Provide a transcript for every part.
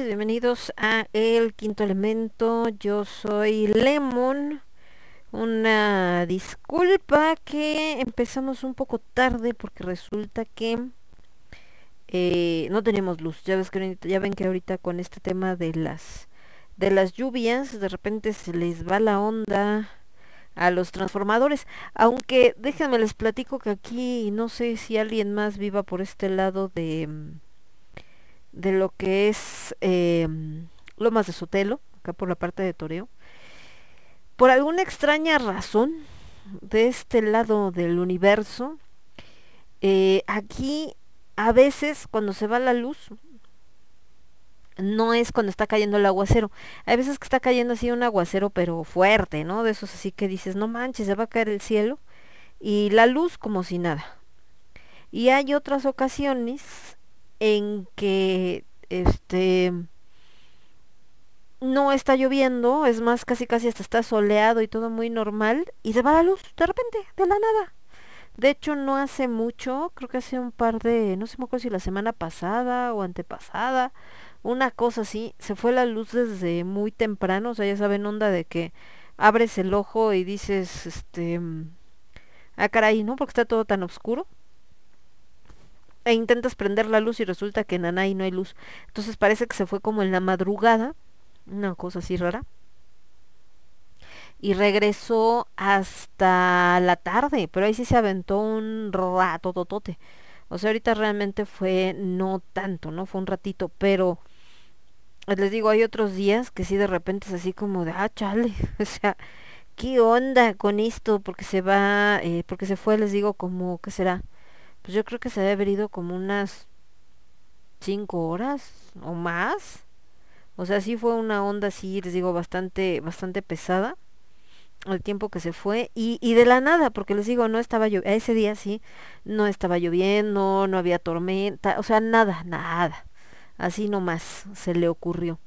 bienvenidos a El Quinto Elemento. Yo soy Lemon. Una disculpa que empezamos un poco tarde porque resulta que eh, no tenemos luz. Ya ves que ya ven que ahorita con este tema de las de las lluvias de repente se les va la onda a los transformadores. Aunque déjenme les platico que aquí no sé si alguien más viva por este lado de de lo que es eh, Lomas de Sotelo, acá por la parte de Toreo. Por alguna extraña razón, de este lado del universo, eh, aquí a veces cuando se va la luz, no es cuando está cayendo el aguacero. Hay veces que está cayendo así un aguacero, pero fuerte, ¿no? De esos así que dices, no manches, se va a caer el cielo. Y la luz como si nada. Y hay otras ocasiones en que este no está lloviendo, es más, casi casi hasta está soleado y todo muy normal, y se va la luz de repente, de la nada. De hecho, no hace mucho, creo que hace un par de, no sé me acuerdo si la semana pasada o antepasada, una cosa así, se fue la luz desde muy temprano, o sea, ya saben, onda de que abres el ojo y dices, este, ah, caray, ¿no? Porque está todo tan oscuro. E intentas prender la luz y resulta que en Anay no hay luz. Entonces parece que se fue como en la madrugada, una cosa así rara. Y regresó hasta la tarde, pero ahí sí se aventó un rato totote. O sea, ahorita realmente fue no tanto, ¿no? Fue un ratito, pero les digo, hay otros días que sí de repente es así como de, ah, chale, o sea, ¿qué onda con esto? Porque se va, eh, porque se fue, les digo, como, ¿qué será? Pues yo creo que se debe haber como unas cinco horas o más. O sea, sí fue una onda así, les digo, bastante, bastante pesada el tiempo que se fue y, y de la nada, porque les digo, no estaba lloviendo, ese día sí, no estaba lloviendo, no había tormenta, o sea, nada, nada. Así nomás se le ocurrió.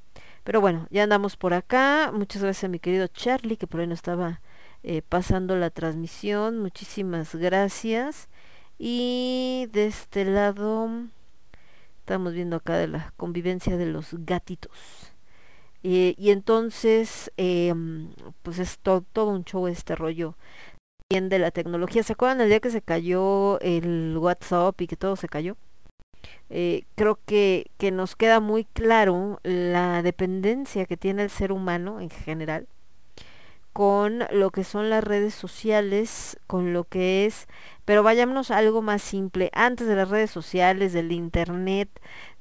Pero bueno, ya andamos por acá. Muchas gracias a mi querido Charlie, que por ahí no estaba eh, pasando la transmisión. Muchísimas gracias. Y de este lado estamos viendo acá de la convivencia de los gatitos. Eh, y entonces, eh, pues es to todo un show este rollo bien de la tecnología. ¿Se acuerdan el día que se cayó el WhatsApp y que todo se cayó? eh, creo que, que nos queda muy claro la dependencia que tiene el ser humano en general con lo que son las redes sociales, con lo que es, pero vayámonos a algo más simple, antes de las redes sociales, del internet,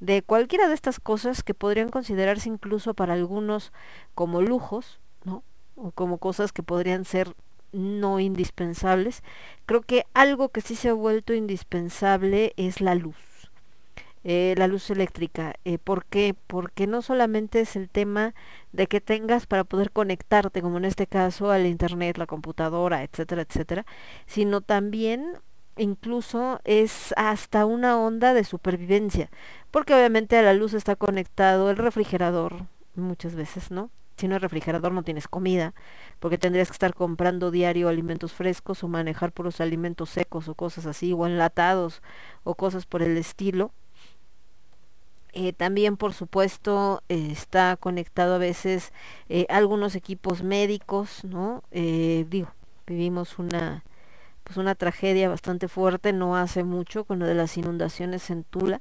de cualquiera de estas cosas que podrían considerarse incluso para algunos como lujos, ¿no? O como cosas que podrían ser no indispensables. Creo que algo que sí se ha vuelto indispensable es la luz eh, la luz eléctrica. Eh, ¿Por qué? Porque no solamente es el tema de que tengas para poder conectarte, como en este caso, al internet, la computadora, etcétera, etcétera, sino también incluso es hasta una onda de supervivencia, porque obviamente a la luz está conectado el refrigerador, muchas veces, ¿no? Si no hay refrigerador no tienes comida, porque tendrías que estar comprando diario alimentos frescos o manejar puros alimentos secos o cosas así, o enlatados o cosas por el estilo. Eh, también, por supuesto, está conectado a veces eh, algunos equipos médicos, ¿no? Eh, digo, vivimos una, pues una tragedia bastante fuerte no hace mucho con lo de las inundaciones en Tula.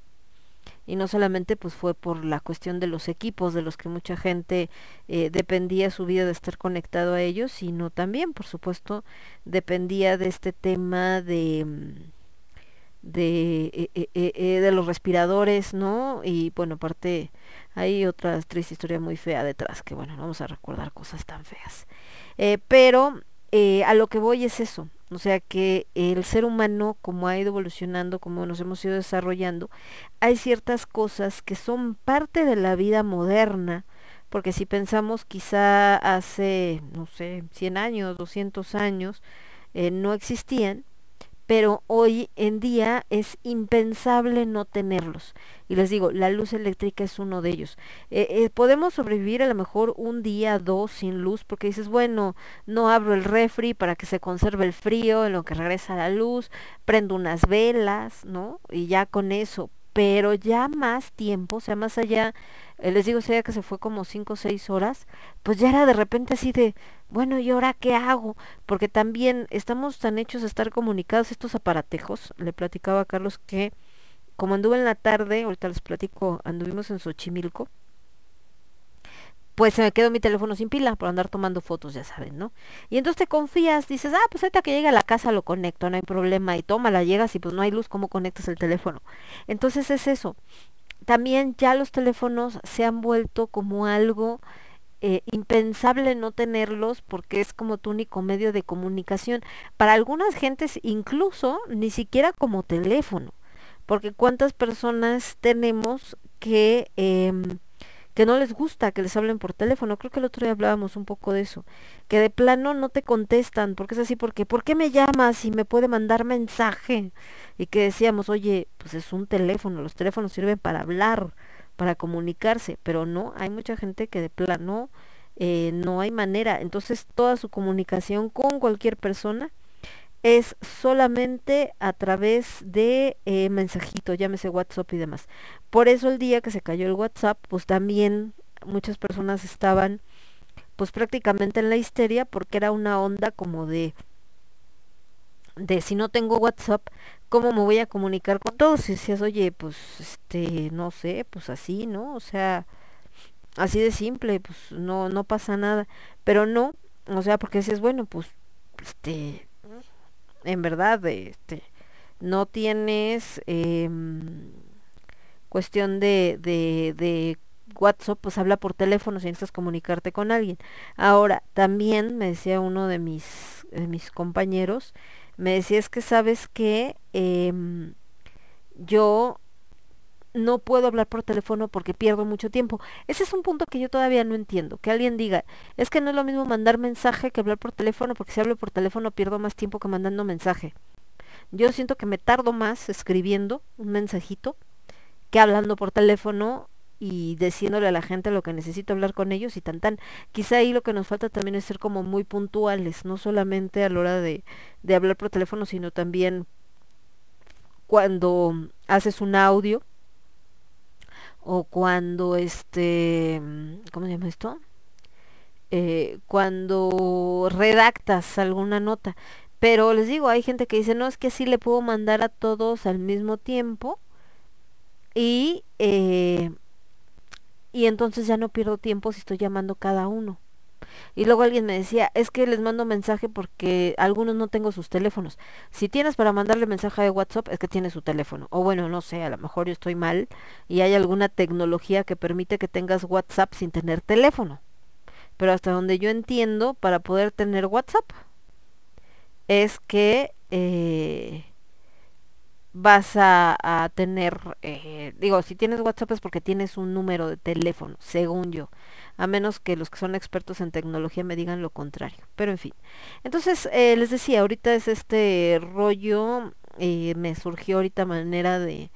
Y no solamente pues fue por la cuestión de los equipos de los que mucha gente dependía su vida de estar conectado a ellos, sino también, por supuesto, dependía de este tema de mm, de, eh, eh, eh, de los respiradores, ¿no? Y bueno, aparte hay otra triste historia muy fea detrás, que bueno, no vamos a recordar cosas tan feas. Pero a lo que voy es eso, o sea que el ser humano, como ha ido evolucionando, como nos hemos ido desarrollando, hay ciertas cosas que son parte de la vida moderna, porque si pensamos quizá hace, no sé, 100 años, 200 años, no existían, pero hoy en día es impensable no tenerlos. Y les digo, la luz eléctrica es uno de ellos. Eh, eh, podemos sobrevivir a lo mejor un día, dos sin luz, porque dices, bueno, no abro el refri para que se conserve el frío en lo que regresa la luz, prendo unas velas, ¿no? Y ya con eso. Pero ya más tiempo, o sea, más allá, les digo, sea que se fue como cinco o seis horas, pues ya era de repente así de, bueno, ¿y ahora qué hago? Porque también estamos tan hechos a estar comunicados estos aparatejos. Le platicaba a Carlos que como anduve en la tarde, ahorita les platico, anduvimos en Xochimilco, pues se me quedó mi teléfono sin pila por andar tomando fotos, ya saben, ¿no? Y entonces te confías, dices, ah, pues ahorita que llegue a la casa lo conecto, no hay problema, y toma, la llegas y pues no hay luz, ¿cómo conectas el teléfono? Entonces es eso. También ya los teléfonos se han vuelto como algo eh, impensable no tenerlos porque es como tu único medio de comunicación. Para algunas gentes incluso ni siquiera como teléfono, porque cuántas personas tenemos que... Eh, que no les gusta que les hablen por teléfono. Creo que el otro día hablábamos un poco de eso. Que de plano no te contestan, porque es así, porque ¿por qué me llamas y me puede mandar mensaje? Y que decíamos, oye, pues es un teléfono, los teléfonos sirven para hablar, para comunicarse, pero no, hay mucha gente que de plano eh, no hay manera. Entonces toda su comunicación con cualquier persona es solamente a través de eh, mensajito, llámese WhatsApp y demás. Por eso el día que se cayó el WhatsApp, pues también muchas personas estaban pues prácticamente en la histeria porque era una onda como de de si no tengo WhatsApp, ¿cómo me voy a comunicar con todos? Y decías, oye, pues, este, no sé, pues así, ¿no? O sea, así de simple, pues no, no pasa nada. Pero no, o sea, porque decías, bueno, pues, este, en verdad, este, no tienes em, cuestión de, de, de WhatsApp, pues habla por teléfono si necesitas comunicarte con alguien. Ahora, también me decía uno de mis, de mis compañeros, me decía es que sabes que em, yo no puedo hablar por teléfono porque pierdo mucho tiempo. Ese es un punto que yo todavía no entiendo. Que alguien diga, es que no es lo mismo mandar mensaje que hablar por teléfono porque si hablo por teléfono pierdo más tiempo que mandando mensaje. Yo siento que me tardo más escribiendo un mensajito que hablando por teléfono y diciéndole a la gente lo que necesito hablar con ellos y tan tan. Quizá ahí lo que nos falta también es ser como muy puntuales, no solamente a la hora de, de hablar por teléfono, sino también cuando haces un audio o cuando este, ¿cómo se llama esto? Eh, cuando redactas alguna nota. Pero les digo, hay gente que dice, no, es que así le puedo mandar a todos al mismo tiempo y eh, y entonces ya no pierdo tiempo si estoy llamando cada uno. Y luego alguien me decía, es que les mando mensaje porque algunos no tengo sus teléfonos. Si tienes para mandarle mensaje de WhatsApp, es que tiene su teléfono. O bueno, no sé, a lo mejor yo estoy mal y hay alguna tecnología que permite que tengas WhatsApp sin tener teléfono. Pero hasta donde yo entiendo, para poder tener WhatsApp, es que eh, vas a, tener, eh, digo, si tienes WhatsApp es porque tienes un número de teléfono, según yo, a menos que los que son expertos en tecnología me digan lo contrario, pero en fin. Entonces, eh, les decía, ahorita es este rollo, eh, me surgió ahorita manera de,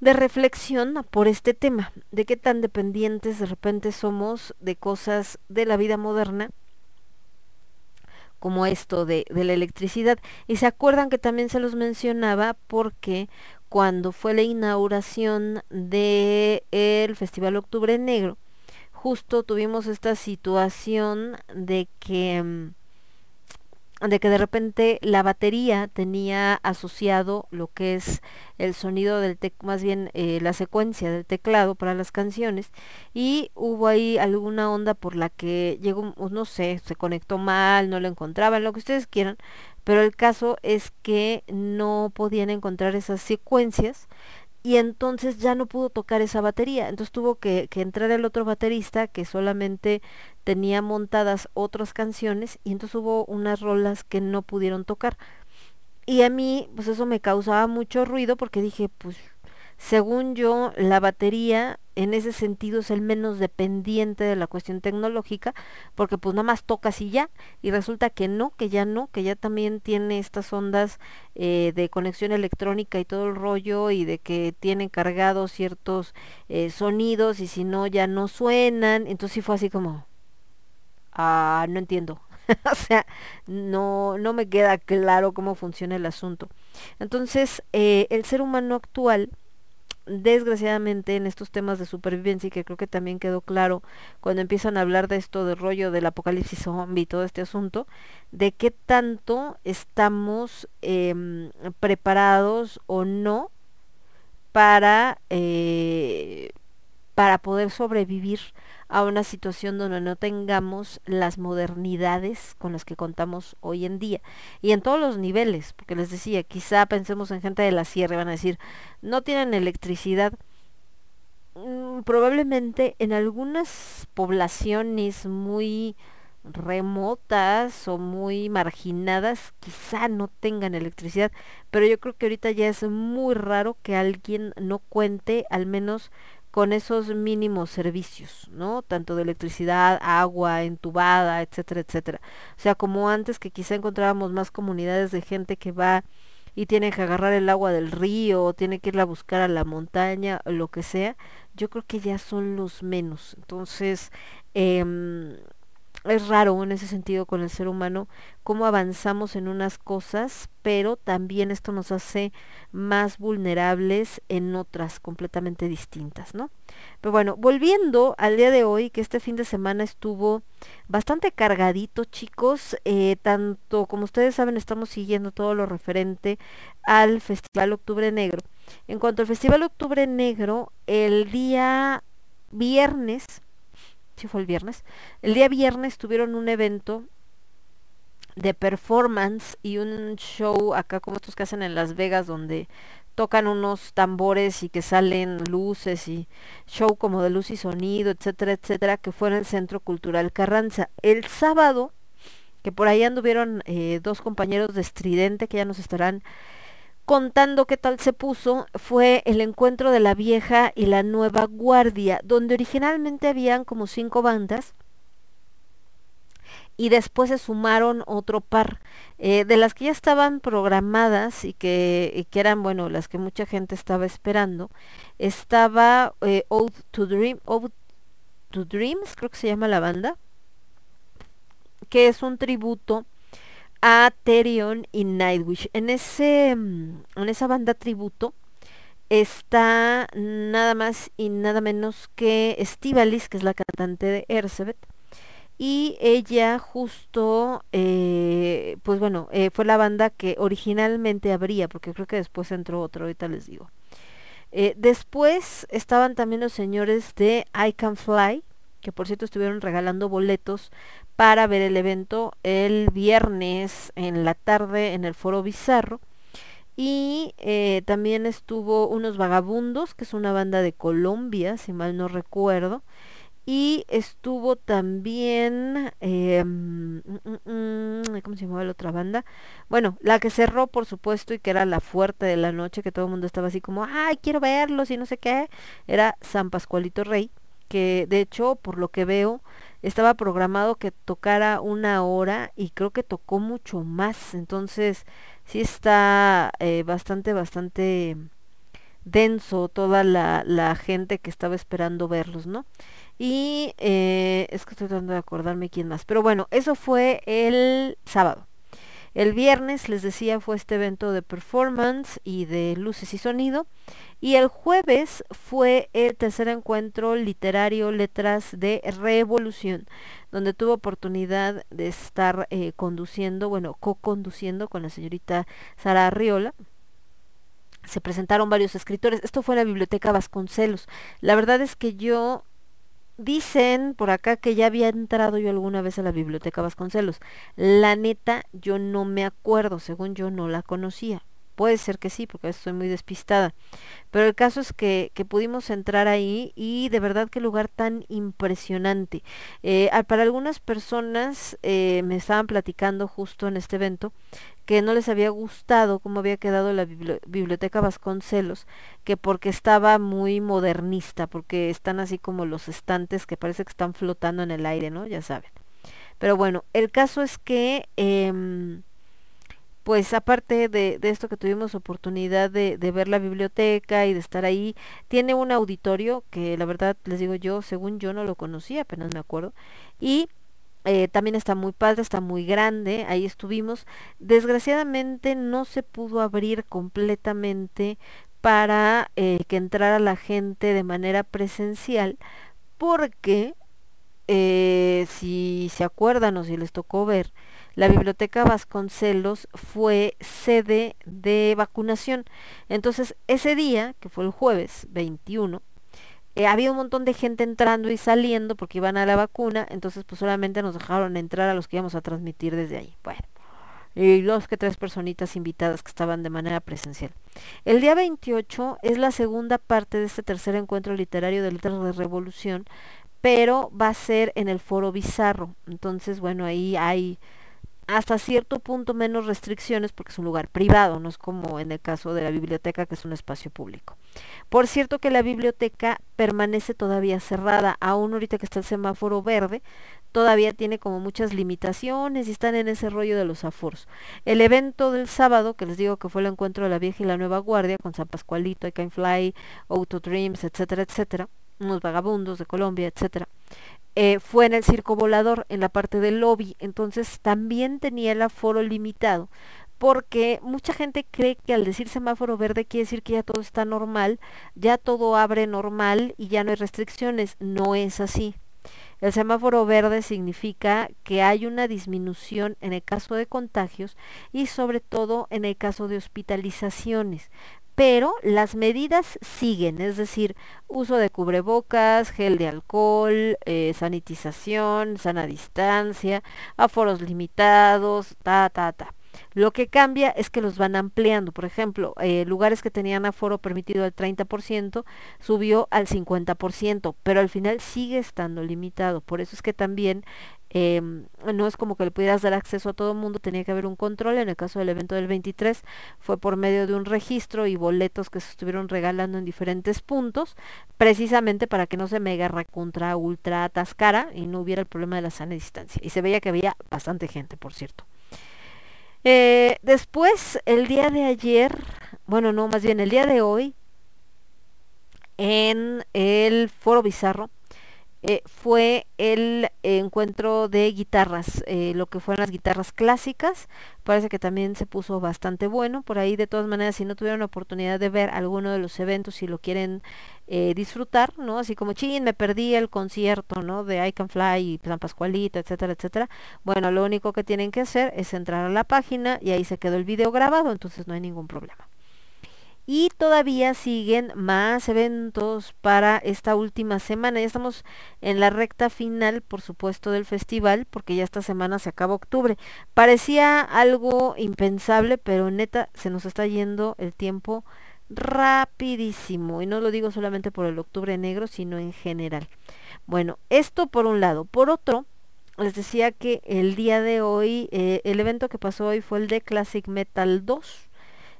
de reflexión por este tema, de qué tan dependientes de repente somos de cosas de la vida moderna como esto de, de, la electricidad. Y se acuerdan que también se los mencionaba porque cuando fue la inauguración del el Festival Octubre Negro, justo tuvimos esta situación de que mm, de que de repente la batería tenía asociado lo que es el sonido del tec más bien eh, la secuencia del teclado para las canciones y hubo ahí alguna onda por la que llegó no sé se conectó mal no lo encontraban lo que ustedes quieran pero el caso es que no podían encontrar esas secuencias y entonces ya no pudo tocar esa batería. Entonces tuvo que, que, entrar el otro baterista que solamente tenía montadas otras canciones y entonces hubo unas rolas que no pudieron tocar. Y a mí, pues eso me causaba mucho ruido porque dije, pues según yo, la batería en ese sentido es el menos dependiente de la cuestión tecnológica, porque pues nada más tocas y ya, y resulta que no, que ya no, que ya también tiene estas ondas eh, de conexión electrónica y todo el rollo, y de que tiene cargados ciertos eh, sonidos, y si no, ya no suenan, entonces sí fue así como, ah, no entiendo. o sea, no, no me queda claro cómo funciona el asunto. Entonces, eh, el ser humano actual desgraciadamente en estos temas de supervivencia y que creo que también quedó claro cuando empiezan a hablar de esto de rollo del apocalipsis zombie y todo este asunto, de qué tanto estamos eh, preparados o no para, eh, para poder sobrevivir a una situación donde no tengamos las modernidades con las que contamos hoy en día. Y en todos los niveles, porque les decía, quizá pensemos en gente de la sierra y van a decir, no tienen electricidad. Mm, probablemente en algunas poblaciones muy remotas o muy marginadas quizá no tengan electricidad, pero yo creo que ahorita ya es muy raro que alguien no cuente al menos con esos mínimos servicios, ¿no? Tanto de electricidad, agua, entubada, etcétera, etcétera. O sea, como antes que quizá encontrábamos más comunidades de gente que va y tiene que agarrar el agua del río, o tiene que irla a buscar a la montaña, lo que sea, yo creo que ya son los menos. Entonces, em, es raro en ese sentido con el ser humano cómo avanzamos en unas cosas, pero también esto nos hace más vulnerables en otras completamente distintas, ¿no? Pero bueno, volviendo al día de hoy, que este fin de semana estuvo bastante cargadito, chicos, eh, tanto como ustedes saben, estamos siguiendo todo lo referente al Festival Octubre Negro. En cuanto al Festival Octubre Negro, el día viernes, sí fue el viernes, el día viernes tuvieron un evento de performance y un show acá como estos que hacen en Las Vegas donde tocan unos tambores y que salen luces y show como de luz y sonido, etcétera, etcétera, que fue en el Centro Cultural Carranza. El sábado, que por ahí anduvieron eh, dos compañeros de Estridente que ya nos estarán contando qué tal se puso, fue el encuentro de la vieja y la nueva guardia, donde originalmente habían como cinco bandas y después se sumaron otro par eh, de las que ya estaban programadas y que, que, eran bueno las que mucha gente estaba esperando estaba eh, to Dream Ode to Dreams creo que se llama la banda que es un tributo a Therion y Nightwish en ese en esa banda tributo está nada más y nada menos que Estivalis que es la cantante de Ercebet y ella justo, eh, pues bueno, eh, fue la banda que originalmente abría, porque creo que después entró otro, ahorita les digo. Eh, después estaban también los señores de I Can Fly, que por cierto estuvieron regalando boletos para ver el evento el viernes en la tarde en el Foro Bizarro. Y eh, también estuvo Unos Vagabundos, que es una banda de Colombia, si mal no recuerdo y estuvo también eh, cómo se llamaba la otra banda bueno la que cerró por supuesto y que era la fuerte de la noche que todo el mundo estaba así como ay quiero verlos y no sé qué era San Pascualito Rey que de hecho por lo que veo estaba programado que tocara una hora y creo que tocó mucho más entonces sí está eh, bastante bastante denso toda la, la gente que estaba esperando verlos no y eh, es que estoy tratando de acordarme quién más. Pero bueno, eso fue el sábado. El viernes, les decía, fue este evento de performance y de luces y sonido. Y el jueves fue el tercer encuentro literario Letras de Revolución, donde tuve oportunidad de estar eh, conduciendo, bueno, co-conduciendo con la señorita Sara Arriola. Se presentaron varios escritores. Esto fue en la Biblioteca Vasconcelos. La verdad es que yo Dicen por acá que ya había entrado yo alguna vez a la biblioteca Vasconcelos. La neta, yo no me acuerdo, según yo no la conocía. Puede ser que sí, porque estoy muy despistada. Pero el caso es que, pudimos entrar ahí y de verdad qué lugar tan impresionante. Eh, para algunas personas eh, me estaban platicando justo en este evento que no les había gustado cómo había quedado la biblioteca Vasconcelos, que porque estaba muy modernista, porque están así como los estantes que parece que están flotando en el aire, ¿no? Ya saben. Pero bueno, el caso es que, eh, pues aparte de, esto que tuvimos oportunidad de, de, ver la biblioteca y de estar ahí, tiene un auditorio que la verdad les digo yo, según yo no lo conocía, apenas me acuerdo, y eh, también está muy padre, está muy grande, ahí estuvimos. Desgraciadamente no se pudo abrir completamente para eh, que entrara la gente de manera presencial porque eh, si se acuerdan o si les tocó ver, la biblioteca Vasconcelos fue sede de vacunación. Entonces ese día, que fue el jueves 21, eh, había un montón de gente entrando y saliendo porque iban a la vacuna, entonces pues solamente nos dejaron entrar a los que íbamos a transmitir desde ahí. Bueno, y dos que tres personitas invitadas que estaban de manera presencial. El día 28 es la segunda parte de este tercer encuentro literario de letras de revolución, pero va a ser en el foro bizarro. Entonces, bueno, ahí hay hasta cierto punto menos restricciones porque es un lugar privado, no es como en el caso de la biblioteca que es un espacio público. Por cierto que la biblioteca permanece todavía cerrada, aún ahorita que está el semáforo verde, todavía tiene como muchas limitaciones y están en ese rollo de los aforos. El evento del sábado, que les digo que fue el encuentro de la vieja y la nueva guardia, con San Pascualito, I Can Fly, Auto Dreams, etcétera, etcétera, unos vagabundos de Colombia, etcétera. Eh, fue en el circo volador, en la parte del lobby, entonces también tenía el aforo limitado, porque mucha gente cree que al decir semáforo verde quiere decir que ya todo está normal, ya todo abre normal y ya no hay restricciones. No es así. El semáforo verde significa que hay una disminución en el caso de contagios y sobre todo en el caso de hospitalizaciones. Pero las medidas siguen, es decir, uso de cubrebocas, gel de alcohol, eh, sanitización, sana distancia, aforos limitados, ta, ta, ta. Lo que cambia es que los van ampliando. Por ejemplo, eh, lugares que tenían aforo permitido al 30% subió al 50%, pero al final sigue estando limitado. Por eso es que también eh, no es como que le pudieras dar acceso a todo el mundo, tenía que haber un control. En el caso del evento del 23 fue por medio de un registro y boletos que se estuvieron regalando en diferentes puntos, precisamente para que no se mega recontra ultra atascara y no hubiera el problema de la sana distancia. Y se veía que había bastante gente, por cierto. Eh, después, el día de ayer, bueno, no, más bien el día de hoy, en el Foro Bizarro, eh, fue el encuentro de guitarras, eh, lo que fueron las guitarras clásicas. Parece que también se puso bastante bueno. Por ahí, de todas maneras, si no tuvieron la oportunidad de ver alguno de los eventos, si lo quieren eh, disfrutar, ¿no? Así como, chin, me perdí el concierto, ¿no? De I Can Fly y San Pascualito, etcétera, etcétera. Bueno, lo único que tienen que hacer es entrar a la página y ahí se quedó el video grabado, entonces no hay ningún problema. Y todavía siguen más eventos para esta última semana. Ya estamos en la recta final, por supuesto, del festival, porque ya esta semana se acaba octubre. Parecía algo impensable, pero neta, se nos está yendo el tiempo rapidísimo. Y no lo digo solamente por el octubre negro, sino en general. Bueno, esto por un lado. Por otro, les decía que el día de hoy, eh, el evento que pasó hoy fue el de Classic Metal 2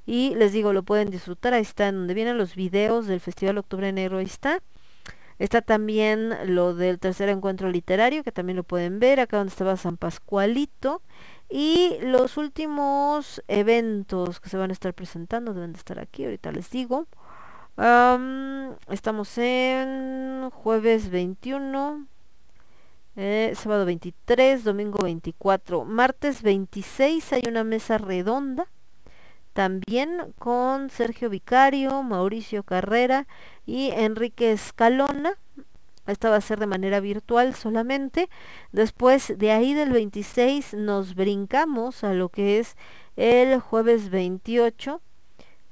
y les digo, lo pueden disfrutar, ahí está, en donde vienen los videos del Festival Octubre Negro, ahí está. Está también lo del tercer encuentro literario, que también lo pueden ver, acá donde estaba San Pascualito. Y los últimos eventos que se van a estar presentando deben de estar aquí, ahorita les digo. estamos en jueves 21, eh, sábado 23, domingo 24, martes 26 hay una mesa redonda también con Sergio Vicario, Mauricio Carrera y Enrique Escalona. Esta va a ser de manera virtual solamente. Después de ahí del 26 nos brincamos a lo que es el jueves 28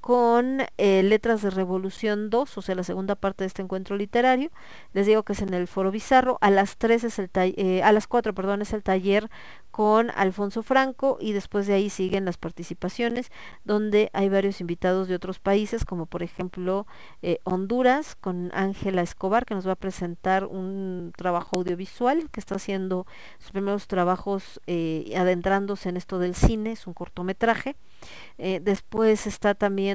con eh, Letras de Revolución 2, o sea, la segunda parte de este encuentro literario. Les digo que es en el Foro Bizarro. A las 3 es el eh, a las 4, perdón, es el taller con Alfonso Franco y después de ahí siguen las participaciones donde hay varios invitados de otros países como por ejemplo eh, Honduras con Ángela Escobar que nos va a presentar un trabajo audiovisual que está haciendo sus primeros trabajos eh, adentrándose en esto del cine, es un cortometraje. Después está también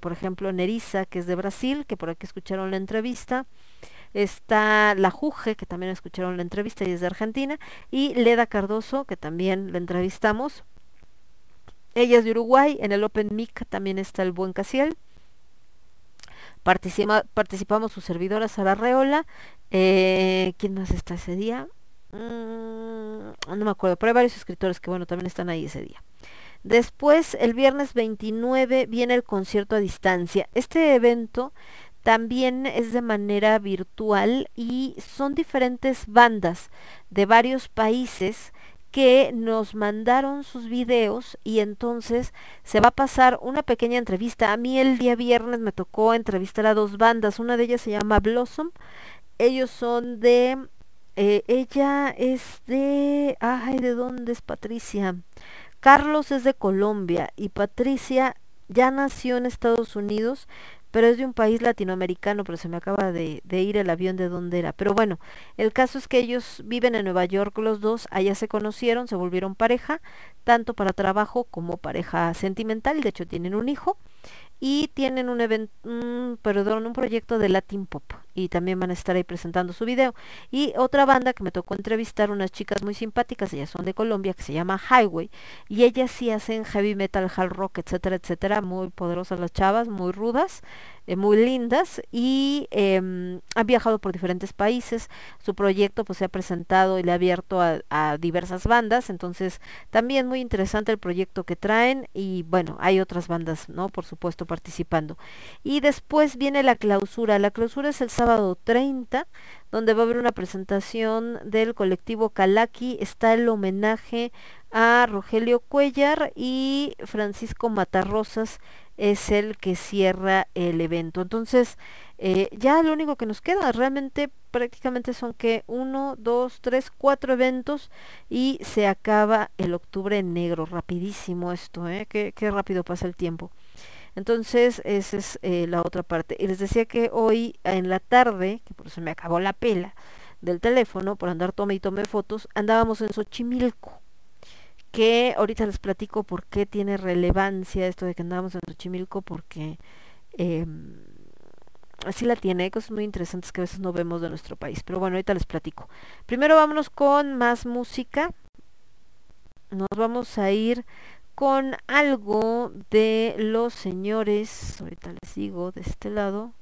por ejemplo Nerissa que es de Brasil, que por aquí escucharon la entrevista. Está La Juge, que también escucharon la entrevista y es de Argentina. Y Leda Cardoso, que también la entrevistamos. Ella es de Uruguay. En el Open Mic también está el Buen Casiel. participamos su servidora Sara Reola. Eh, ¿Quién más está ese día? Mm, no me acuerdo, pero hay varios escritores que bueno, también están ahí ese día. Después, el viernes 29, viene el concierto a distancia. Este evento también es de manera virtual y son diferentes bandas de varios países que nos mandaron sus videos y entonces se va a pasar una pequeña entrevista. A mí el día viernes me tocó entrevistar a dos bandas, una de ellas se llama Blossom, ellos son de, eh, ella es de, ay, ¿de dónde es Patricia? Carlos es de Colombia y Patricia ya nació en Estados Unidos, pero es de un país latinoamericano, pero se me acaba de, ir el avión de donde era. Pero bueno, el caso es que ellos viven en Nueva York los dos, allá se conocieron, se volvieron pareja, tanto para trabajo como pareja sentimental, de hecho tienen un hijo. y tienen un evento, perdón, un proyecto de Latin Pop y también van a estar ahí presentando su video. Y otra banda que me tocó entrevistar, unas chicas muy simpáticas, ellas son de Colombia, que se llama Highway, y ellas sí hacen heavy metal, hard rock, etcétera, etcétera, muy poderosas las chavas, muy rudas, eh, muy lindas, y eh, han viajado por diferentes países, su proyecto pues se ha presentado y le ha abierto a, diversas bandas, entonces también muy interesante el proyecto que traen, y bueno, hay otras bandas, ¿no? Por supuesto, participando. Y después viene la clausura, la clausura es el 30, donde va a haber una presentación del colectivo Calaki. Está el homenaje a Rogelio Cuellar y Francisco Matarrosas es el que cierra el evento. Entonces, eh, ya lo único que nos queda realmente prácticamente son que uno, dos, tres, cuatro eventos y se acaba el octubre negro. Rapidísimo esto, ¿eh? Qué rápido pasa el tiempo. Entonces, esa es eh, la otra parte. Y les decía que hoy en la tarde, que por eso me acabó la pela del teléfono, por andar tome y tome fotos, andábamos en Xochimilco. Que ahorita les platico por qué tiene relevancia esto de que andábamos en Xochimilco, porque eh, así la tiene, hay cosas muy interesantes que a veces no vemos de nuestro país. Pero bueno, ahorita les platico. Primero vámonos con más música. Nos vamos a ir con algo de los señores, ahorita les digo de este lado,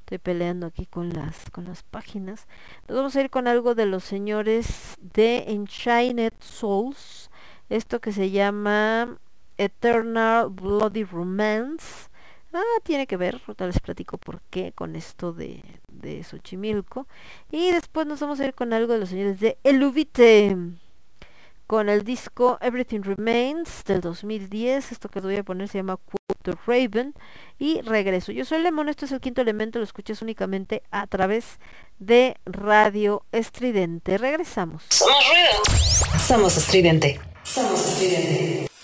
estoy peleando aquí con las con las páginas. Nos vamos a ir con algo de los señores de Enchanted Souls, esto que se llama Eternal Bloody Romance. Ah, tiene que ver, ahorita les platico por qué con esto de, de Xochimilco. Y después nos vamos a ir con algo de los señores de Eluvite con el disco Everything Remains del 2010. Esto que les voy a poner se llama Quote Raven. Y regreso. Yo soy Lemon, esto es el quinto elemento, lo escuchas únicamente a través de Radio Estridente. Regresamos. Somos ruido. Somos estridente. Somos estridente.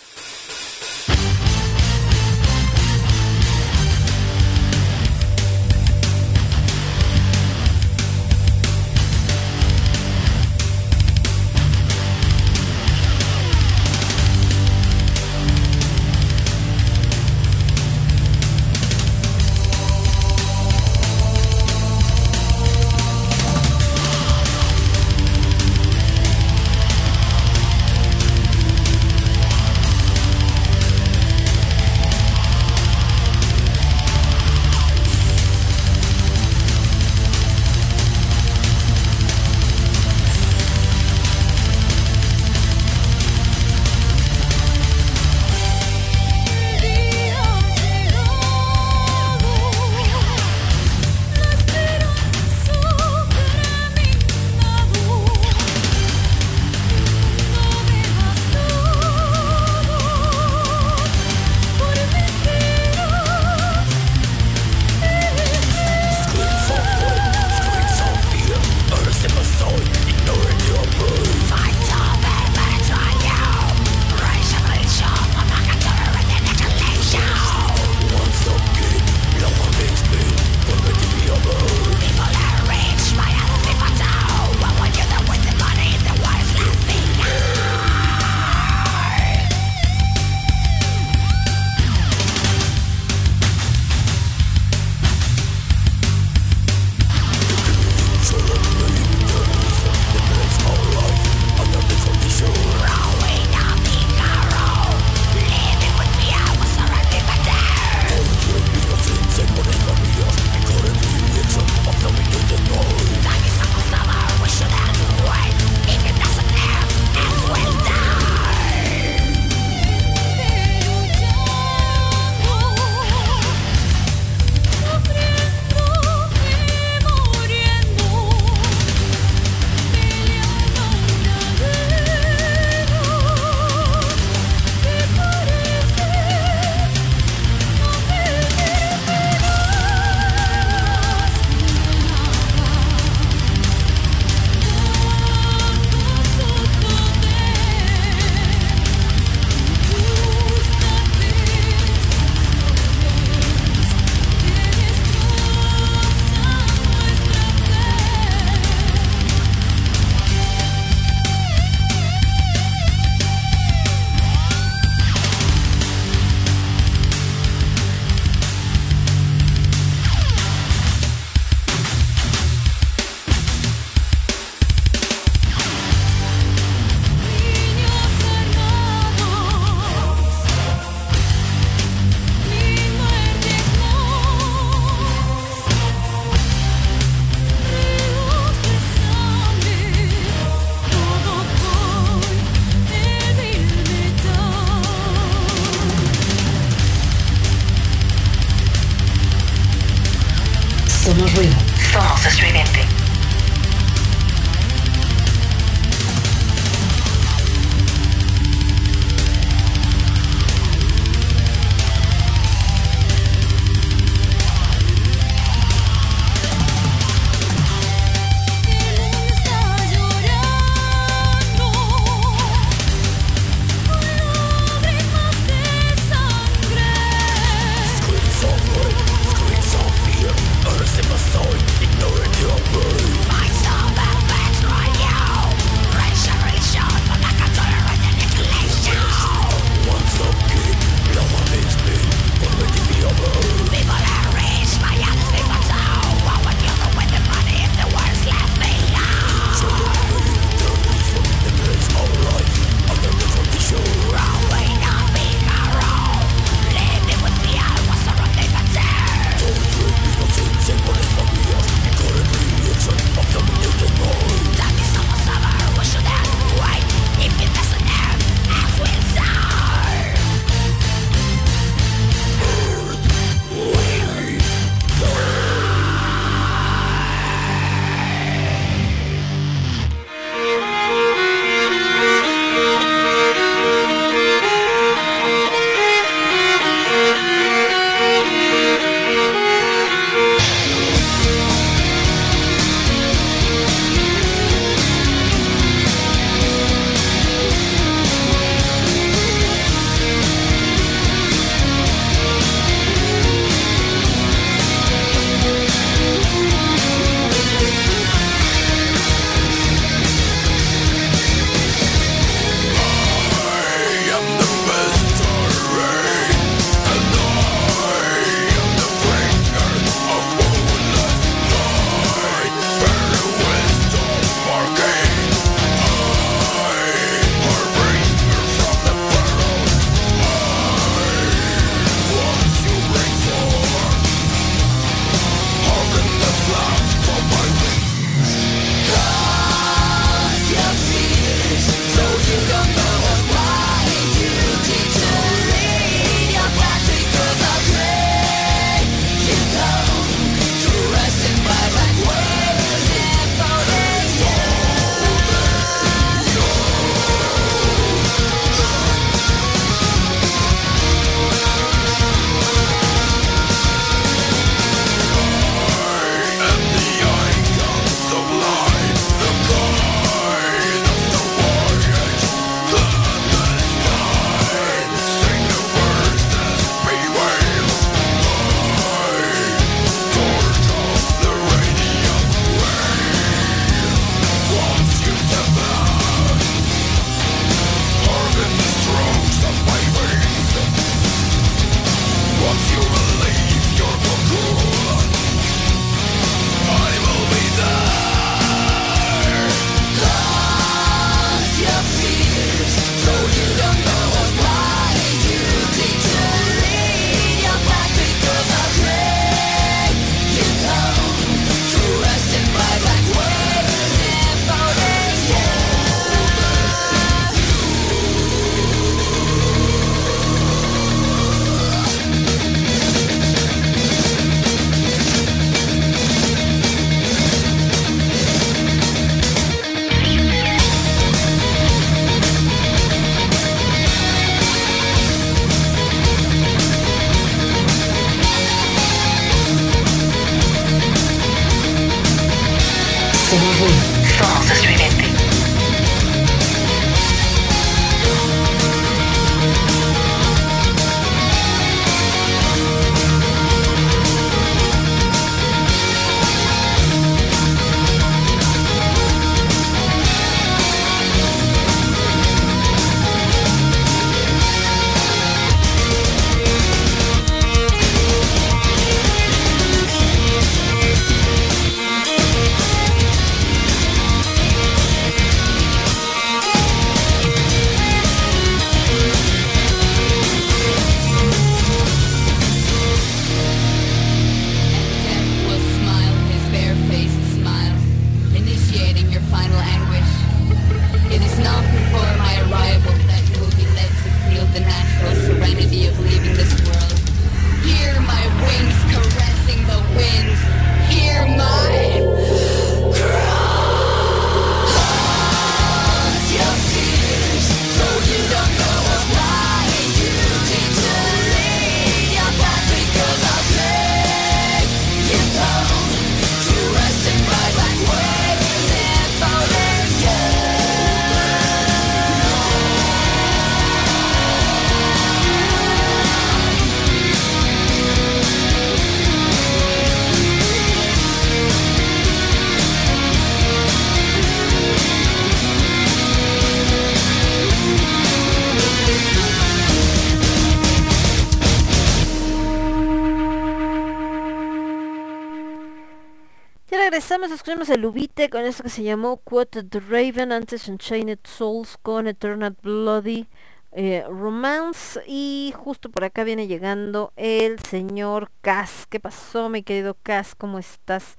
Escuchamos el Ubite con esto que se llamó Quoted the Raven, antes Unchained Souls con Eternal Bloody eh, Romance y justo por acá viene llegando el señor Cas. ¿Qué pasó mi querido Cas? ¿Cómo estás?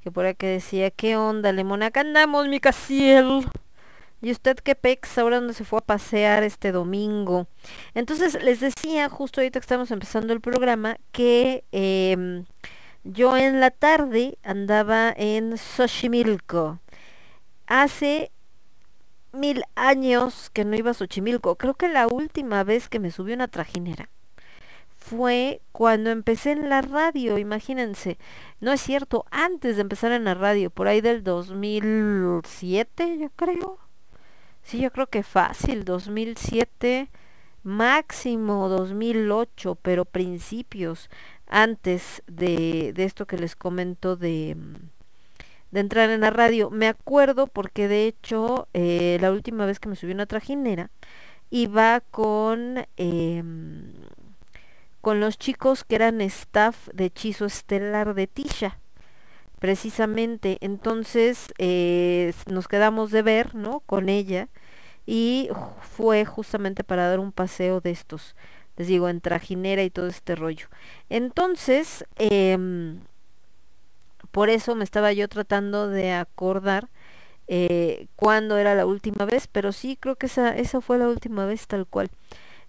Que por acá decía, ¿qué onda, Lemon? Acá andamos, mi Casiel. ¿Y usted qué pex? Ahora dónde se fue a pasear este domingo. Entonces les decía, justo ahorita que estamos empezando el programa, que em, yo en la tarde andaba en Xochimilco. Hace mil años que no iba a Xochimilco. Creo que la última vez que me subí una trajinera fue cuando empecé en la radio, imagínense. No es cierto, antes de empezar en la radio, por ahí del 2007, yo creo. Sí, yo creo que fácil, 2007, máximo 2008, pero principios antes de, esto que les comento de, de entrar en la radio. Me acuerdo porque de hecho eh, la última vez que me subí una trajinera iba con, em, con los chicos que eran staff de Hechizo Estelar de Tisha precisamente. Entonces eh, nos quedamos de ver no con ella y fue justamente para dar un paseo de estos les digo en trajinera y todo este rollo. Entonces em, por eso me estaba yo tratando de acordar eh, cuándo era la última vez pero sí creo que esa esa fue la última vez tal cual.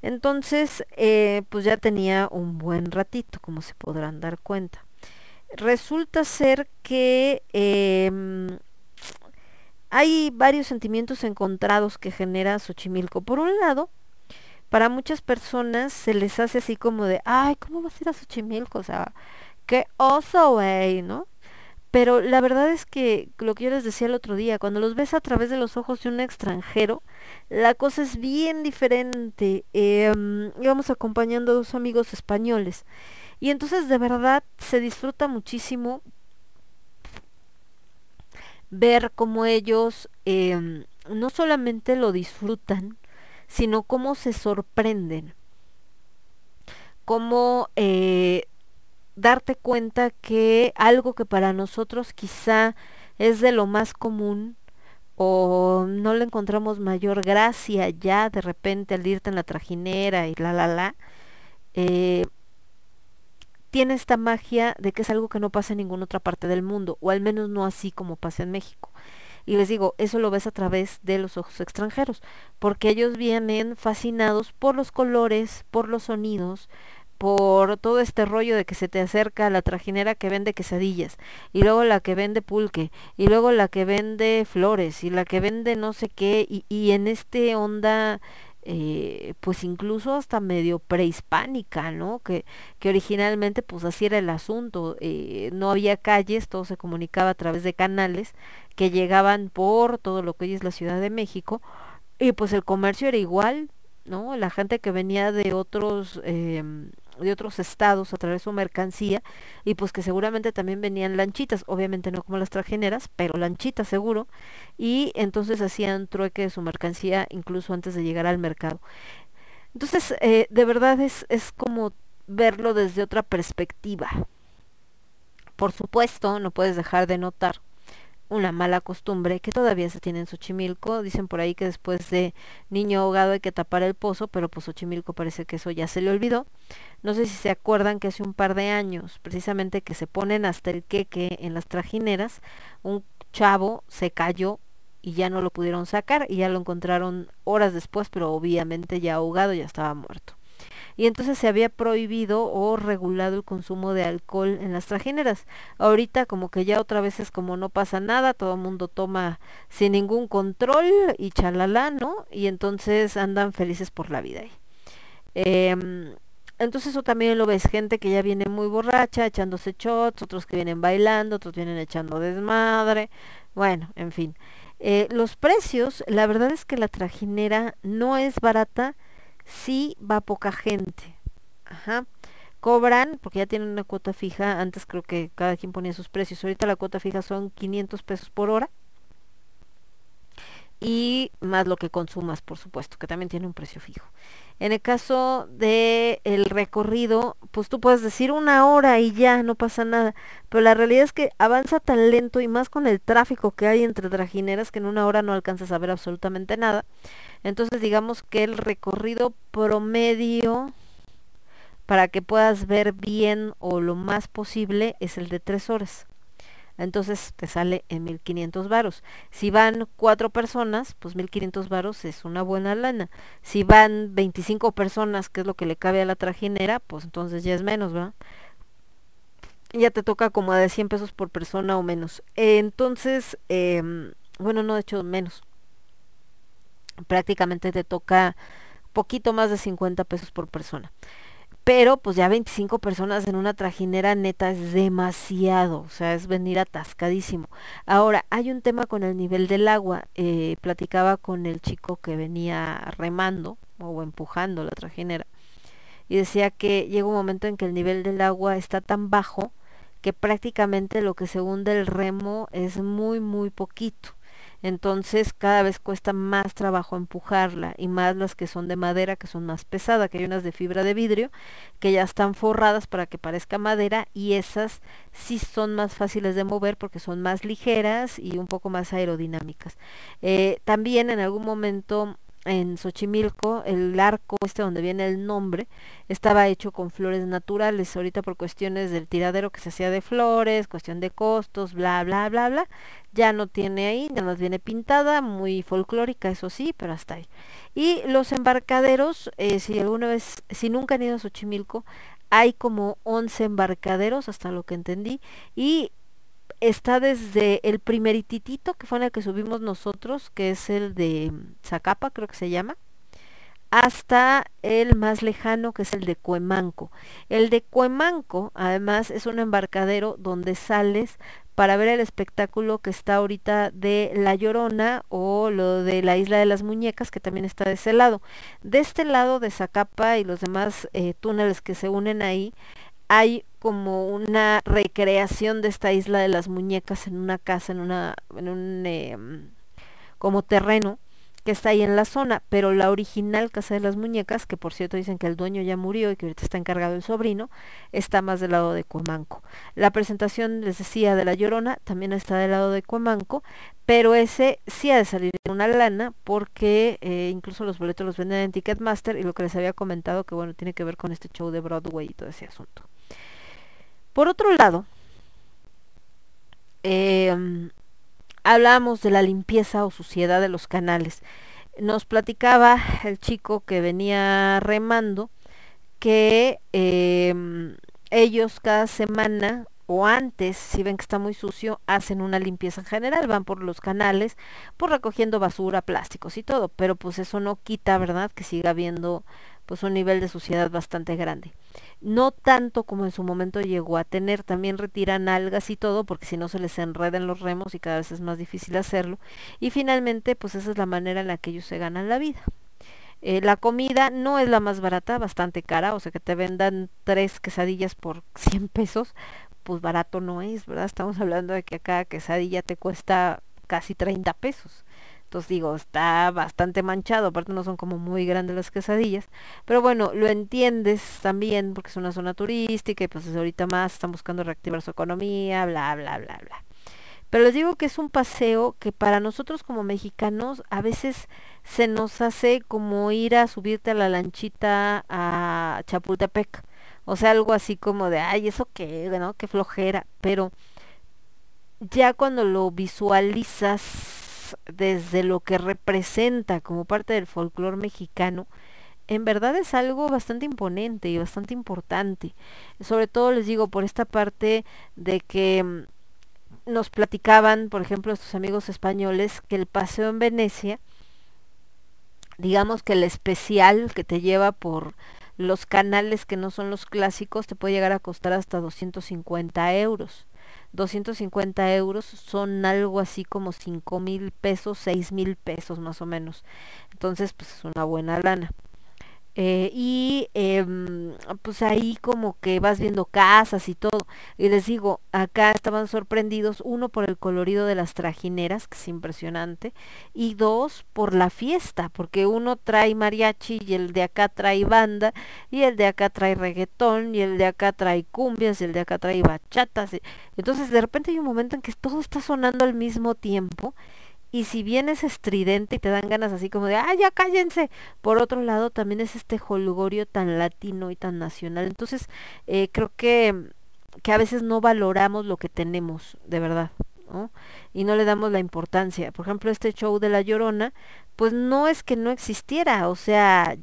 Entonces eh, pues ya tenía un buen ratito como se podrán dar cuenta. Resulta ser que em, hay varios sentimientos encontrados que genera Xochimilco. Por un lado, para muchas personas se les hace así como de, ay, ¿cómo vas a ir a Xochimilco? O sea, qué oso, güey, ¿no? Pero la verdad es que lo que yo les decía el otro día, cuando los ves a través de los ojos de un extranjero, la cosa es bien diferente. Eh, íbamos acompañando a dos amigos españoles y entonces de verdad se disfruta muchísimo ver cómo ellos eh, no solamente lo disfrutan, sino cómo se sorprenden. Cómo eh, darte cuenta que algo que para nosotros quizá es de lo más común o no le encontramos mayor gracia ya de repente al irte en la trajinera y la la la, eh, tiene esta magia de que es algo que no pasa en ninguna otra parte del mundo, o al menos no así como pasa en México. Y les digo, eso lo ves a través de los ojos extranjeros, porque ellos vienen fascinados por los colores, por los sonidos, por todo este rollo de que se te acerca la trajinera que vende quesadillas, y luego la que vende pulque, y luego la que vende flores, y la que vende no sé qué, y, y en este onda eh, pues incluso hasta medio prehispánica, ¿no? Que, que originalmente pues así era el asunto, eh, no había calles, todo se comunicaba a través de canales que llegaban por todo lo que hoy es la Ciudad de México y pues el comercio era igual, ¿no? La gente que venía de otros eh, de otros estados a traer su mercancía y pues que seguramente también venían lanchitas, obviamente no como las trajineras, pero lanchitas seguro, y entonces hacían trueque de su mercancía incluso antes de llegar al mercado. Entonces, eh, de verdad es, es como verlo desde otra perspectiva. Por supuesto, no puedes dejar de notar una mala costumbre que todavía se tiene en Xochimilco. Dicen por ahí que después de niño ahogado hay que tapar el pozo, pero pues Xochimilco parece que eso ya se le olvidó. No sé si se acuerdan que hace un par de años, precisamente que se ponen hasta el queque en las trajineras, un chavo se cayó y ya no lo pudieron sacar y ya lo encontraron horas después, pero obviamente ya ahogado, ya estaba muerto y entonces se había prohibido o regulado el consumo de alcohol en las trajineras. Ahorita como que ya otra vez es como no pasa nada, todo el mundo toma sin ningún control y chalala, ¿no? Y entonces andan felices por la vida ahí. Eh, entonces eso también lo ves, gente que ya viene muy borracha, echándose shots, otros que vienen bailando, otros vienen echando desmadre, bueno, en fin. Eh, los precios, la verdad es que la trajinera no es barata, sí va poca gente. Ajá. Cobran, porque ya tienen una cuota fija, antes creo que cada quien ponía sus precios, ahorita la cuota fija son 500 pesos por hora. y más lo que consumas, por supuesto, que también tiene un precio fijo. En el caso de el recorrido, pues tú puedes decir una hora y ya, no pasa nada. Pero la realidad es que avanza tan lento y más con el tráfico que hay entre trajineras que en una hora no alcanzas a ver absolutamente nada. Entonces digamos que el recorrido promedio para que puedas ver bien o lo más posible es el de tres horas. Entonces te sale en 1500 varos. Si van cuatro personas, pues 1500 varos es una buena lana. Si van 25 personas, que es lo que le cabe a la trajinera, pues entonces ya es menos, ¿verdad? Ya te toca como de 100 pesos por persona o menos. Entonces, em, bueno, no de hecho menos. Prácticamente te toca poquito más de 50 pesos por persona. Pero pues ya 25 personas en una trajinera neta es demasiado, o sea, es venir atascadísimo. Ahora, hay un tema con el nivel del agua. Eh, platicaba con el chico que venía remando o empujando la trajinera y decía que llega un momento en que el nivel del agua está tan bajo que prácticamente lo que se hunde el remo es muy, muy poquito. Entonces cada vez cuesta más trabajo empujarla y más las que son de madera, que son más pesadas, que hay unas de fibra de vidrio que ya están forradas para que parezca madera y esas sí son más fáciles de mover porque son más ligeras y un poco más aerodinámicas. Eh, también en algún momento en Xochimilco, el arco este donde viene el nombre, estaba hecho con flores naturales. Ahorita por cuestiones del tiradero que se hacía de flores, cuestión de costos, bla, bla, bla, bla, ya no tiene ahí, ya más viene pintada, muy folclórica, eso sí, pero hasta ahí. Y los embarcaderos, eh, si alguna vez, si nunca han ido a Xochimilco, hay como 11 embarcaderos, hasta lo que entendí, y está desde el primerititito que fue en el que subimos nosotros, que es el de Zacapa, creo que se llama, hasta el más lejano, que es el de Cuemanco. El de Cuemanco, además, es un embarcadero donde sales para ver el espectáculo que está ahorita de La Llorona o lo de la Isla de las Muñecas, que también está de ese lado. De este lado de Zacapa y los demás eh, túneles que se unen ahí, hay como una recreación de esta isla de las muñecas en una casa, en una, en un eh, como terreno que está ahí en la zona, pero la original Casa de las Muñecas, que por cierto dicen que el dueño ya murió y que ahorita está encargado el sobrino, está más del lado de Cuemanco. La presentación, les decía, de La Llorona también está del lado de Cuemanco, pero ese sí ha de salir de una lana porque eh, incluso los boletos los venden en Ticketmaster y lo que les había comentado que bueno, tiene que ver con este show de Broadway y todo ese asunto. Por otro lado, eh, hablamos de la limpieza o suciedad de los canales. Nos platicaba el chico que venía remando que eh, ellos cada semana o antes, si ven que está muy sucio, hacen una limpieza en general, van por los canales, por recogiendo basura, plásticos y todo, pero pues eso no quita, ¿verdad?, que siga habiendo pues un nivel de suciedad bastante grande. No tanto como en su momento llegó a tener, también retiran algas y todo, porque si no se les enredan los remos y cada vez es más difícil hacerlo. Y finalmente, pues esa es la manera en la que ellos se ganan la vida. Eh, la comida no es la más barata, bastante cara, o sea que te vendan tres quesadillas por 100 pesos, pues barato no es, ¿verdad? Estamos hablando de que cada quesadilla te cuesta casi 30 pesos. Entonces digo, está bastante manchado, aparte no son como muy grandes las quesadillas, pero bueno, lo entiendes también porque es una zona turística y pues ahorita más están buscando reactivar su economía, bla, bla, bla, bla. Pero les digo que es un paseo que para nosotros como mexicanos a veces se nos hace como ir a subirte a la lanchita a Chapultepec. O sea, algo así como de, ay, eso qué, ¿no? Qué flojera. Pero ya cuando lo visualizas desde lo que representa como parte del folclore mexicano, en verdad es algo bastante imponente y bastante importante. Sobre todo les digo por esta parte de que mm, nos platicaban, por ejemplo, estos amigos españoles, que el paseo en Venecia, digamos que el especial que te lleva por los canales que no son los clásicos te puede llegar a costar hasta 250 euros. 250 euros son algo así como 5 mil pesos, 6 mil pesos más o menos. Entonces, pues es una buena lana. Eh, y em, pues ahí como que vas viendo casas y todo. Y les digo, acá estaban sorprendidos, uno por el colorido de las trajineras, que es impresionante, y dos por la fiesta, porque uno trae mariachi y el de acá trae banda, y el de acá trae reggaetón, y el de acá trae cumbias, y el de acá trae bachatas. Entonces de repente hay un momento en que todo está sonando al mismo tiempo. Y si bien es estridente y te dan ganas así como de, ¡ay, ya cállense! Por otro lado, también es este holgorio tan latino y tan nacional. Entonces, eh, creo que, que a veces no valoramos lo que tenemos, de verdad, ¿no? Y no le damos la importancia. Por ejemplo, este show de La Llorona, pues no es que no existiera, o sea,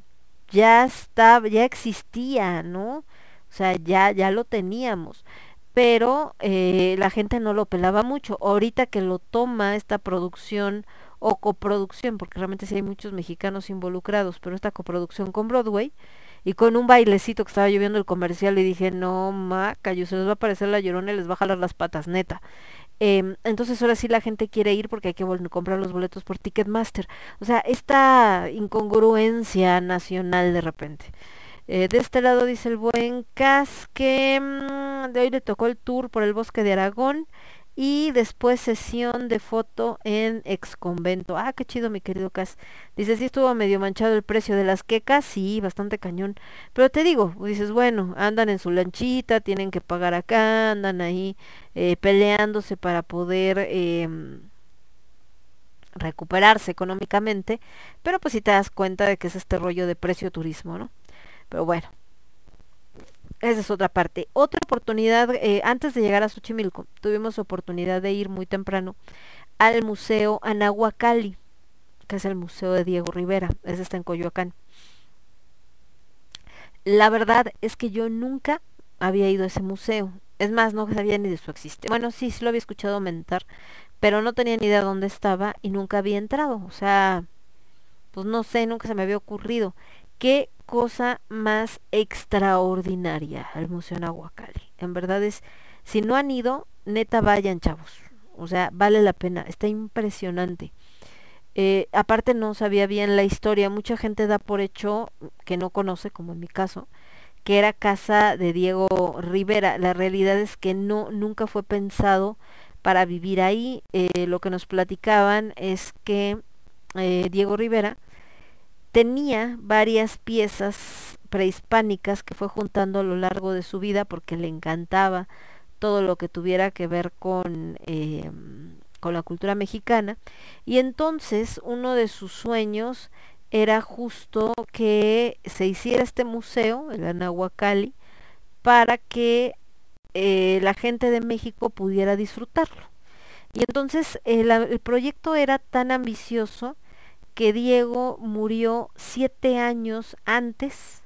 ya estaba, ya existía, ¿no? O sea, ya, ya lo teníamos pero eh, la gente no lo pelaba mucho. Ahorita que lo toma esta producción o coproducción, porque realmente sí hay muchos mexicanos involucrados, pero esta coproducción con Broadway y con un bailecito que estaba lloviendo el comercial y dije, no, maca, se les va a aparecer la llorona y les va a jalar las patas, neta. Em, entonces ahora sí la gente quiere ir porque hay que comprar los boletos por Ticketmaster. O sea, esta incongruencia nacional de repente. Eh, de este lado dice el buen Cas que mm, de hoy le tocó el tour por el bosque de Aragón y después sesión de foto en ex convento. Ah, qué chido mi querido Cas. Dice, sí estuvo medio manchado el precio de las quecas, sí, bastante cañón. Pero te digo, dices, bueno, andan en su lanchita, tienen que pagar acá, andan ahí eh, peleándose para poder... em, recuperarse económicamente, pero pues si te das cuenta de que es este rollo de precio turismo, ¿no? Pero bueno, esa es otra parte. Otra oportunidad, eh, antes de llegar a Xochimilco, tuvimos oportunidad de ir muy temprano al Museo Anahuacalli, que es el Museo de Diego Rivera, ese está en Coyoacán. La verdad es que yo nunca había ido a ese museo. Es más, no sabía ni de su existencia. Bueno, sí, sí lo había escuchado mentar, pero no tenía ni idea dónde estaba y nunca había entrado. O sea, pues no sé, nunca se me había ocurrido. Qué cosa más extraordinaria el Museo Nahuacali. En verdad es, si no han ido, neta vayan, chavos. O sea, vale la pena, está impresionante. Eh, aparte no sabía bien la historia, mucha gente da por hecho que no conoce, como en mi caso, que era casa de Diego Rivera. La realidad es que no, nunca fue pensado para vivir ahí. Eh, lo que nos platicaban es que eh, Diego Rivera tenía varias piezas prehispánicas que fue juntando a lo largo de su vida porque le encantaba todo lo que tuviera que ver con, eh, con la cultura mexicana. Y entonces uno de sus sueños era justo que se hiciera este museo, el Anahuacalli, para que eh, la gente de México pudiera disfrutarlo. Y entonces el, el proyecto era tan ambicioso que Diego murió siete años antes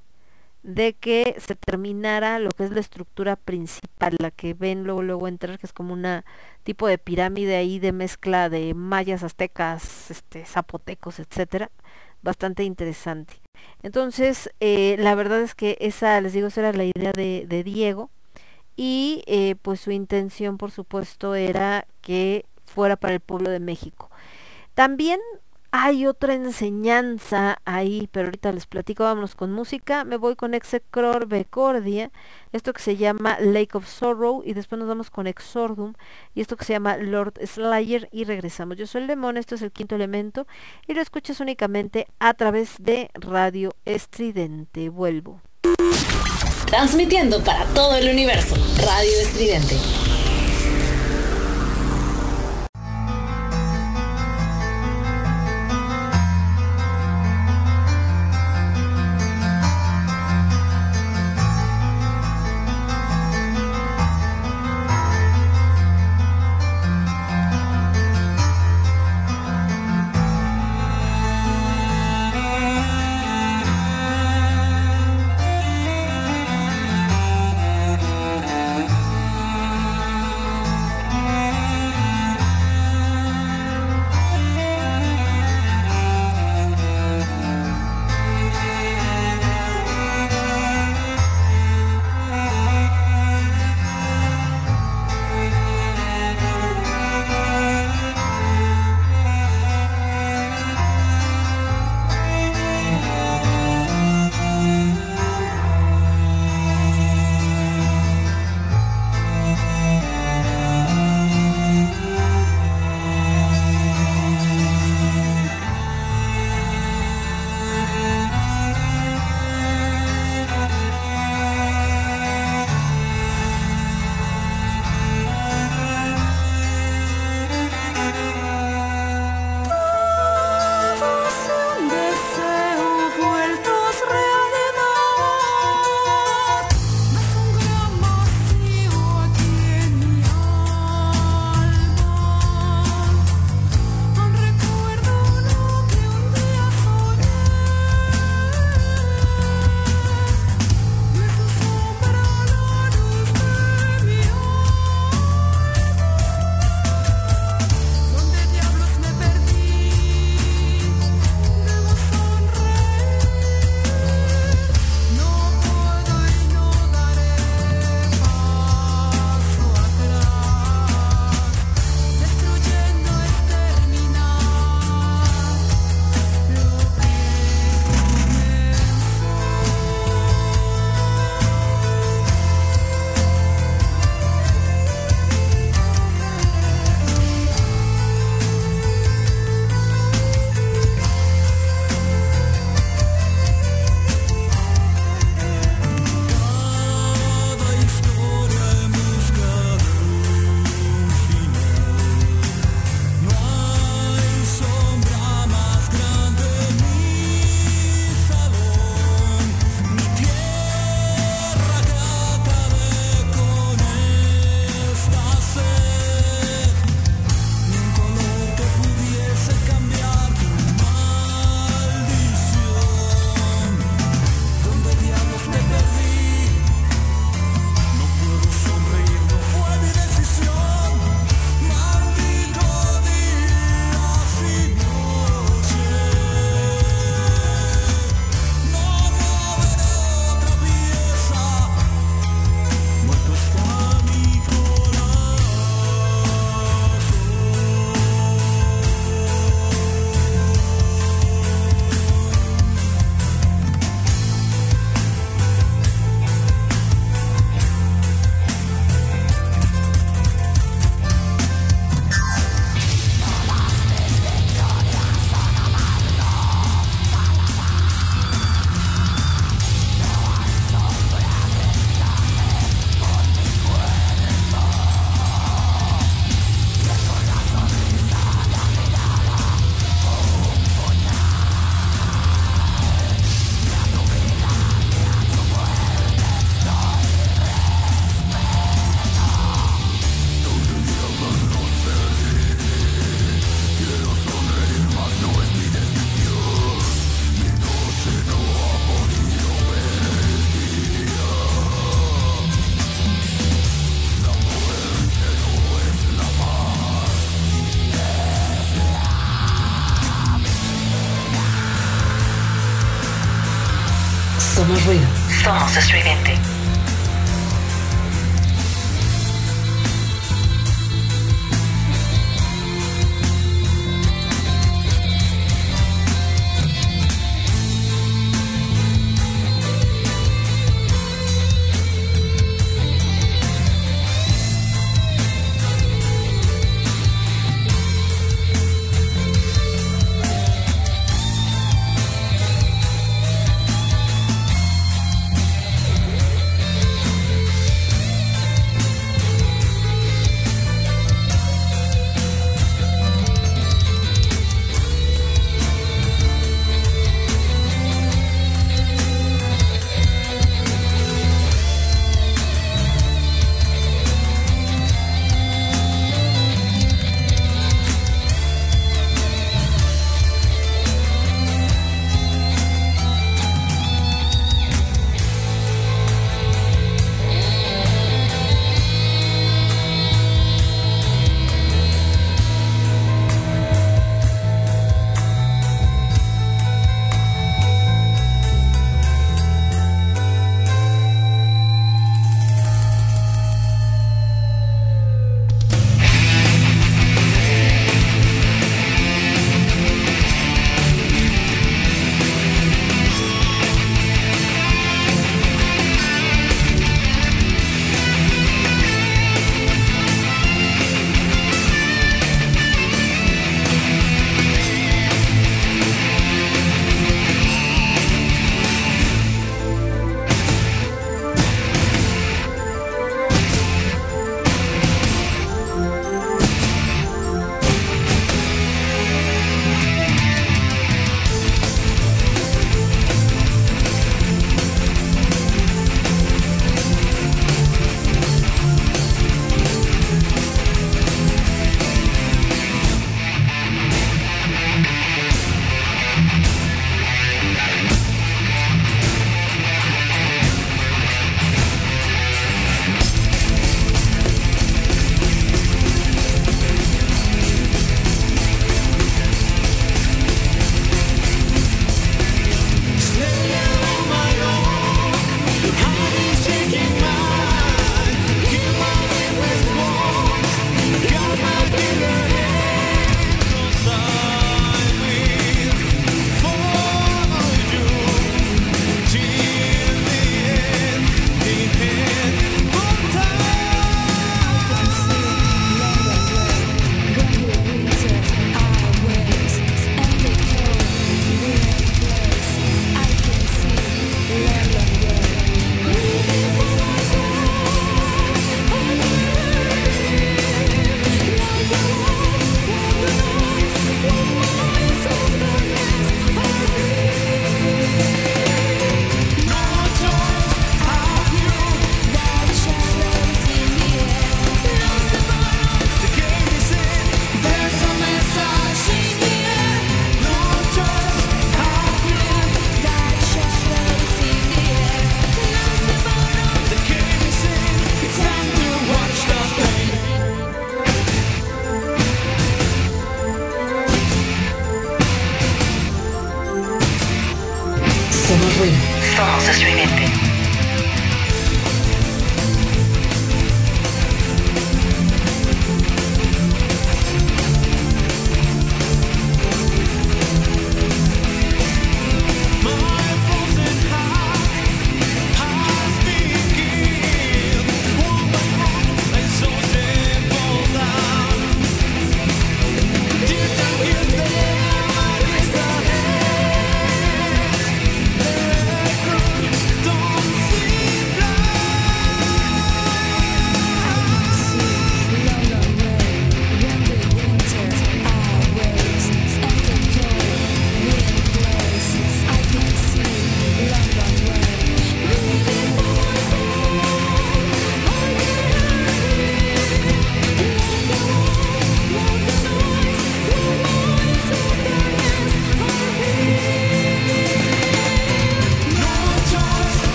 de que se terminara lo que es la estructura principal, la que ven luego, luego entrar, que es como una tipo de pirámide ahí de mezcla de mayas, aztecas, este, zapotecos, etcétera, bastante interesante. Entonces, eh, la verdad es que esa, les digo, esa era la idea de, Diego, y eh, pues su intención, por supuesto, era que fuera para el pueblo de México. También hay otra enseñanza ahí, pero ahorita les platico, vámonos con música. Me voy con Execror Becordia, esto que se llama Lake of Sorrow, y después nos vamos con Exordum, y esto que se llama Lord Slayer, y regresamos. Yo soy el Lemón, esto es el quinto elemento, y lo escuchas únicamente a través de Radio Estridente. Vuelvo. Transmitiendo para todo el universo. Radio Estridente.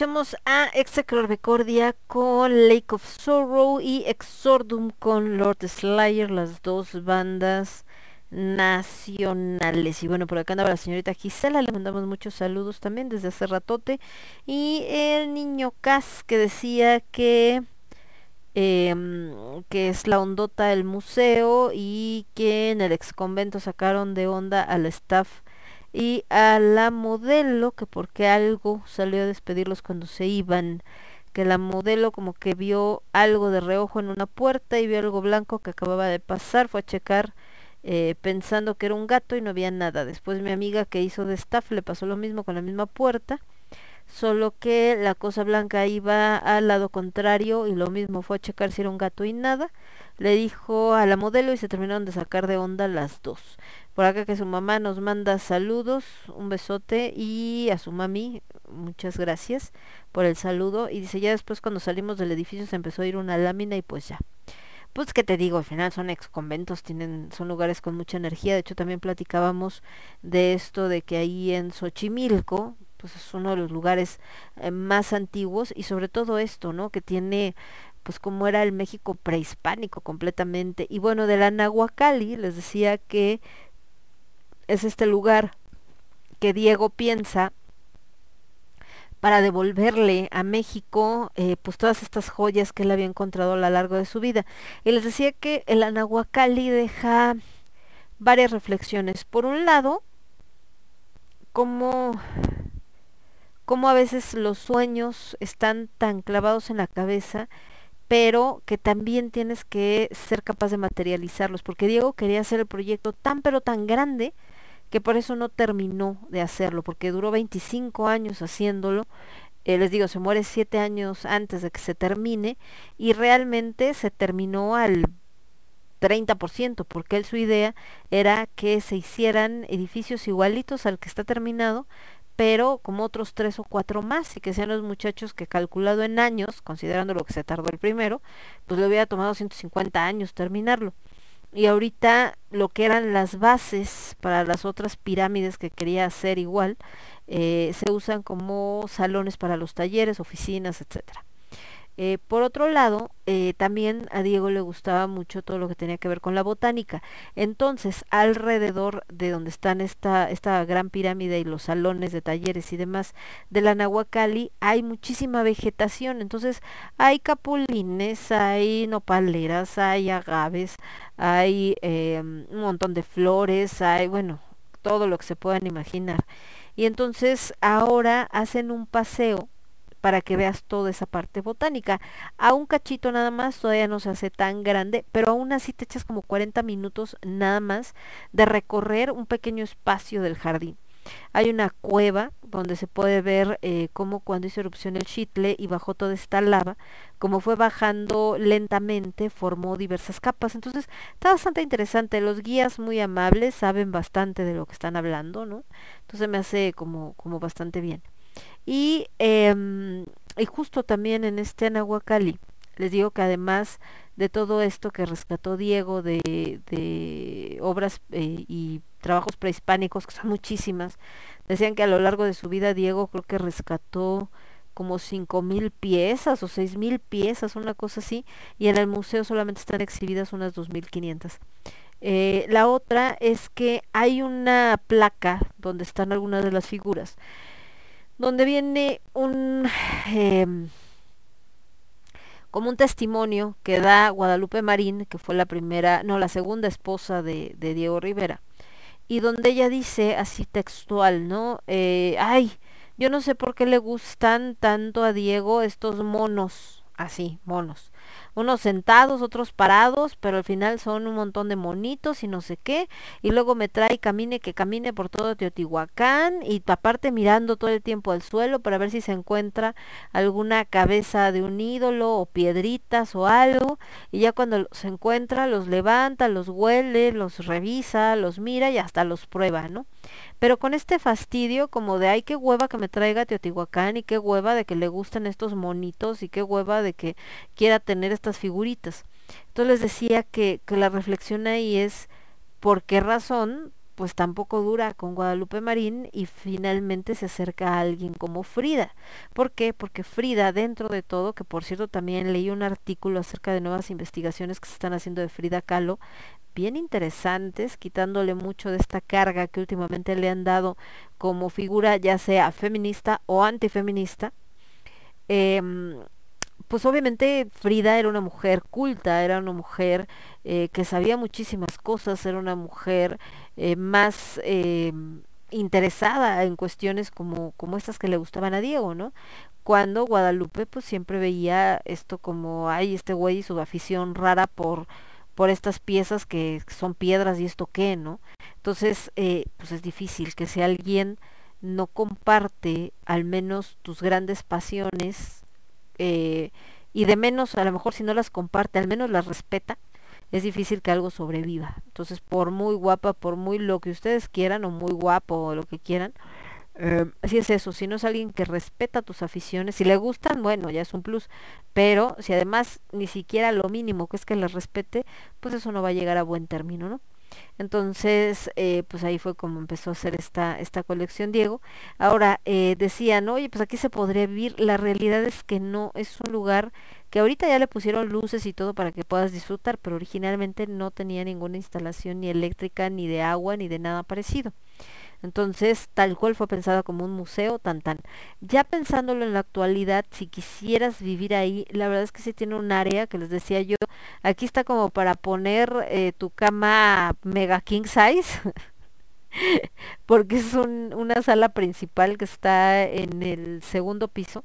Escuchamos a Execrorbecordia con Lake of Sorrow y Exordum con Lord Slayer, las dos bandas nacionales. Y bueno, por acá andaba la señorita Gisela, le mandamos muchos saludos también desde hace ratote. Y el niño Cas que decía que em, que es la ondota del museo y que en el ex convento sacaron de onda al staff y a la modelo que porque algo salió a despedirlos cuando se iban. Que la modelo como que vio algo de reojo en una puerta y vio algo blanco que acababa de pasar fue a checar eh, pensando que era un gato y no había nada. Después mi amiga que hizo de staff le pasó lo mismo con la misma puerta solo que la cosa blanca iba al lado contrario y lo mismo fue a checar si era un gato y nada. Le dijo a la modelo y se terminaron de sacar de onda las dos por acá que su mamá nos manda saludos, un besote y a su mami, muchas gracias por el saludo. Y dice, ya después cuando salimos del edificio se empezó a ir una lámina y pues ya. Pues que te digo, al final son ex conventos, tienen, son lugares con mucha energía. De hecho también platicábamos de esto de que ahí en Xochimilco, pues es uno de los lugares eh, más antiguos y sobre todo esto, ¿no? Que tiene pues como era el México prehispánico completamente. Y bueno, de la Nahuacali les decía que es este lugar que Diego piensa para devolverle a México eh, pues todas estas joyas que él había encontrado a lo largo de su vida. Y les decía que el Anahuacalli deja varias reflexiones. Por un lado, cómo, cómo a veces los sueños están tan clavados en la cabeza, pero que también tienes que ser capaz de materializarlos, porque Diego quería hacer el proyecto tan pero tan grande, que por eso no terminó de hacerlo, porque duró 25 años haciéndolo. Eh, les digo, se muere siete años antes de que se termine y realmente se terminó al 30%, porque él su idea era que se hicieran edificios igualitos al que está terminado, pero como otros tres o cuatro más y que sean los muchachos que calculado en años, considerando lo que se tardó el primero, pues le hubiera tomado 150 años terminarlo y ahorita lo que eran las bases para las otras pirámides que quería hacer igual eh, se usan como salones para los talleres, oficinas, etcétera. Eh, por otro lado, eh, también a Diego le gustaba mucho todo lo que tenía que ver con la botánica. Entonces, alrededor de donde están esta, esta gran pirámide y los salones de talleres y demás de la hay muchísima vegetación. Entonces, hay capulines, hay nopaleras, hay agaves, hay eh, un montón de flores, hay, bueno, todo lo que se puedan imaginar. Y entonces ahora hacen un paseo para que veas toda esa parte botánica. A un cachito nada más, todavía no se hace tan grande, pero aún así te echas como 40 minutos nada más de recorrer un pequeño espacio del jardín. Hay una cueva donde se puede ver eh, cómo cuando hizo erupción el Chitle y bajó toda esta lava, como fue bajando lentamente, formó diversas capas. Entonces está bastante interesante. Los guías muy amables saben bastante de lo que están hablando, ¿no? Entonces me hace como, como bastante bien. Y, em, y justo también en este Anahuacalli, les digo que además de todo esto que rescató Diego de, obras eh, y trabajos prehispánicos, que son muchísimas, decían que a lo largo de su vida Diego creo que rescató como cinco mil piezas o seis mil piezas, una cosa así, y en el museo solamente están exhibidas unas dos mil quinientas. Eh, la otra es que hay una placa donde están algunas de las figuras donde viene un eh, como un testimonio que da Guadalupe Marín, que fue la primera, no, la segunda esposa de, de Diego Rivera, y donde ella dice así textual, ¿no? Eh, ay, yo no sé por qué le gustan tanto a Diego estos monos, así, monos unos sentados, otros parados, pero al final son un montón de monitos y no sé qué, y luego me trae camine que camine por todo Teotihuacán y aparte mirando todo el tiempo al suelo para ver si se encuentra alguna cabeza de un ídolo o piedritas o algo, y ya cuando se encuentra los levanta, los huele, los revisa, los mira y hasta los prueba, ¿no? Pero con este fastidio como de ay qué hueva que me traiga Teotihuacán y qué hueva de que le gusten estos monitos y qué hueva de que quiera tener estas figuritas. Entonces les decía que, que la reflexión ahí es por qué razón pues tampoco dura con Guadalupe Marín y finalmente se acerca a alguien como Frida. ¿Por qué? Porque Frida, dentro de todo, que por cierto también leí un artículo acerca de nuevas investigaciones que se están haciendo de Frida Kahlo, bien interesantes, quitándole mucho de esta carga que últimamente le han dado como figura ya sea feminista o antifeminista. Em, pues obviamente Frida era una mujer culta, era una mujer eh, que sabía muchísimas cosas, era una mujer eh, más eh, interesada en cuestiones como, como estas que le gustaban a Diego, ¿no? Cuando Guadalupe pues siempre veía esto como, ay, este güey y su afición rara por, por estas piezas que son piedras y esto qué, ¿no? Entonces, eh, pues es difícil que si alguien no comparte al menos tus grandes pasiones, eh, y de menos, a lo mejor si no las comparte, al menos las respeta, es difícil que algo sobreviva. Entonces, por muy guapa, por muy lo que ustedes quieran, o muy guapo, o lo que quieran, eh, así es eso, si no es alguien que respeta tus aficiones, si le gustan, bueno, ya es un plus, pero si además ni siquiera lo mínimo que es que las respete, pues eso no va a llegar a buen término, ¿no? Entonces, eh, pues ahí fue como empezó a hacer esta, esta colección Diego. Ahora, eh, decían, oye, pues aquí se podría vivir. La realidad es que no, es un lugar que ahorita ya le pusieron luces y todo para que puedas disfrutar, pero originalmente no tenía ninguna instalación ni eléctrica, ni de agua, ni de nada parecido. Entonces, tal cual fue pensada como un museo, tan tan. Ya pensándolo en la actualidad, si quisieras vivir ahí, la verdad es que sí tiene un área que les decía yo, aquí está como para poner eh, tu cama mega king size. porque es un, una sala principal que está en el segundo piso,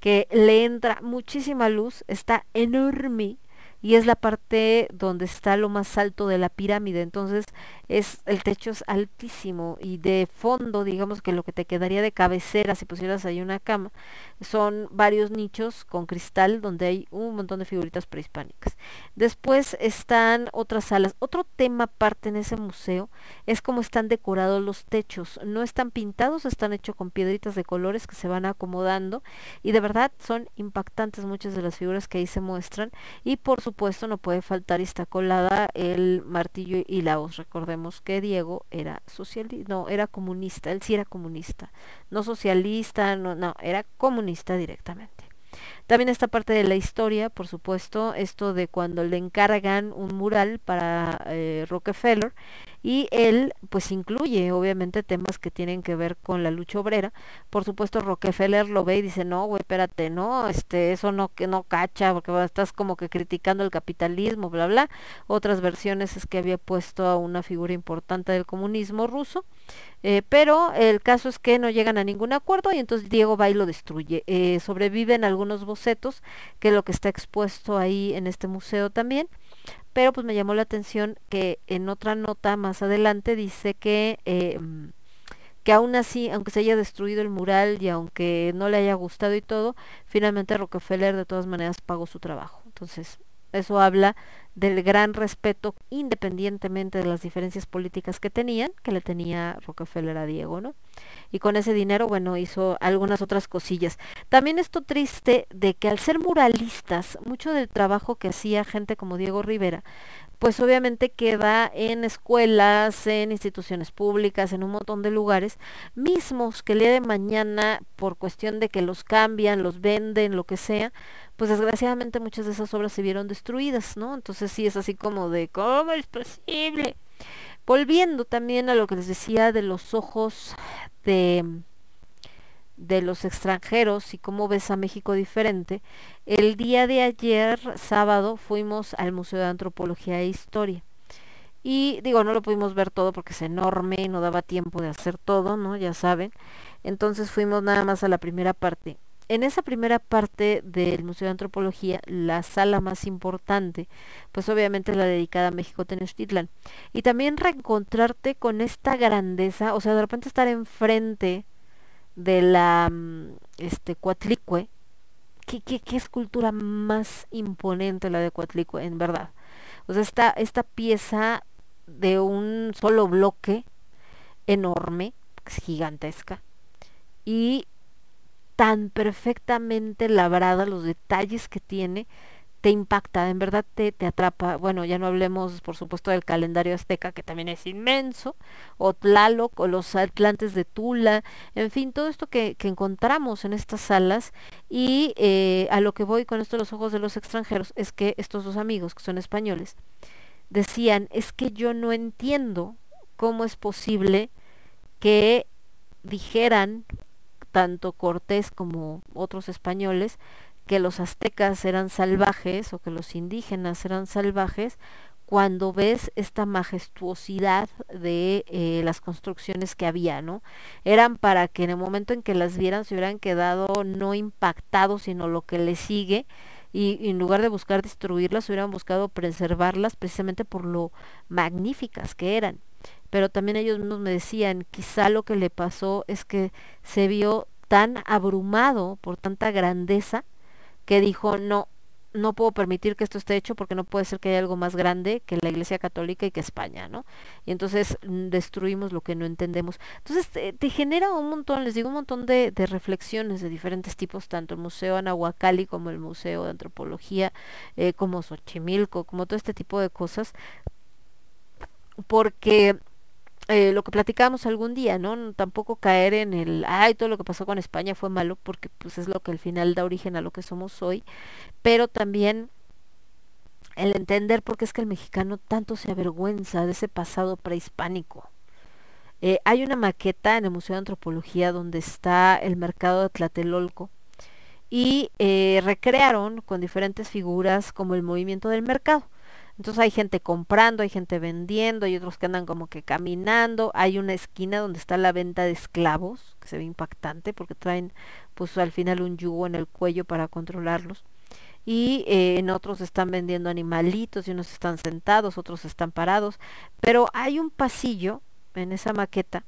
que le entra muchísima luz, está enorme y es la parte donde está lo más alto de la pirámide. Entonces, es el techo es altísimo y de fondo, digamos que lo que te quedaría de cabecera si pusieras ahí una cama, son varios nichos con cristal donde hay un montón de figuritas prehispánicas. Después están otras salas. Otro tema aparte en ese museo es cómo están decorados los techos. No están pintados, están hechos con piedritas de colores que se van acomodando y de verdad son impactantes muchas de las figuras que ahí se muestran y por supuesto no puede faltar y está colada el martillo y la hoz. Recordemos que Diego era socialista, no, era comunista, él sí era comunista, no socialista, no, no, era comunista directamente. También esta parte de la historia, por supuesto, esto de cuando le encargan un mural para eh, Rockefeller y él pues incluye obviamente temas que tienen que ver con la lucha obrera. Por supuesto Rockefeller lo ve y dice, no, güey, espérate, no, este, eso no, que no cacha, porque estás como que criticando el capitalismo, bla, bla. Otras versiones es que había puesto a una figura importante del comunismo ruso. Eh, pero el caso es que no llegan a ningún acuerdo y entonces Diego va y lo destruye. Eh, sobreviven algunos bocetos, que lo que está expuesto ahí en este museo también. Pero pues me llamó la atención que en otra nota más adelante dice que, eh, que aún así, aunque se haya destruido el mural y aunque no le haya gustado y todo, finalmente Rockefeller de todas maneras pagó su trabajo. Entonces, eso habla del gran respeto, independientemente de las diferencias políticas que tenían, que le tenía Rockefeller a Diego, ¿no? Y con ese dinero, bueno, hizo algunas otras cosillas. También esto triste de que al ser muralistas, mucho del trabajo que hacía gente como Diego Rivera, pues obviamente queda en escuelas, en instituciones públicas, en un montón de lugares, mismos que el día de mañana, por cuestión de que los cambian, los venden, lo que sea, pues desgraciadamente muchas de esas obras se vieron destruidas, ¿no? Entonces sí es así como de, ¿cómo es posible? Volviendo también a lo que les decía de los ojos de de los extranjeros y cómo ves a México diferente, el día de ayer, sábado, fuimos al Museo de Antropología e Historia. Y digo, no lo pudimos ver todo porque es enorme y no daba tiempo de hacer todo, ¿no? Ya saben. Entonces fuimos nada más a la primera parte. En esa primera parte del Museo de Antropología, la sala más importante, pues obviamente es la dedicada a México Tenochtitlan. Y también reencontrarte con esta grandeza, o sea, de repente estar enfrente de la mm, este Coatlicue, ¿qué, qué, qué escultura más imponente la de Coatlicue, en verdad. O sea, esta, esta pieza de un solo bloque enorme, es gigantesca, y tan perfectamente labrada, los detalles que tiene, te impacta, en verdad te, te atrapa. Bueno, ya no hablemos, por supuesto, del calendario azteca, que también es inmenso, o Tlaloc, o los atlantes de Tula, en fin, todo esto que, que encontramos en estas salas. Y eh, a lo que voy con esto de los ojos de los extranjeros es que estos dos amigos, que son españoles, decían, es que yo no entiendo cómo es posible que dijeran tanto Cortés como otros españoles que los aztecas eran salvajes o que los indígenas eran salvajes cuando ves esta majestuosidad de eh, las construcciones que había, ¿no? Eran para que en el momento en que las vieran se hubieran quedado no impactados, sino lo que le sigue, y, y en lugar de buscar destruirlas, hubieran buscado preservarlas precisamente por lo magníficas que eran. Pero también ellos mismos me decían, quizá lo que le pasó es que se vio tan abrumado por tanta grandeza que dijo, no, no puedo permitir que esto esté hecho porque no puede ser que haya algo más grande que la Iglesia Católica y que España, ¿no? Y entonces mm, destruimos lo que no entendemos. Entonces te, genera un montón, les digo, un montón de, reflexiones de diferentes tipos, tanto el Museo Anahuacalli como el Museo de Antropología, eh, como Xochimilco, como todo este tipo de cosas, porque eh, lo que platicábamos algún día, ¿no? Tampoco caer en el, ay, todo lo que pasó con España fue malo, porque pues es lo que al final da origen a lo que somos hoy, pero también el entender por qué es que el mexicano tanto se avergüenza de ese pasado prehispánico. Eh, hay una maqueta en el Museo de Antropología donde está el mercado de Tlatelolco y eh, recrearon con diferentes figuras como el movimiento del mercado. Entonces hay gente comprando, hay gente vendiendo, hay otros que andan como que caminando, hay una esquina donde está la venta de esclavos, que se ve impactante porque traen pues al final un yugo en el cuello para controlarlos. Y eh, en otros están vendiendo animalitos y unos están sentados, otros están parados. Pero hay un pasillo en esa maqueta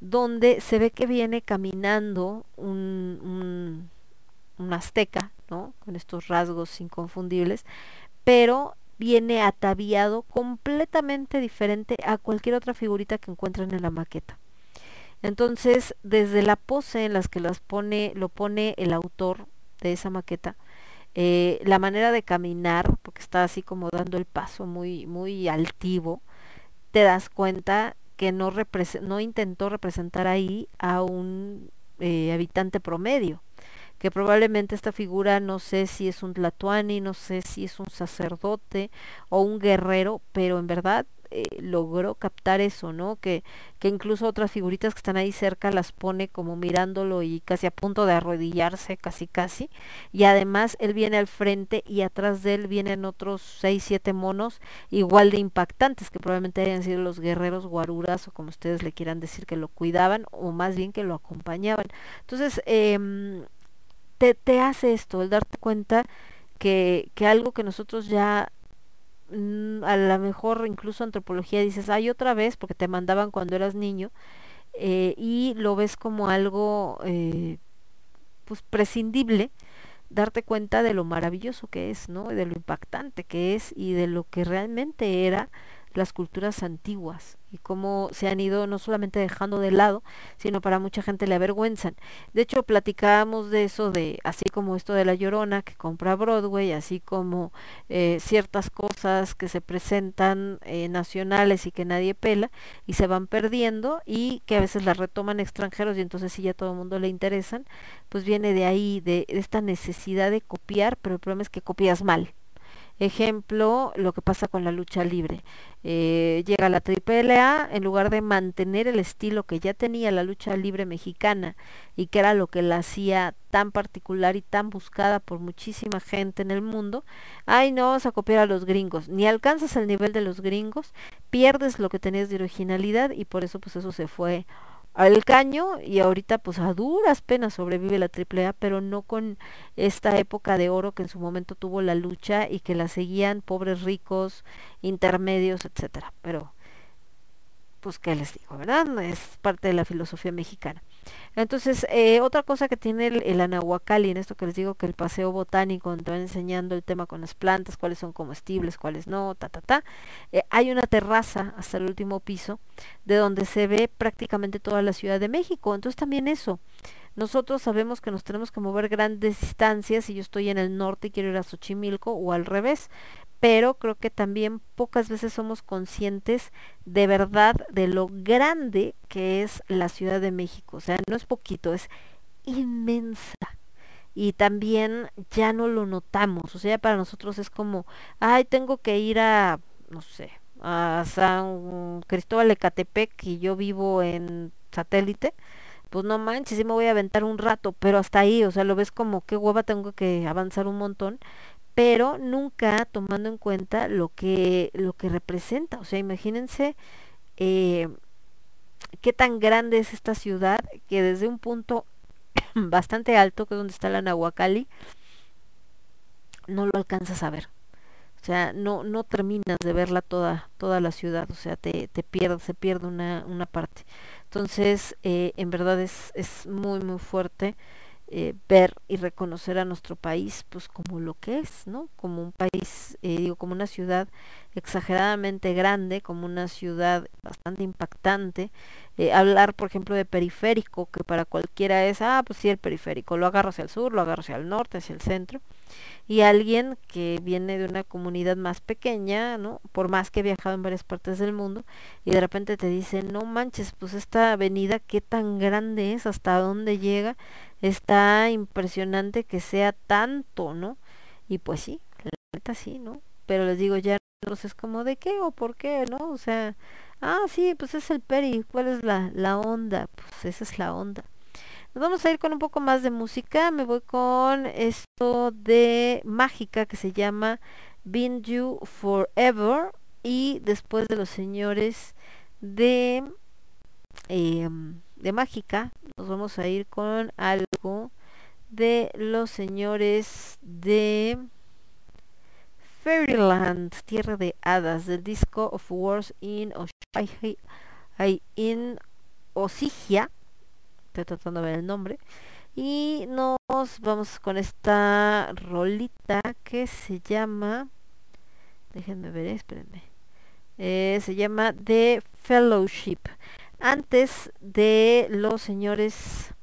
donde se ve que viene caminando un, un, un azteca, ¿no? Con estos rasgos inconfundibles, pero viene ataviado completamente diferente a cualquier otra figurita que encuentren en la maqueta. Entonces, desde la pose en las que las pone, lo pone el autor de esa maqueta, eh, la manera de caminar, porque está así como dando el paso muy, muy altivo, te das cuenta que no, intentó representar ahí a un eh, habitante promedio, que probablemente esta figura no sé si es un tlatoani, no sé si es un sacerdote o un guerrero, pero en verdad eh, logró captar eso, ¿no? Que, que incluso otras figuritas que están ahí cerca las pone como mirándolo y casi a punto de arrodillarse, casi casi. Y además él viene al frente y atrás de él vienen otros seis, siete monos igual de impactantes, que probablemente hayan sido los guerreros guaruras o como ustedes le quieran decir que lo cuidaban o más bien que lo acompañaban. Entonces, eh, te, te hace esto, el darte cuenta que, que algo que nosotros ya mm, a lo mejor incluso antropología dices, ay otra vez, porque te mandaban cuando eras niño, eh, y lo ves como algo eh, pues prescindible, darte cuenta de lo maravilloso que es, ¿no? De lo impactante que es y de lo que realmente era las culturas antiguas y cómo se han ido no solamente dejando de lado, sino para mucha gente le avergüenzan. De hecho, platicábamos de eso, de así como esto de la llorona que compra Broadway, así como eh, ciertas cosas que se presentan eh, nacionales y que nadie pela y se van perdiendo y que a veces las retoman extranjeros y entonces sí ya todo el mundo le interesan, pues viene de ahí, de esta necesidad de copiar, pero el problema es que copias mal. Ejemplo, lo que pasa con la lucha libre. Eh, llega la AAA, en lugar de mantener el estilo que ya tenía la lucha libre mexicana y que era lo que la hacía tan particular y tan buscada por muchísima gente en el mundo, ay no vas a copiar a los gringos, ni alcanzas el nivel de los gringos, pierdes lo que tenías de originalidad y por eso pues eso se fue al caño y ahorita pues a duras penas sobrevive la AAA, pero no con esta época de oro que en su momento tuvo la lucha y que la seguían pobres ricos, intermedios, etcétera. Pero pues qué les digo, ¿verdad? Es parte de la filosofía mexicana. Entonces, eh, otra cosa que tiene el, el Anahuacalli, en esto que les digo que el paseo botánico, donde van enseñando el tema con las plantas, cuáles son comestibles, cuáles no, ta, ta, ta, eh, hay una terraza hasta el último piso, de donde se ve prácticamente toda la Ciudad de México. Entonces también eso, nosotros sabemos que nos tenemos que mover grandes distancias si yo estoy en el norte y quiero ir a Xochimilco o al revés, pero creo que también pocas veces somos conscientes de verdad de lo grande que es la Ciudad de México. O sea, no es poquito, es inmensa. Y también ya no lo notamos. O sea, para nosotros es como, ay, tengo que ir a, no sé, a San Cristóbal de Catepec y yo vivo en satélite. Pues no manches, sí me voy a aventar un rato, pero hasta ahí, o sea, lo ves como qué hueva tengo que avanzar un montón pero nunca tomando en cuenta lo que lo que representa. O sea imagínense eh, qué tan grande es esta ciudad que desde un punto bastante alto que es donde está la Nahuacali no lo alcanzas a ver. O sea no no terminas de verla toda toda la ciudad. O sea te, te pierde se pierde una, una parte. Entonces eh, en verdad es, es muy muy fuerte eh, ver y reconocer a nuestro país pues como lo que es, ¿no? Como un país, eh, digo, como una ciudad exageradamente grande, como una ciudad bastante impactante. Eh, hablar, por ejemplo, de periférico, que para cualquiera es, ah, pues sí, el periférico, lo agarro hacia el sur, lo agarro hacia el norte, hacia el centro. Y alguien que viene de una comunidad más pequeña, ¿no? Por más que he viajado en varias partes del mundo, y de repente te dice, no manches, pues esta avenida, qué tan grande es, hasta dónde llega, está impresionante que sea tanto, ¿no? Y pues sí, la neta sí, ¿no? Pero les digo, ya entonces como de qué o por qué, ¿no? O sea, ah, sí, pues es el peri, ¿cuál es la, la onda? Pues esa es la onda. Nos vamos a ir con un poco más de música, me voy con esto de mágica que se llama Been You Forever y después de los señores de... em, de mágica, nos vamos a ir con algo de los señores de Fairyland, Tierra de Hadas, del disco of Wars in Osigia, estoy tratando de ver el nombre, y nos vamos con esta rolita que se llama, déjenme ver, espérenme, eh, se llama The Fellowship. Antes de los señores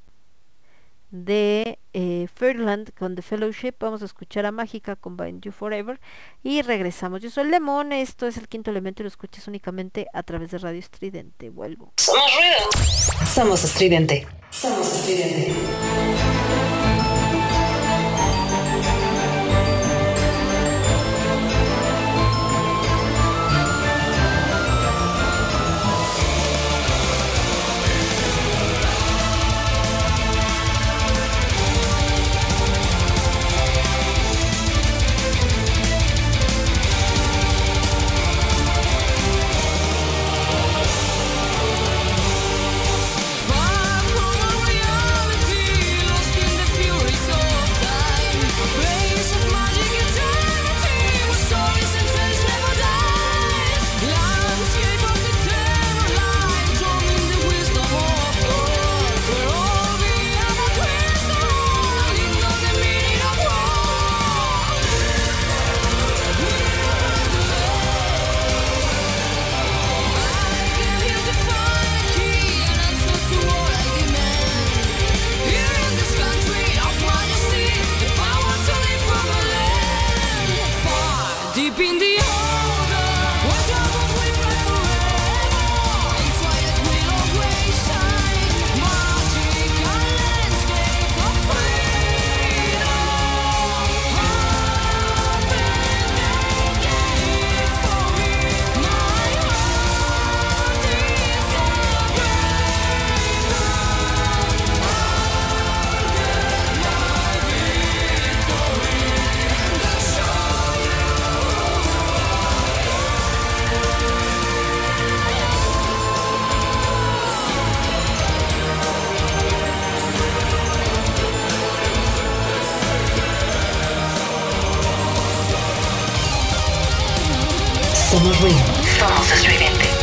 de eh, Fairyland con The Fellowship vamos a escuchar a Mágica con Bind You Forever y regresamos. Yo soy Lemon, esto es el quinto elemento y lo escuchas únicamente a través de Radio Estridente. Vuelvo. Somos ruido. Somos estridente. Somos estridente. Somos ruido. Somos estridente.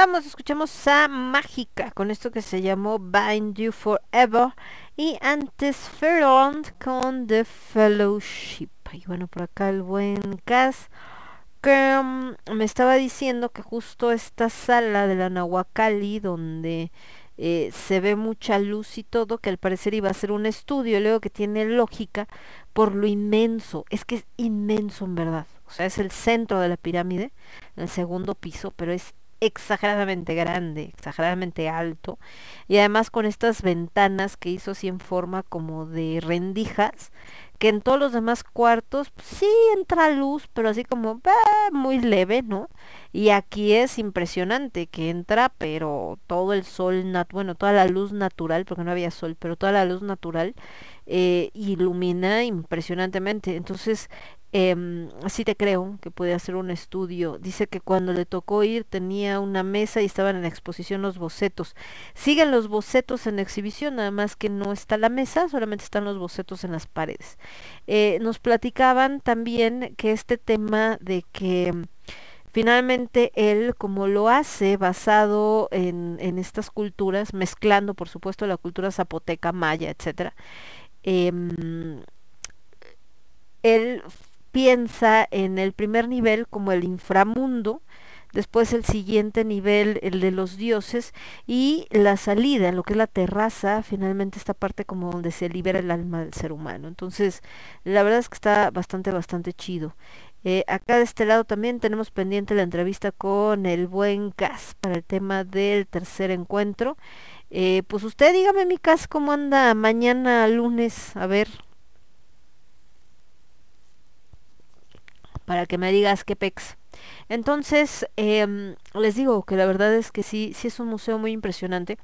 Regresamos, escuchamos a Mágica con esto que se llamó Bind You Forever y antes Fairland con The Fellowship. Y bueno, por acá el buen Cas que me estaba diciendo que justo esta sala de la Nahuacali donde eh, se ve mucha luz y todo, que al parecer iba a ser un estudio, luego que tiene lógica por lo inmenso, es que es inmenso en verdad, o sea, es el centro de la pirámide, el segundo piso, pero es exageradamente grande, exageradamente alto, y además con estas ventanas que hizo así en forma como de rendijas, que en todos los demás cuartos pues, sí entra luz, pero así como bah, muy leve, ¿no? Y aquí es impresionante que entra, pero todo el sol, nat bueno, toda la luz natural, porque no había sol, pero toda la luz natural eh, ilumina impresionantemente. Entonces, em, sí te creo que puede hacer un estudio. Dice que cuando le tocó ir tenía una mesa y estaban en exposición los bocetos. Siguen los bocetos en exhibición, nada más que no está la mesa, solamente están los bocetos en las paredes. Eh, nos platicaban también que este tema de que Finalmente, él, como lo hace basado en, estas culturas, mezclando, por supuesto, la cultura zapoteca, maya, etcétera, eh, él piensa en el primer nivel como el inframundo, después el siguiente nivel, el de los dioses, y la salida, lo que es la terraza, finalmente esta parte como donde se libera el alma del ser humano. Entonces, la verdad es que está bastante, bastante chido. Eh, acá de este lado también tenemos pendiente la entrevista con el buen Cas para el tema del tercer encuentro. Eh, pues usted dígame, mi Cas, cómo anda mañana lunes, a ver. Para que me digas qué pex. Entonces, eh, les digo que la verdad es que sí, sí es un museo muy impresionante.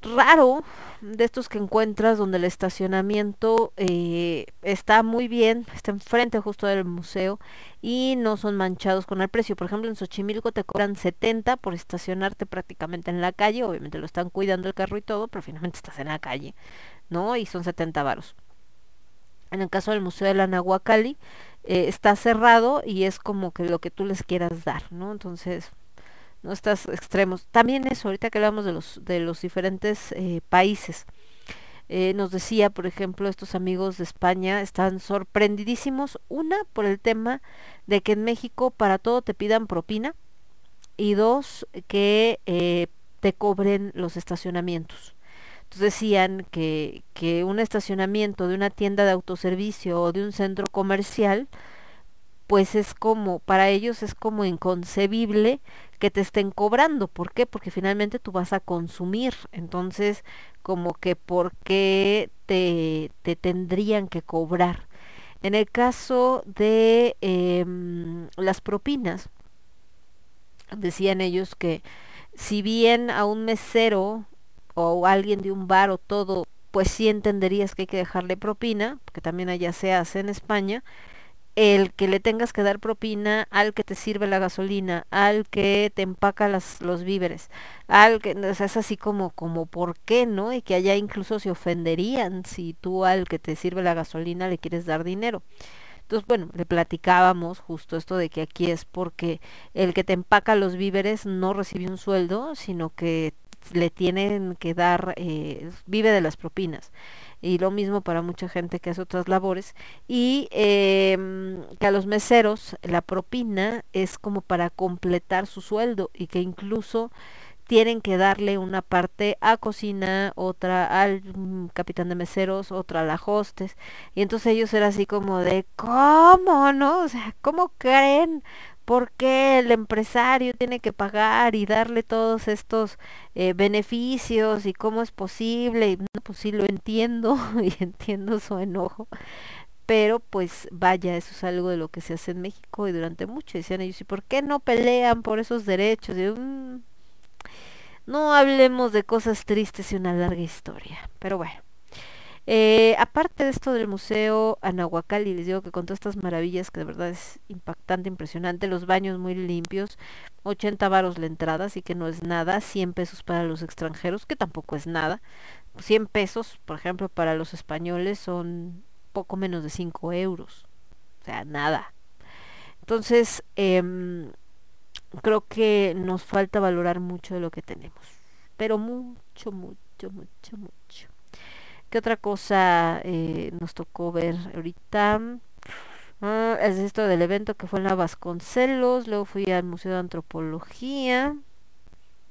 Raro de estos que encuentras donde el estacionamiento eh, está muy bien, está enfrente justo del museo y no son manchados con el precio. Por ejemplo, en Xochimilco te cobran 70 por estacionarte prácticamente en la calle, obviamente lo están cuidando el carro y todo, pero finalmente estás en la calle, ¿no? Y son 70 varos. En el caso del Museo de la Nahuacali, eh, está cerrado y es como que lo que tú les quieras dar, ¿no? Entonces, no estás extremos. También eso, ahorita que hablamos de los, de los diferentes eh, países. Eh, nos decía, por ejemplo, estos amigos de España están sorprendidísimos, una, por el tema de que en México para todo te pidan propina y dos, que te cobren los estacionamientos. Entonces decían que, que un estacionamiento de una tienda de autoservicio o de un centro comercial, pues es como, para ellos es como inconcebible que te estén cobrando. ¿Por qué? Porque finalmente tú vas a consumir. Entonces, como que por qué te, te tendrían que cobrar. En el caso de eh, las propinas, decían ellos que si bien a un mesero o alguien de un bar o todo, pues sí entenderías que hay que dejarle propina, porque también allá se hace en España, el que le tengas que dar propina al que te sirve la gasolina, al que te empaca los víveres, al que es así como como por qué, ¿no? Y que allá incluso se ofenderían si tú al que te sirve la gasolina le quieres dar dinero. Entonces, bueno, le platicábamos justo esto de que aquí es porque el que te empaca los víveres no recibe un sueldo, sino que le tienen que dar, eh, vive de las propinas y lo mismo para mucha gente que hace otras labores y eh, que a los meseros la propina es como para completar su sueldo y que incluso tienen que darle una parte a cocina, otra al mm, capitán de meseros, otra a la hostes. Y entonces ellos eran así como de, ¿cómo no? O sea, ¿cómo creen? ¿Por qué el empresario tiene que pagar y darle todos estos eh, beneficios y cómo es posible? No, pues sí lo entiendo y entiendo su enojo. Pero pues vaya, eso es algo de lo que se hace en México y durante mucho decían ellos, ¿y por qué no pelean por esos derechos? Y, mmm, no hablemos de cosas tristes y una larga historia. Pero bueno. Eh, aparte de esto del museo Anahuacalli, les digo que con todas estas maravillas que de verdad es impactante, impresionante, los baños muy limpios, 80 varos la entrada, así que no es nada, 100 pesos para los extranjeros, que tampoco es nada, 100 pesos, por ejemplo, para los españoles son poco menos de 5 euros, o sea, nada. Entonces, eh, creo que nos falta valorar mucho de lo que tenemos. Pero mucho, mucho, mucho, mucho. ¿Qué otra cosa eh, nos tocó ver ahorita? Ah, es esto del evento que fue en la Vasconcelos, luego fui al Museo de Antropología.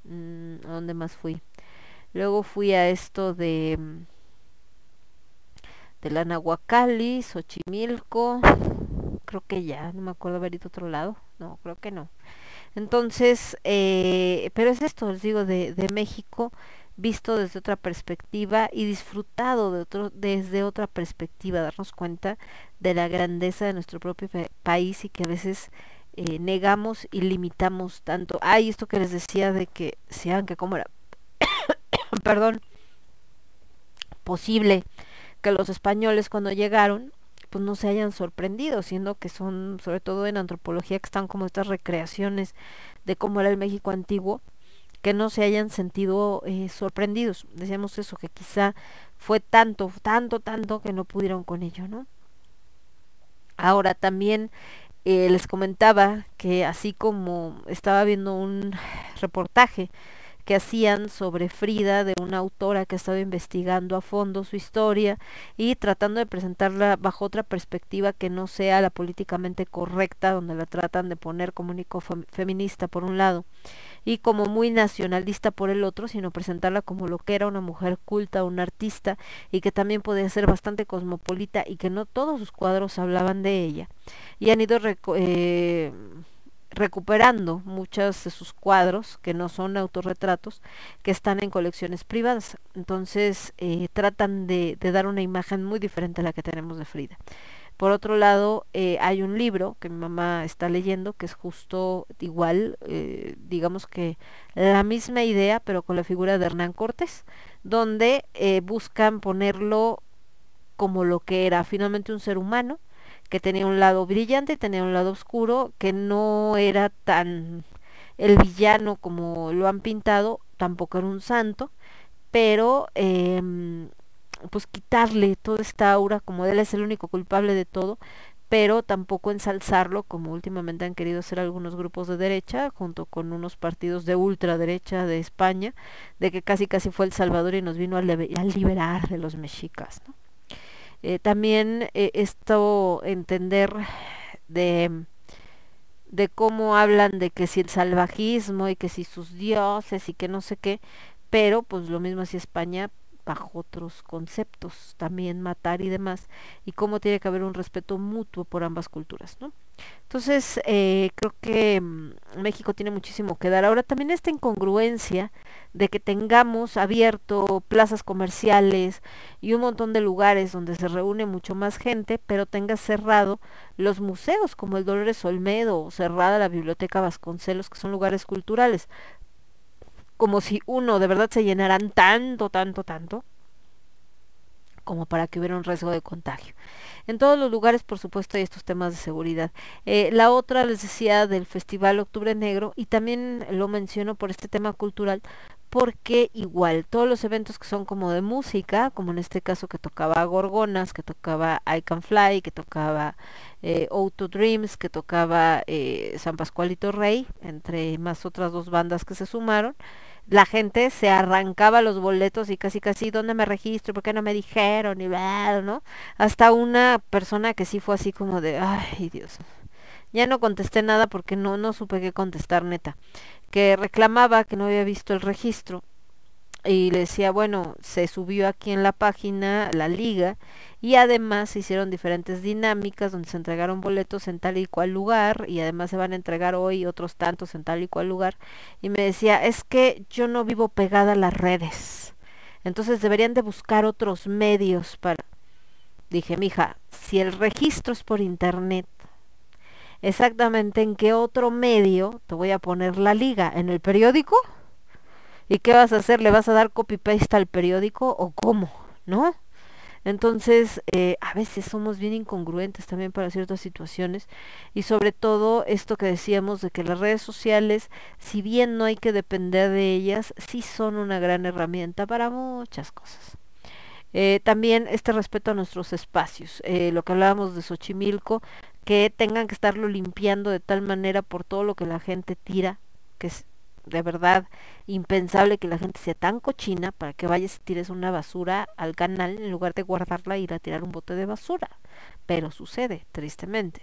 Mm, ¿A dónde más fui? Luego fui a esto de mm, de la Nahuacali, Xochimilco, creo que ya, no me acuerdo haber ido a otro lado, no, creo que no. Entonces, eh, pero es esto, les digo, de, de México visto desde otra perspectiva y disfrutado de otro, desde otra perspectiva, darnos cuenta de la grandeza de nuestro propio pa- país y que a veces eh, negamos y limitamos tanto. Ay, esto que les decía de que sean que como era, perdón, posible que los españoles cuando llegaron pues no se hayan sorprendido, siendo que son, sobre todo en antropología, que están como estas recreaciones de cómo era el México antiguo, que no se hayan sentido eh, sorprendidos. Decíamos eso, que quizá fue tanto, tanto, tanto que no pudieron con ello, ¿no? Ahora también eh, les comentaba que así como estaba viendo un reportaje que hacían sobre Frida de una autora que ha estado investigando a fondo su historia y tratando de presentarla bajo otra perspectiva que no sea la políticamente correcta, donde la tratan de poner como único fem- feminista por un lado y como muy nacionalista por el otro, sino presentarla como lo que era una mujer culta, una artista y que también podía ser bastante cosmopolita y que no todos sus cuadros hablaban de ella. Y han ido eh, recuperando muchos de sus cuadros que no son autorretratos que están en colecciones privadas entonces eh, tratan de dar una imagen muy diferente a la que tenemos de Frida por otro lado eh, hay un libro que mi mamá está leyendo que es justo igual eh, digamos que la misma idea pero con la figura de Hernán Cortés donde eh, buscan ponerlo como lo que era finalmente un ser humano que tenía un lado brillante tenía un lado oscuro, que no era tan el villano como lo han pintado, tampoco era un santo, pero eh, pues quitarle toda esta aura, como él es el único culpable de todo, pero tampoco ensalzarlo como últimamente han querido hacer algunos grupos de derecha, junto con unos partidos de ultraderecha de España, de que casi casi fue el Salvador y nos vino a, liberar de los mexicas. Eh, también eh, esto entender de de cómo hablan de que si el salvajismo y que si sus dioses y que no sé qué, pero pues lo mismo hacía España bajo otros conceptos, también matar y demás, y cómo tiene que haber un respeto mutuo por ambas culturas, ¿no? Entonces, eh, creo que mm, México tiene muchísimo que dar. Ahora también esta incongruencia de que tengamos abierto plazas comerciales y un montón de lugares donde se reúne mucho más gente, pero tenga cerrado los museos como el Dolores Olmedo o cerrada la Biblioteca Vasconcelos, que son lugares culturales. Como si uno de verdad se llenaran tanto, tanto, tanto, como para que hubiera un riesgo de contagio. En todos los lugares, por supuesto, hay estos temas de seguridad. Eh, la otra, les decía, del Festival Octubre Negro, y también lo menciono por este tema cultural, porque igual, todos los eventos que son como de música, como en este caso que tocaba Gorgonas, que tocaba I Can Fly, que tocaba eh, Auto Dreams, que tocaba eh, San Pascualito Rey, entre más otras dos bandas que se sumaron, la gente se arrancaba los boletos y casi casi, ¿dónde me registro? ¿Por qué no me dijeron? Y ¿no? Hasta una persona que sí fue así como de, ay Dios. Ya no contesté nada porque no, no supe qué contestar neta. Que reclamaba que no había visto el registro y le decía, bueno, se subió aquí en la página la liga y además se hicieron diferentes dinámicas donde se entregaron boletos en tal y cual lugar y además se van a entregar hoy otros tantos en tal y cual lugar y me decía, es que yo no vivo pegada a las redes, entonces deberían de buscar otros medios para... Dije, mija, si el registro es por internet, exactamente en qué otro medio te voy a poner la liga, en el periódico? ¿Y qué vas a hacer? ¿Le vas a dar copy-paste al periódico o cómo? ¿No? Entonces, eh, a veces somos bien incongruentes también para ciertas situaciones y sobre todo esto que decíamos de que las redes sociales, si bien no hay que depender de ellas, sí son una gran herramienta para muchas cosas. Eh, también este respeto a nuestros espacios, eh, lo que hablábamos de Xochimilco, que tengan que estarlo limpiando de tal manera por todo lo que la gente tira, que de verdad impensable que la gente sea tan cochina para que vayas y tires una basura al canal en lugar de guardarla y ir a tirar un bote de basura. Pero sucede, tristemente.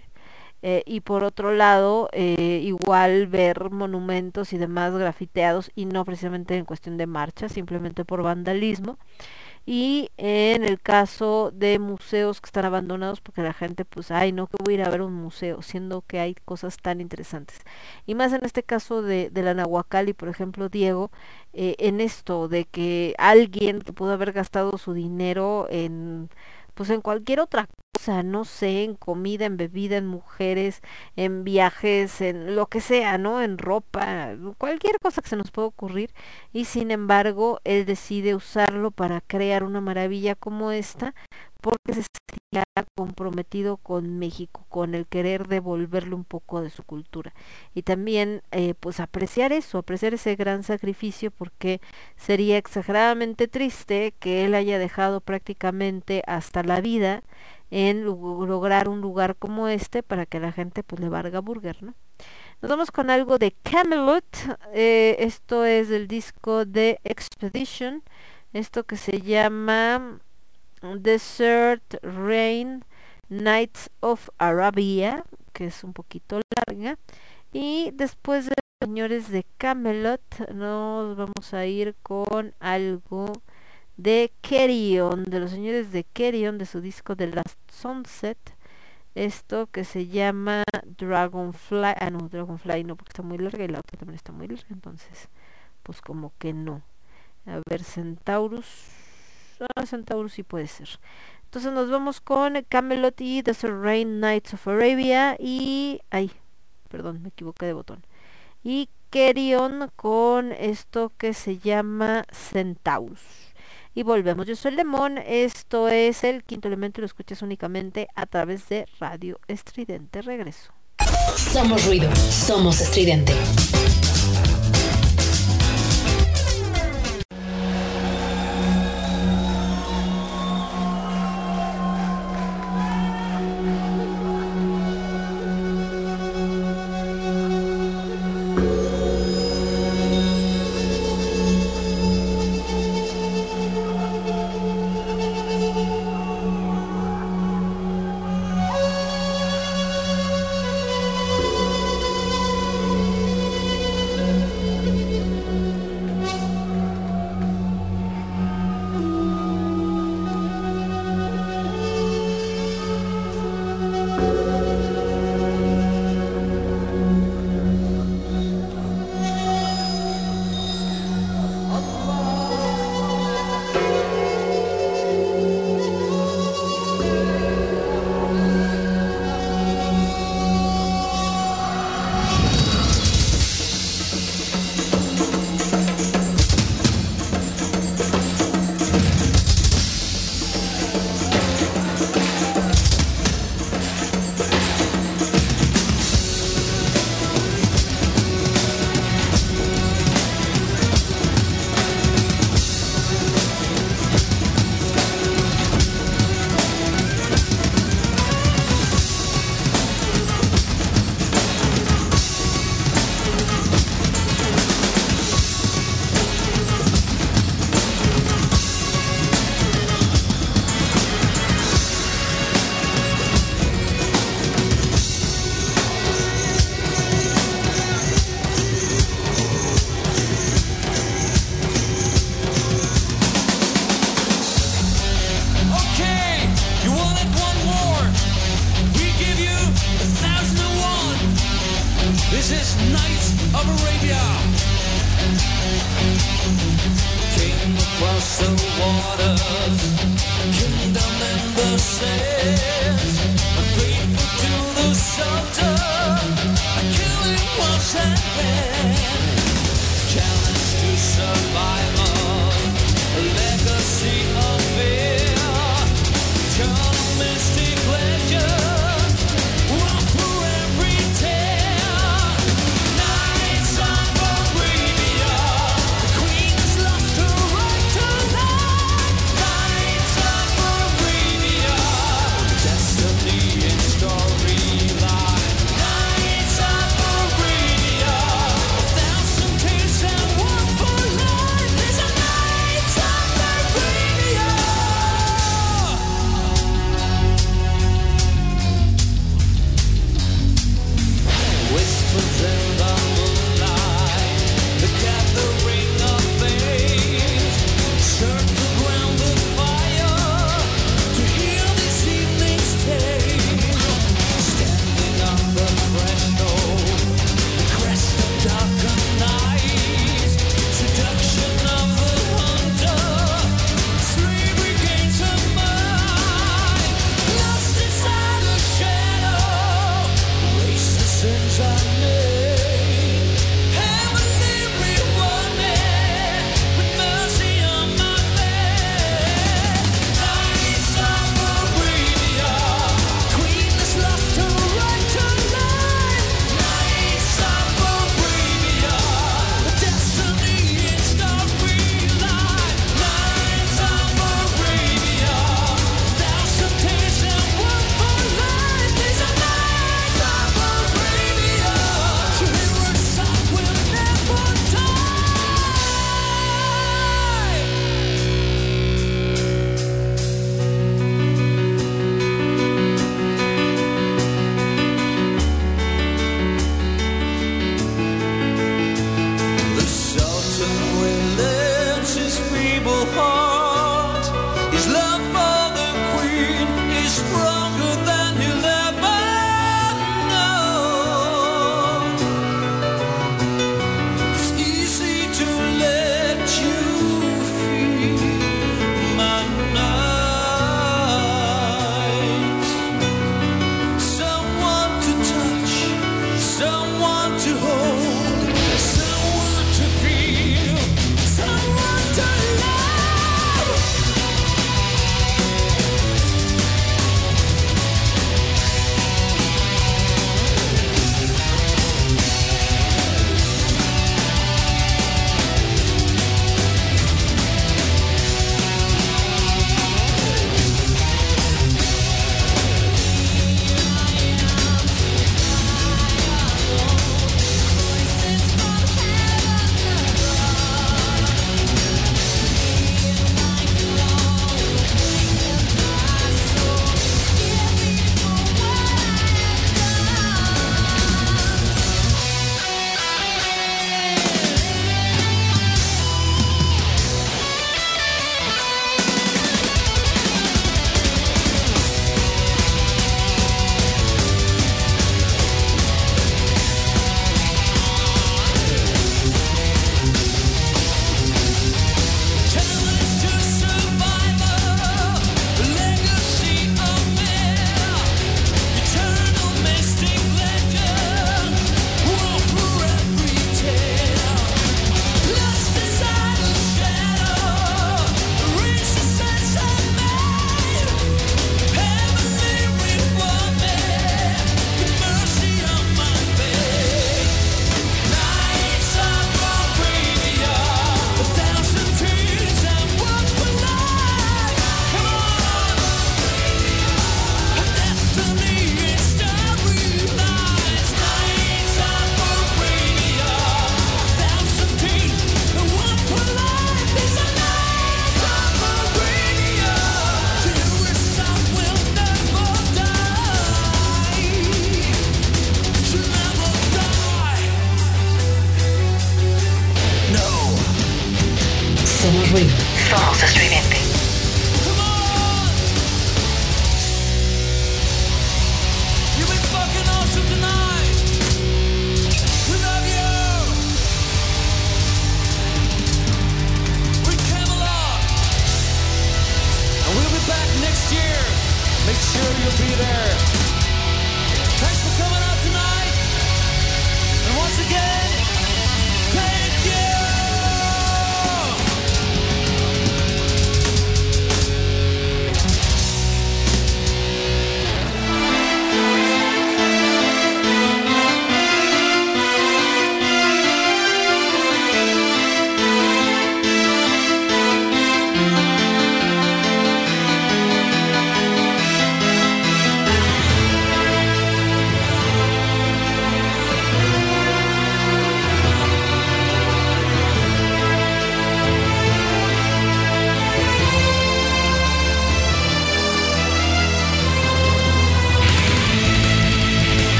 Eh, y por otro lado, eh, igual ver monumentos y demás grafiteados y no precisamente en cuestión de marcha, simplemente por vandalismo. Y en el caso de museos que están abandonados porque la gente pues, ay, no que voy a ir a ver un museo, siendo que hay cosas tan interesantes. Y más en este caso de, de la Nahuacali, por ejemplo, Diego, eh, en esto de que alguien que pudo haber gastado su dinero en pues en cualquier otra cosa, no sé, en comida, en bebida, en mujeres, en viajes, en lo que sea, ¿no? En ropa, cualquier cosa que se nos pueda ocurrir. Y sin embargo, él decide usarlo para crear una maravilla como esta, porque se sentía comprometido con México, con el querer devolverle un poco de su cultura. Y también, eh, pues, apreciar eso, apreciar ese gran sacrificio, porque sería exageradamente triste que él haya dejado prácticamente hasta la vida en lograr un lugar como este para que la gente pues le valga burger, ¿no? Nos vamos con algo de Camelot. eh, esto es del disco de Expedition. Esto que se llama Desert Rain Nights of Arabia, que es un poquito larga. Y después de señores de Camelot, nos vamos a ir con algo de Kerion, de los señores de Kerion, de su disco The Last Sunset. Esto que se llama Dragonfly. Ah, no, Dragonfly no, porque está muy larga y la otra también está muy larga. Entonces, pues como que no. A ver, Centaurus. Ah, Centaurus sí puede ser. Entonces nos vamos con Camelot y Desert Rain Nights of Arabia. Y. Ay, perdón, me equivoqué de botón. Y Kerion con esto que se llama Centaurus. Y volvemos. Yo soy Lemón. Esto es el quinto elemento lo escuchas únicamente a través de Radio Estridente. Regreso. Somos ruido, somos estridente.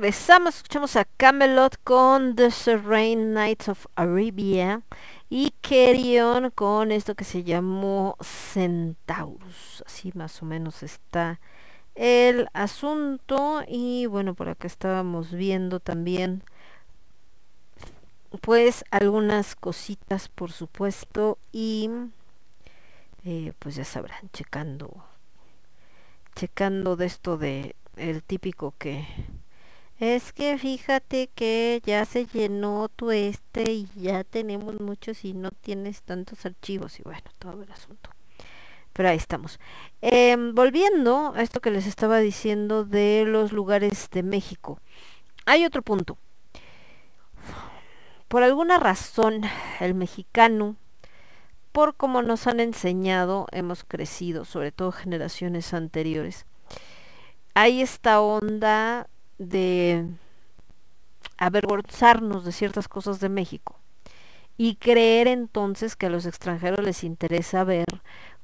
Regresamos, escuchamos a Camelot con The Serene Nights of Arabia y Kerion con esto que se llamó Centaurus. Así más o menos está el asunto y bueno, por acá estábamos viendo también pues algunas cositas por supuesto y eh, pues ya sabrán, checando checando de esto de el típico que es que fíjate que ya se llenó tu este y ya tenemos muchos y no tienes tantos archivos y bueno, todo el asunto. Pero ahí estamos. Em, volviendo a esto que les estaba diciendo de los lugares de México. Hay otro punto. Por alguna razón, el mexicano, por como nos han enseñado, hemos crecido, sobre todo generaciones anteriores. Hay esta onda de avergonzarnos de ciertas cosas de México y creer entonces que a los extranjeros les interesa ver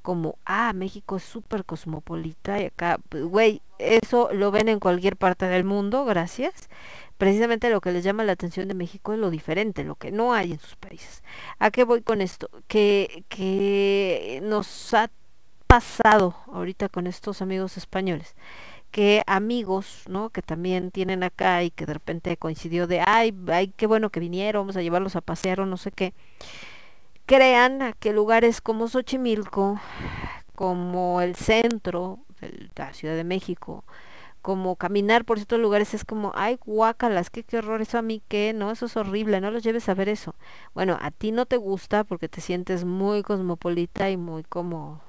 como, ah, México es súper cosmopolita y acá, pues, güey, eso lo ven en cualquier parte del mundo, gracias. Precisamente lo que les llama la atención de México es lo diferente, lo que no hay en sus países. ¿A qué voy con esto? Que, que nos ha pasado ahorita con estos amigos españoles que amigos, ¿no? Que también tienen acá y que de repente coincidió de, ay, ay, qué bueno que vinieron, vamos a llevarlos a pasear o no sé qué. Crean que lugares como Xochimilco, como el centro de la Ciudad de México, como caminar por estos lugares es como, ay, guácalas, qué, qué horror, eso a mí qué, no, eso es horrible, no los lleves a ver eso. Bueno, a ti no te gusta porque te sientes muy cosmopolita y muy como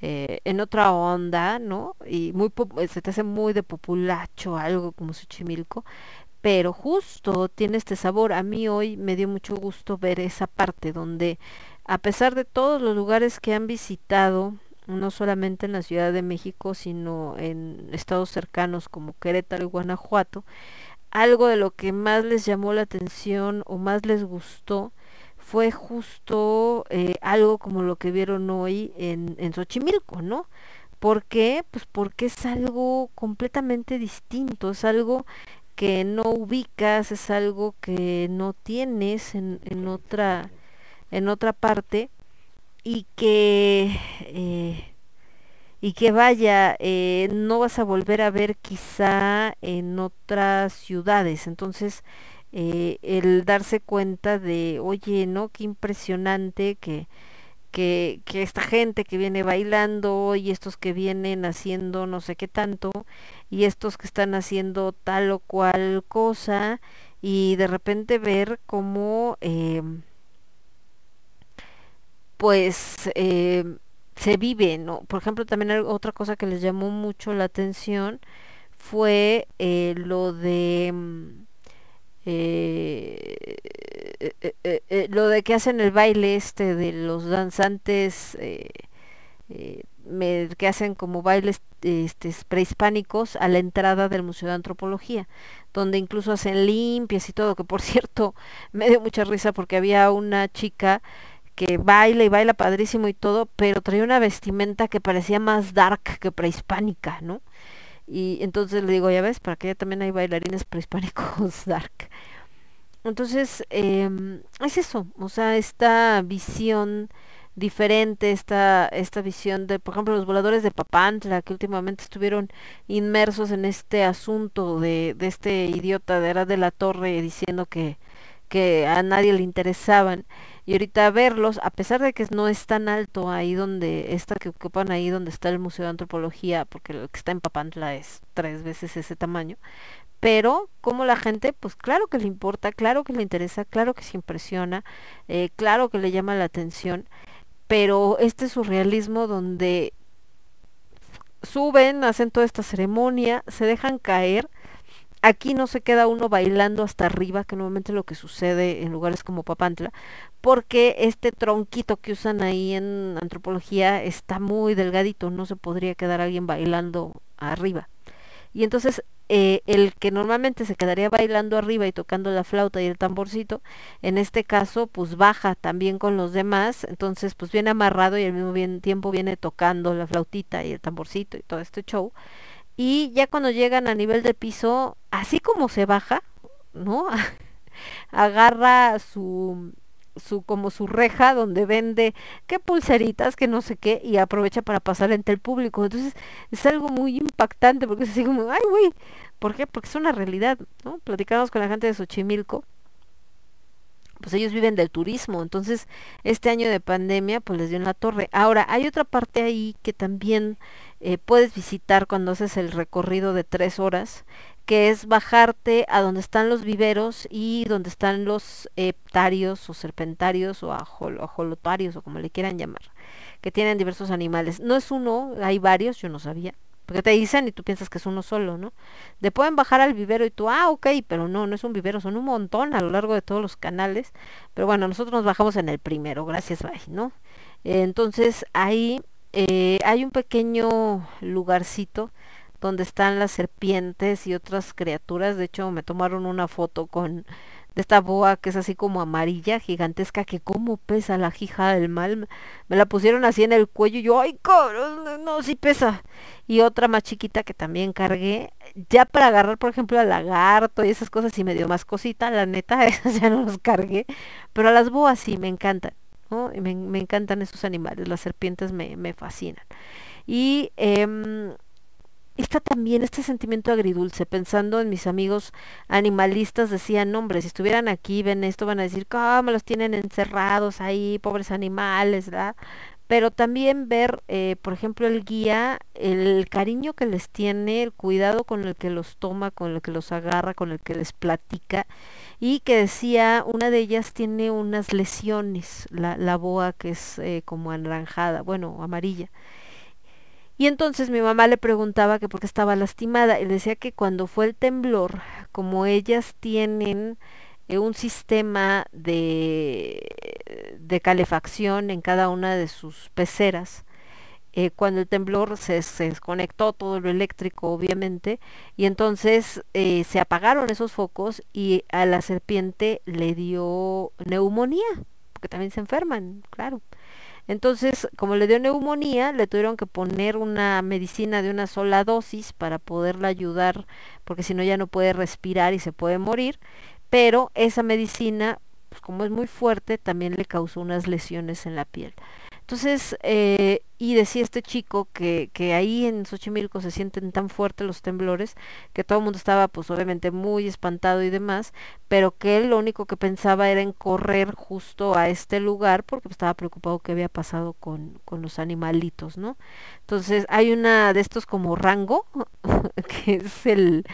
eh, en otra onda, ¿no? Y muy pop- se te hace muy de populacho, algo como Xochimilco, pero justo tiene este sabor. A mí hoy me dio mucho gusto ver esa parte donde, a pesar de todos los lugares que han visitado, no solamente en la Ciudad de México, sino en estados cercanos como Querétaro y Guanajuato, algo de lo que más les llamó la atención o más les gustó fue justo eh, algo como lo que vieron hoy en, en Xochimilco, ¿no? ¿Por qué? Pues porque es algo completamente distinto, es algo que no ubicas, es algo que no tienes en, en otra en otra parte y que eh, y que vaya eh, no vas a volver a ver quizá en otras ciudades entonces eh, el darse cuenta de oye no qué impresionante que que, que esta gente que viene bailando y estos que vienen haciendo no sé qué tanto y estos que están haciendo tal o cual cosa y de repente ver cómo eh, pues eh, se vive, ¿no? Por ejemplo, también otra cosa que les llamó mucho la atención fue lo de mm, eh, eh, eh, lo de que hacen el baile este de los danzantes me- que hacen como bailes este, prehispánicos a la entrada del Museo de Antropología, donde incluso hacen limpias y todo, que por cierto me dio mucha risa porque había una chica que baila y baila padrísimo y todo, pero traía una vestimenta que parecía más dark que prehispánica, ¿no? Y entonces le digo, ya ves, para que ya también hay bailarines prehispánicos dark. Entonces, em, es eso, o sea, esta visión diferente, esta, esta visión de, por ejemplo, los voladores de Papantla, que últimamente estuvieron inmersos en este asunto de, de este idiota de Era de la Torre diciendo que, que a nadie le interesaban. Y ahorita verlos, a pesar de que no es tan alto ahí donde, esta que ocupan ahí donde está el Museo de Antropología, porque lo que está en Papantla es tres veces ese tamaño, pero como la gente, pues claro que le importa, claro que le interesa, claro que se impresiona, eh, claro que le llama la atención, pero este surrealismo donde suben, hacen toda esta ceremonia, se dejan caer, aquí no se queda uno bailando hasta arriba, que normalmente lo que sucede en lugares como Papantla, porque este tronquito que usan ahí en antropología está muy delgadito, no se podría quedar alguien bailando arriba. Y entonces eh, el que normalmente se quedaría bailando arriba y tocando la flauta y el tamborcito, en este caso pues baja también con los demás, entonces pues viene amarrado y al mismo bien- tiempo viene tocando la flautita y el tamborcito y todo este show. y ya cuando llegan a nivel de piso, así como se baja, ¿no? Agarra su su como su reja donde vende qué pulseritas, que no sé qué, y aprovecha para pasar entre el público. Entonces es algo muy impactante porque es como, ay, güey, ¿por qué? Porque es una realidad, ¿no? Platicamos con la gente de Xochimilco, pues ellos viven del turismo, entonces este año de pandemia pues les dio en la torre. Ahora, hay otra parte ahí que también eh, puedes visitar cuando haces el recorrido de tres horas, que es bajarte a donde están los viveros y donde están los heptarios o serpentarios o ajol- ajolotarios o como le quieran llamar, que tienen diversos animales. No es uno, hay varios, yo no sabía. Porque te dicen y tú piensas que es uno solo, ¿no? De pueden bajar al vivero y tú, ah, ok, pero no, no es un vivero, son un montón a lo largo de todos los canales. Pero bueno, nosotros nos bajamos en el primero, gracias, bye, ¿no? Entonces ahí eh, hay un pequeño lugarcito donde están las serpientes y otras criaturas. De hecho, me tomaron una foto con de esta boa que es así como amarilla, gigantesca, que como pesa la hija del mal. Me la pusieron así en el cuello y yo, ay, cabrón, no, sí pesa. Y otra más chiquita que también cargué, ya para agarrar, por ejemplo, al lagarto y esas cosas y me dio más cosita, la neta, esas ya no los cargué. Pero a las boas sí, me encantan. Me, me encantan esos animales, las serpientes me, me fascinan. Y em, está también este sentimiento agridulce, pensando en mis amigos animalistas, decían, "No, hombre, si estuvieran aquí, ven esto, van a decir, ¿cómo los tienen encerrados ahí, pobres animales, ¿verdad? Pero también ver, eh, por ejemplo, el guía, el cariño que les tiene, el cuidado con el que los toma, con el que los agarra, con el que les platica, y que decía, una de ellas tiene unas lesiones, la, la boa que es eh, como anaranjada, bueno, amarilla. Y entonces mi mamá le preguntaba que por qué estaba lastimada y decía que cuando fue el temblor, como ellas tienen eh, un sistema de, de calefacción en cada una de sus peceras, eh, cuando el temblor se, se desconectó todo lo eléctrico, obviamente, y entonces eh, se apagaron esos focos y a la serpiente le dio neumonía, porque también se enferman, claro. Entonces, como le dio neumonía, le tuvieron que poner una medicina de una sola dosis para poderla ayudar, porque si no ya no puede respirar y se puede morir. Pero esa medicina, pues como es muy fuerte, también le causó unas lesiones en la piel. Entonces, eh, y decía este chico que, que ahí en Xochimilco se sienten tan fuertes los temblores que todo el mundo estaba pues obviamente muy espantado y demás, pero que él lo único que pensaba era en correr justo a este lugar porque pues, estaba preocupado qué había pasado con, con los animalitos, ¿no? Entonces hay una de estos como rango, que es el-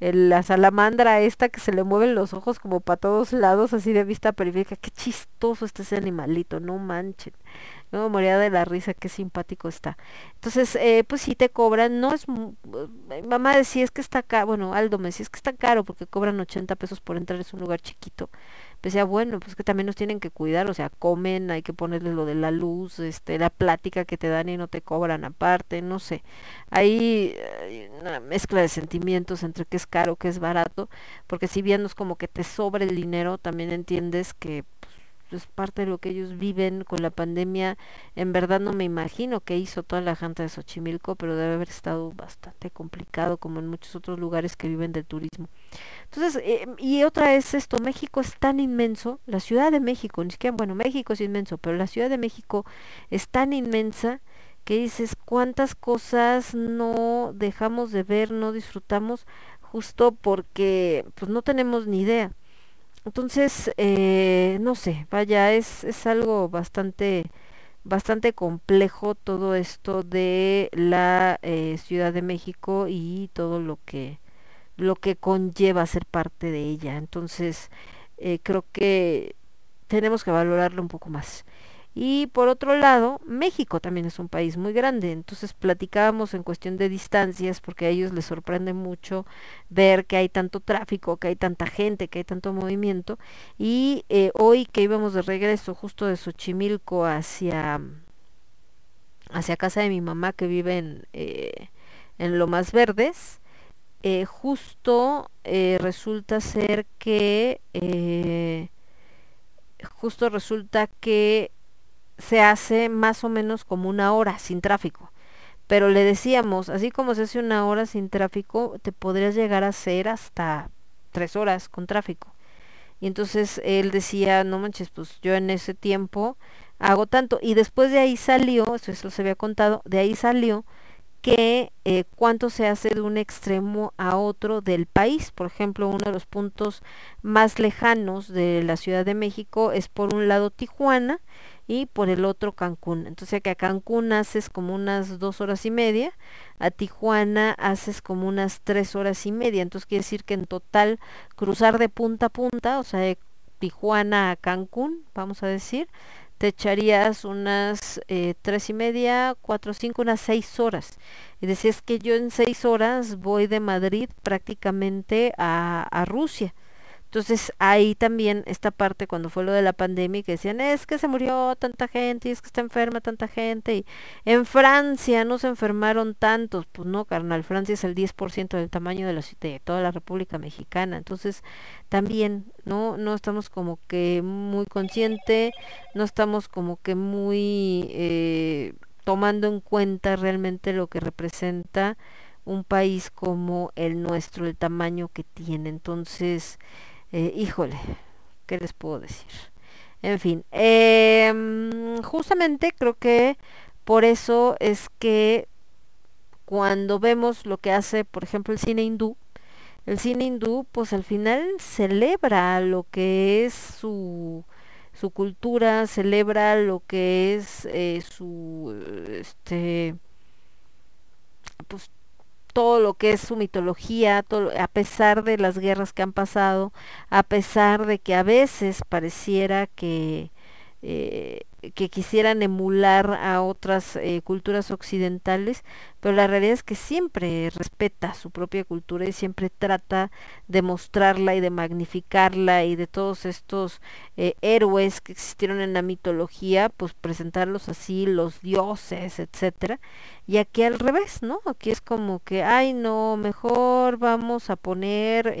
la salamandra esta que se le mueven los ojos como para todos lados así de vista periférica, qué chistoso está ese animalito, no manchen. Me moría de la risa, qué simpático está. Entonces, eh, pues sí te cobran, no es, eh, mamá decía, es que está caro, bueno, Aldo me decía, es que está caro porque cobran 80 pesos por entrar, es un lugar chiquito. Decía, bueno, pues que también nos tienen que cuidar, o sea, comen, hay que ponerles lo de la luz, este, la plática que te dan y no te cobran aparte, no sé. Hay eh, una mezcla de sentimientos entre qué es caro, qué es barato, porque si bien no es como que te sobre el dinero, también entiendes que pues, es parte de lo que ellos viven con la pandemia. En verdad no me imagino qué hizo toda la gente de Xochimilco, pero debe haber estado bastante complicado, como en muchos otros lugares que viven del turismo. Entonces, eh, y otra es esto, México es tan inmenso, la Ciudad de México, ni siquiera, bueno, México es inmenso, pero la Ciudad de México es tan inmensa que dices cuántas cosas no dejamos de ver, no disfrutamos, justo porque pues no tenemos ni idea. Entonces, eh, no sé, vaya, es, es algo bastante, bastante complejo todo esto de la eh, Ciudad de México y todo lo que, lo que conlleva ser parte de ella. Entonces, eh, creo que tenemos que valorarlo un poco más. Y por otro lado, México también es un país muy grande, entonces platicábamos en cuestión de distancias, porque a ellos les sorprende mucho ver que hay tanto tráfico, que hay tanta gente, que hay tanto movimiento. Y eh, hoy que íbamos de regreso justo de Xochimilco hacia, hacia casa de mi mamá que vive en, eh, en Lomas Verdes, eh, justo eh, resulta ser que justo resulta que se hace más o menos como una hora sin tráfico. pero le decíamos, así como se hace una hora sin tráfico, te podrías llegar a hacer hasta tres horas con tráfico. Y entonces él decía, no manches, pues yo en ese tiempo hago tanto. Y después de ahí salió, eso, eso se había contado, de ahí salió que eh, cuánto se hace de un extremo a otro del país. Por ejemplo, uno de los puntos más lejanos de la Ciudad de México es por un lado Tijuana y por el otro Cancún. Entonces que a Cancún haces como unas dos horas y media, a Tijuana haces como unas tres horas y media. Entonces quiere decir que en total cruzar de punta a punta, o sea, de Tijuana a Cancún, vamos a decir, te echarías unas eh, tres y media, cuatro, cinco, unas seis horas. Y decías que yo en seis horas voy de Madrid prácticamente a, a Rusia. Entonces ahí también esta parte cuando fue lo de la pandemia que decían es que se murió tanta gente y es que está enferma tanta gente y en Francia no se enfermaron tantos, pues no carnal, Francia es el 10% del tamaño de, la, de toda la República Mexicana, entonces también no no estamos como que muy consciente, no estamos como que muy eh, tomando en cuenta realmente lo que representa un país como el nuestro, el tamaño que tiene, entonces eh, híjole, ¿qué les puedo decir? En fin, em, justamente creo que por eso es que cuando vemos lo que hace, por ejemplo, el cine hindú, el cine hindú, pues al final celebra lo que es su, su cultura, celebra lo que es eh, su, este, pues todo lo que es su mitología, a pesar de las guerras que han pasado, a pesar de que a veces pareciera que, eh, que quisieran emular a otras eh, culturas occidentales, pero la realidad es que siempre respeta su propia cultura y siempre trata de mostrarla y de magnificarla y de todos estos eh, héroes que existieron en la mitología, pues presentarlos así, los dioses, etcétera. Y aquí al revés, ¿no? Aquí es como que, ay, no, mejor vamos a poner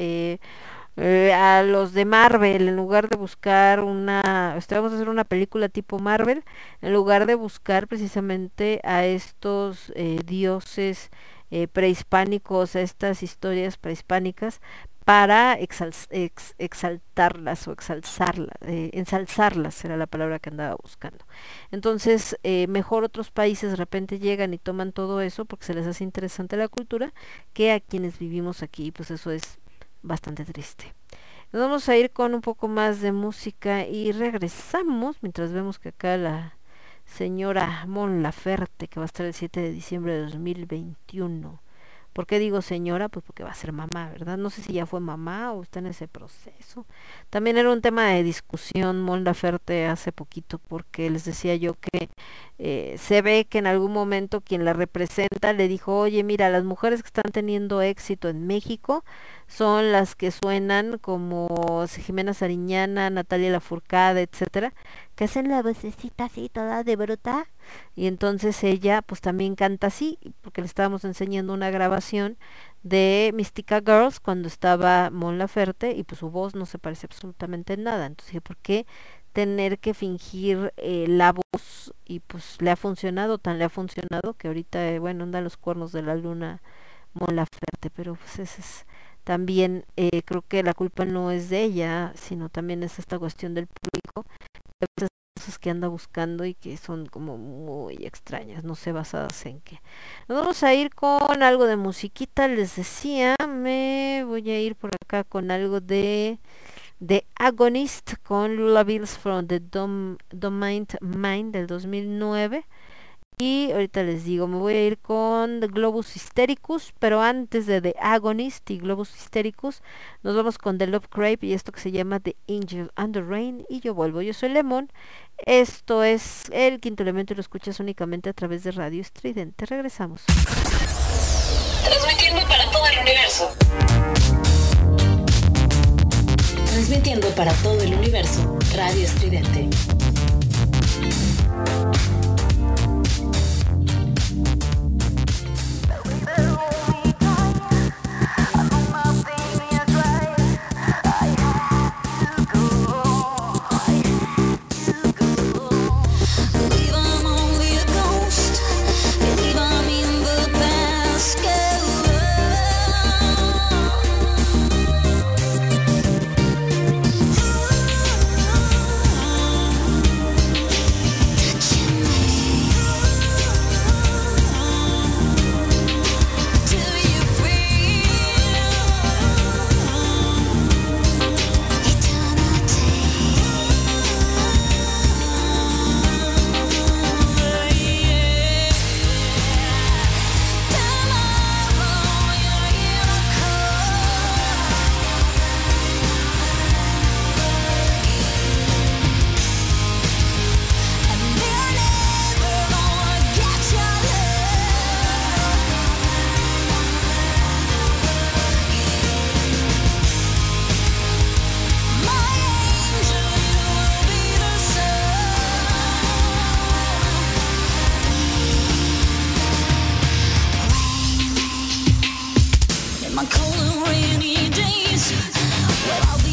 eh, a los de Marvel en lugar de buscar una, vamos a hacer una película tipo Marvel, en lugar de buscar precisamente a estos eh, dioses eh, prehispánicos, a estas historias prehispánicas, para exal- ex- exaltarlas o exalzarlas, ensalzarlas era la palabra que andaba buscando. Entonces, mejor otros países de repente llegan y toman todo eso porque se les hace interesante la cultura que a quienes vivimos aquí, pues eso es bastante triste. Nos vamos a ir con un poco más de música y regresamos mientras vemos que acá la señora Mon Laferte, que va a estar el 7 de diciembre de 2021. ¿Por qué digo señora? Pues porque va a ser mamá, ¿verdad? No sé si ya fue mamá o está en ese proceso. También era un tema de discusión Mon Laferte hace poquito porque les decía yo que eh, se ve que en algún momento quien la representa le dijo, oye, mira, las mujeres que están teniendo éxito en México son las que suenan como Jimena Sariñana, Natalia Lafourcade, etcétera, que hacen la vocecita así toda de bruta y entonces ella pues también canta así porque le estábamos enseñando una grabación de Mystica Girls cuando estaba Mon Laferte y pues su voz no se parece absolutamente en nada. Entonces ¿por qué tener que fingir eh, la voz y pues le ha funcionado tan le ha funcionado que ahorita eh, bueno anda los cuernos de la luna Mon Laferte pero pues ese es también eh, creo que la culpa no es de ella sino también es esta cuestión del público. Veces cosas que anda buscando y que son como muy extrañas, no sé basadas en qué. Vamos a ir con algo de musiquita, les decía, me voy a ir por acá con algo de The Agonist con Lullabills from the Dom, Domain Mind del 2009. Y ahorita les digo, me voy a ir con Globus Hystericus, pero antes de The Agonist y Globus Hystericus, nos vamos con The Love Crave y esto que se llama The Angel and the Rain. Y yo vuelvo, yo soy Lemon. Esto es el quinto elemento y lo escuchas únicamente a través de Radio Estridente. Regresamos. Transmitiendo para todo el universo. Transmitiendo para todo el universo. Radio Estridente. My cold and rainy days. Well,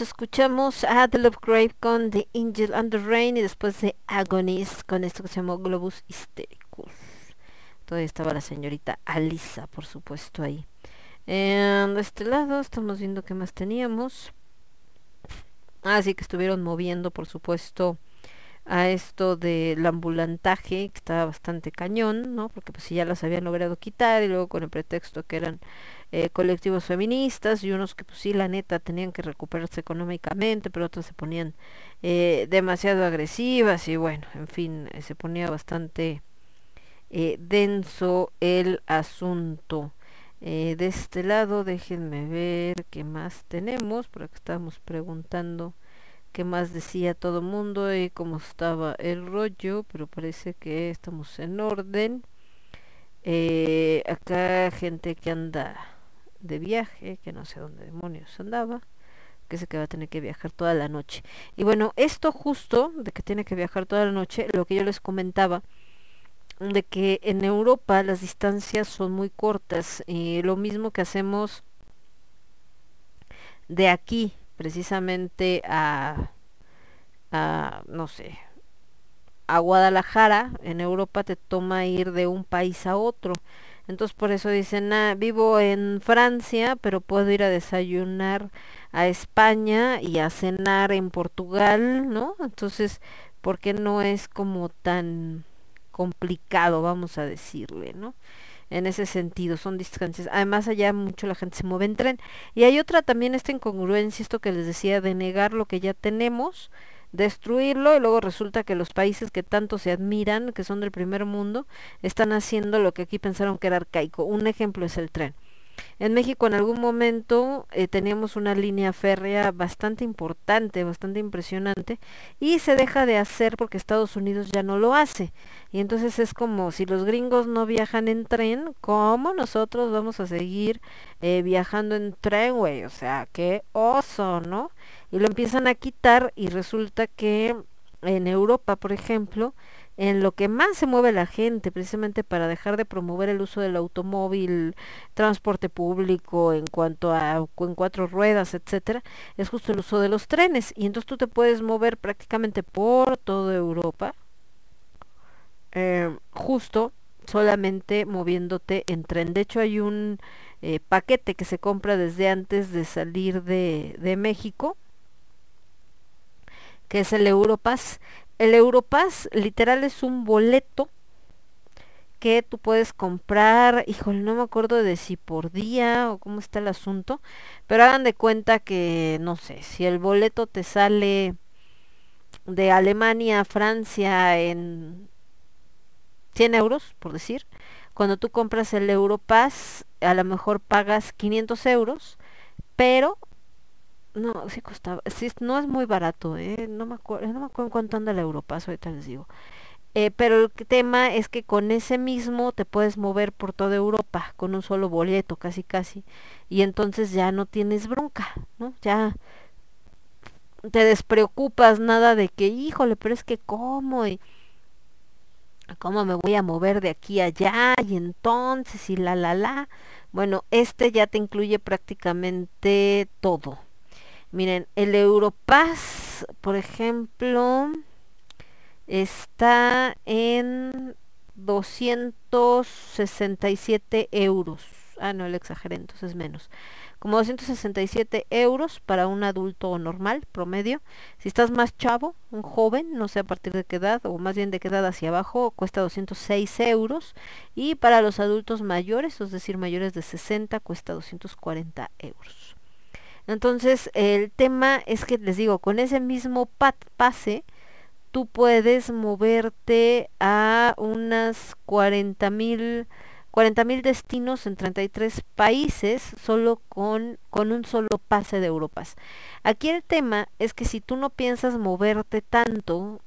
escuchamos a The Love Grave con The Angel and the Rain y después de Agonist con esto que se llamó Globus Hystericus. Todavía estaba la señorita Alisa, por supuesto, ahí. Eh, de este lado estamos viendo qué más teníamos. Así que estuvieron moviendo, por supuesto, a esto del ambulantaje, que estaba bastante cañón, ¿no? Porque pues si ya las habían logrado quitar y luego con el pretexto que eran eh, colectivos feministas y unos que pues sí, la neta, tenían que recuperarse económicamente, pero otras se ponían eh, demasiado agresivas y bueno, en fin, eh, se ponía bastante denso el asunto. De este lado, déjenme ver qué más tenemos, por acá estábamos preguntando qué más decía todo mundo y cómo estaba el rollo, pero parece que estamos en orden. Acá gente que anda de viaje, que no sé dónde demonios andaba, que sé que va a tener que viajar toda la noche. Y bueno, esto justo de que tiene que viajar toda la noche, lo que yo les comentaba, de que en Europa las distancias son muy cortas y lo mismo que hacemos de aquí precisamente a, a no sé a Guadalajara en Europa te toma ir de un país a otro entonces por eso dicen ah, vivo en Francia pero puedo ir a desayunar a España y a cenar en Portugal no entonces ¿por qué no es como tan complicado vamos a decirle no en ese sentido, son distancias. Además, allá mucho la gente se mueve en tren. Y hay otra también esta incongruencia, esto que les decía, de negar lo que ya tenemos, destruirlo, y luego resulta que los países que tanto se admiran, que son del primer mundo, están haciendo lo que aquí pensaron que era arcaico. Un ejemplo es el tren. En México en algún momento eh, teníamos una línea férrea bastante importante, bastante impresionante, y se deja de hacer porque Estados Unidos ya no lo hace. Y entonces es como si los gringos no viajan en tren, ¿cómo nosotros vamos a seguir eh, viajando en tren, güey? O sea, qué oso, ¿no? Y lo empiezan a quitar y resulta que en Europa, por ejemplo, en lo que más se mueve la gente, precisamente para dejar de promover el uso del automóvil, transporte público, en cuanto a en cuatro ruedas, etcétera, es justo el uso de los trenes. Y entonces tú te puedes mover prácticamente por toda Europa, eh, justo solamente moviéndote en tren. De hecho, hay un eh, paquete que se compra desde antes de salir de, de México, que es el Europass. El Europass literal es un boleto que tú puedes comprar, híjole, no me acuerdo de si por día o cómo está el asunto, pero hagan de cuenta que, no sé, si el boleto te sale de Alemania a Francia en 100 euros, por decir, cuando tú compras el Europass, a lo mejor pagas 500 euros, pero no, sí costaba, sí, no es muy barato, ¿eh? no me acuerdo, no me acuerdo cuánto anda el Europass, ahorita les digo. Eh, pero el tema es que con ese mismo te puedes mover por toda Europa con un solo boleto, casi casi, y entonces ya no tienes bronca, ¿no? Ya te despreocupas nada de que, híjole, pero es que cómo y cómo me voy a mover de aquí a allá y entonces y la la la. Bueno, este ya te incluye prácticamente todo. Miren, el Europass, por ejemplo, está en 267 euros ah no, le exageré, entonces menos, como 267 euros para un adulto normal, promedio. Si estás más chavo, un joven, no sé a partir de qué edad, o más bien de qué edad hacia abajo, cuesta 206 euros. Y para los adultos mayores, es decir, mayores de 60, cuesta 240 euros. Entonces, el tema es que les digo, con ese mismo pat pase, tú puedes moverte a unas 40 mil 40 mil destinos en 33 países solo con, con un solo pase de Europass. Aquí el tema es que si tú no piensas moverte tanto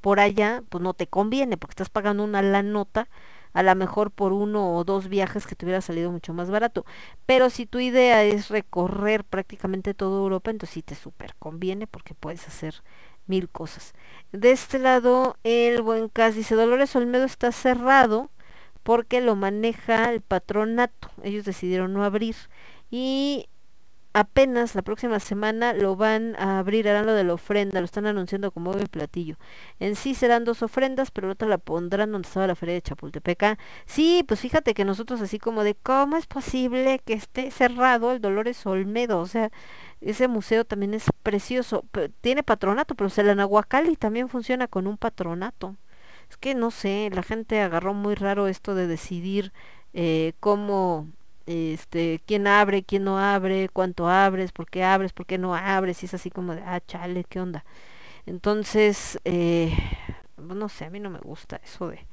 por allá, pues no te conviene porque estás pagando una la nota a lo mejor por uno o dos viajes que te hubiera salido mucho más barato. Pero si tu idea es recorrer prácticamente toda Europa, entonces sí te súper conviene porque puedes hacer mil cosas. De este lado, el buen Cas dice, Dolores Olmedo está cerrado porque lo maneja el patronato. Ellos decidieron no abrir y apenas la próxima semana lo van a abrir, harán lo de la ofrenda, lo están anunciando como buen platillo. En sí serán dos ofrendas, pero la otra la pondrán donde estaba la feria de Chapultepec. Sí, pues fíjate que nosotros así como de cómo es posible que esté cerrado el Dolores Olmedo, o sea, ese museo también es precioso, tiene patronato, pero o el Anahuacalli también funciona con un patronato. Es que no sé, la gente agarró muy raro esto de decidir eh, cómo, este, quién abre, quién no abre, cuánto abres, por qué abres, por qué no abres, y es así como de, ah, chale, ¿qué onda? Entonces, eh, pues no sé, a mí no me gusta eso de,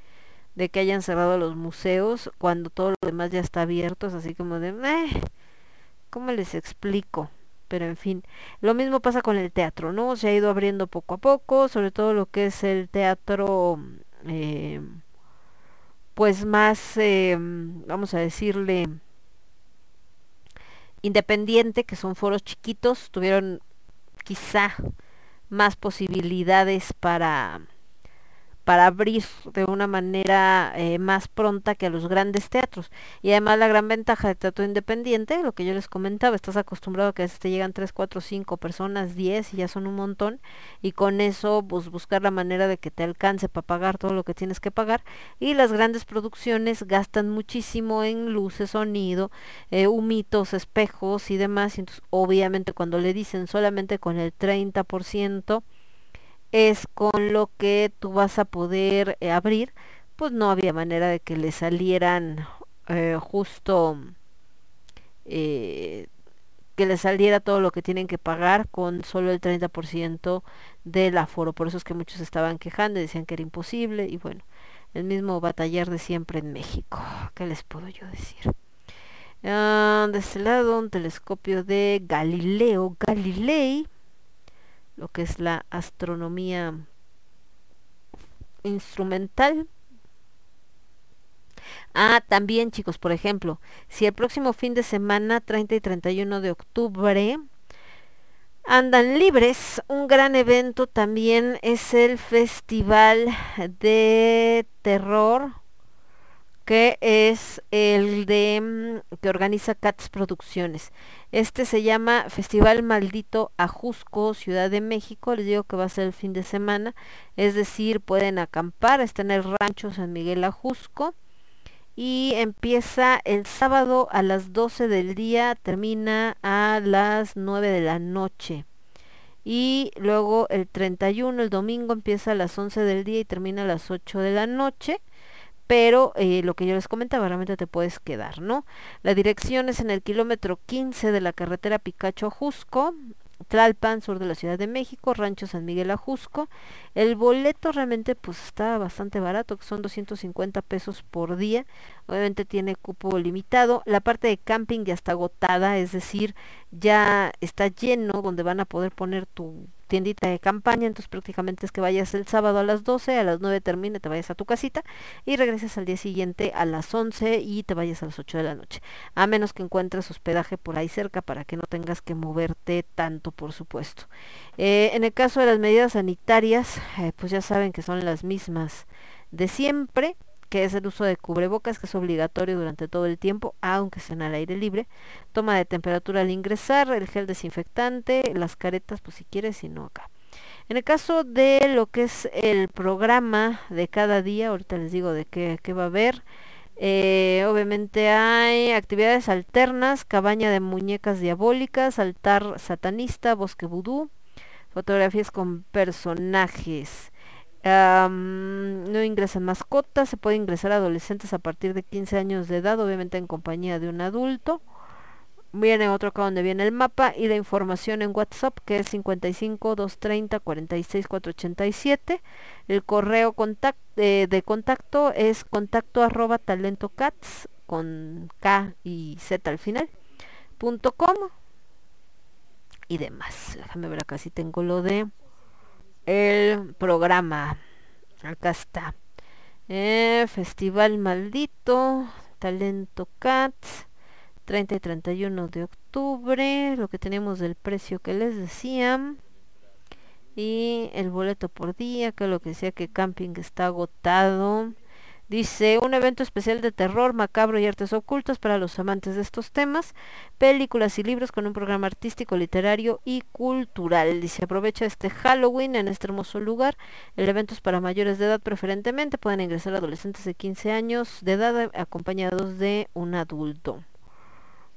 de que hayan cerrado los museos cuando todo lo demás ya está abierto, es así como de, "Meh, ¿cómo les explico? Pero en fin, lo mismo pasa con el teatro, ¿no? Se ha ido abriendo poco a poco, sobre todo lo que es el teatro, eh, pues más, eh, vamos a decirle, independiente, que son foros chiquitos, tuvieron quizá más posibilidades para para abrir de una manera eh, más pronta que a los grandes teatros. Y además la gran ventaja de teatro independiente, lo que yo les comentaba, estás acostumbrado a que a veces te llegan 3, 4, 5 personas, 10 y ya son un montón, y con eso pues buscar la manera de que te alcance para pagar todo lo que tienes que pagar. Y las grandes producciones gastan muchísimo en luces, sonido, eh, humitos, espejos y demás. Y entonces obviamente cuando le dicen solamente con el 30%, es con lo que tú vas a poder eh, abrir, pues no había manera de que le salieran eh, justo eh, que le saliera todo lo que tienen que pagar con solo el 30% del aforo. Por eso es que muchos estaban quejando y decían que era imposible y bueno, el mismo batallar de siempre en México. ¿Qué les puedo yo decir? Ah, de este lado, un telescopio de Galileo Galilei lo que es la astronomía instrumental. Ah, también chicos, por ejemplo, si el próximo fin de semana, 30 y 31 de octubre, andan libres, un gran evento también es el Festival de Terror, que es el de mm, que organiza Cats Producciones. Este se llama Festival Maldito Ajusco, Ciudad de México. Les digo que va a ser el fin de semana. Es decir, pueden acampar, está en el rancho San Miguel Ajusco. Y empieza el sábado a las 12 del día, termina a las 9 de la noche. Y luego el 31, el domingo, empieza a las 11 del día y termina a las 8 de la noche pero eh, lo que yo les comentaba, realmente te puedes quedar, ¿no? La dirección es en el kilómetro 15 de la carretera Picacho Ajusco, Tlalpan, sur de la Ciudad de México, Rancho San Miguel Ajusco. El boleto realmente pues está bastante barato, que son 250 pesos por día. Obviamente tiene cupo limitado. La parte de camping ya está agotada, es decir, ya está lleno donde van a poder poner tu tiendita de campaña, entonces prácticamente es que vayas el sábado a las 12, a las 9 termine, te vayas a tu casita y regreses al día siguiente a las 11 y te vayas a las 8 de la noche. A menos que encuentres hospedaje por ahí cerca para que no tengas que moverte tanto, por supuesto. Eh, en el caso de las medidas sanitarias, eh, pues ya saben que son las mismas de siempre que es el uso de cubrebocas, que es obligatorio durante todo el tiempo, aunque sea al aire libre, toma de temperatura al ingresar, el gel desinfectante, las caretas, pues si quieres, si no acá. En el caso de lo que es el programa de cada día, ahorita les digo de qué, qué va a haber, Eh, obviamente hay actividades alternas, cabaña de muñecas diabólicas, altar satanista, bosque vudú, fotografías con personajes. No ingresan mascotas, se puede ingresar adolescentes a partir de 15 años de edad, obviamente en compañía de un adulto. Viene otro acá donde viene el mapa y la información en WhatsApp que es 55 230 46 487. El correo eh, de contacto es contacto arroba talentocats con K y Z al final punto com y demás. Déjame ver acá si tengo lo de el programa. Acá está. Eh, Festival Maldito, Talento Cats, 30 y 31 de octubre, lo que tenemos del precio que les decía. Y el boleto por día, que lo que decía que camping está agotado. Dice, un evento especial de terror, macabro y artes ocultas para los amantes de estos temas, películas y libros con un programa artístico, literario y cultural. Dice, aprovecha este Halloween en este hermoso lugar. El evento es para mayores de edad preferentemente, pueden ingresar adolescentes de 15 años de edad acompañados de un adulto.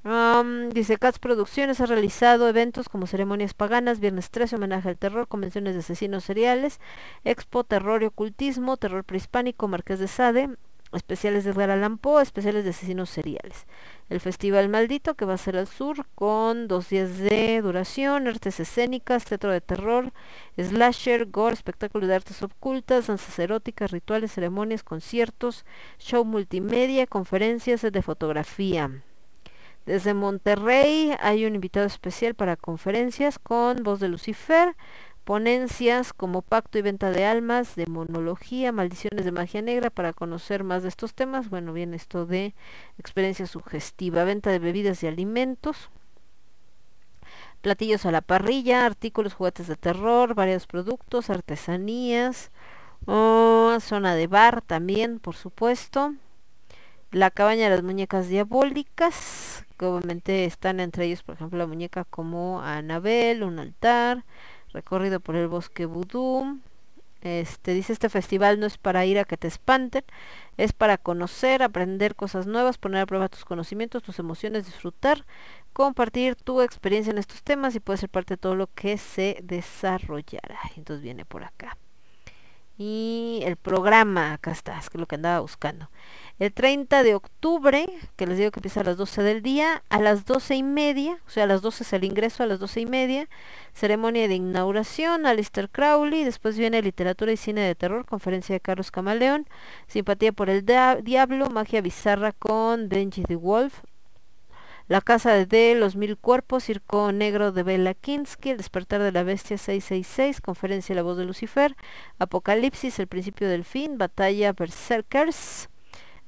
Dice Cats Producciones ha realizado eventos como ceremonias paganas, Viernes 13, homenaje al terror, convenciones de asesinos seriales, Expo Terror y Ocultismo, Terror Prehispánico, Marqués de Sade, especiales de Edgar Allan Poe, especiales de asesinos seriales. El Festival Maldito que va a ser al sur con dos días de duración, artes escénicas, teatro de terror, slasher, gore, espectáculo de artes ocultas, danzas eróticas, rituales, ceremonias, conciertos, show multimedia, conferencias de fotografía. Desde Monterrey hay un invitado especial para conferencias con Voz de Lucifer, ponencias como Pacto y Venta de Almas, de Monología, Maldiciones de Magia Negra para conocer más de estos temas. Bueno, viene esto de experiencia sugestiva, venta de bebidas y alimentos, platillos a la parrilla, artículos, juguetes de terror, varios productos, artesanías, oh, zona de bar también, por supuesto. La cabaña de las muñecas diabólicas, que obviamente están entre ellos, por ejemplo, la muñeca como Anabel, un altar, recorrido por el bosque vudú. Este dice este festival no es para ir a que te espanten, es para conocer, aprender cosas nuevas, poner a prueba tus conocimientos, tus emociones, disfrutar, compartir tu experiencia en estos temas y puede ser parte de todo lo que se desarrollará. Entonces viene por acá. Y el programa, acá está, es lo que andaba buscando. El 30 de octubre, que les digo que empieza a las 12 del día, a las 12 y media, o sea, a las 12 es el ingreso, a las 12 y media, ceremonia de inauguración, Alistair Crowley, después viene literatura y cine de terror, conferencia de Carlos Camaleón, simpatía por el diablo, magia bizarra con Benji the Wolf, la casa de los mil cuerpos, circo negro de Bela Kinsky, el despertar de la bestia 666, conferencia La voz de Lucifer, Apocalipsis, el principio del fin, batalla Berserkers,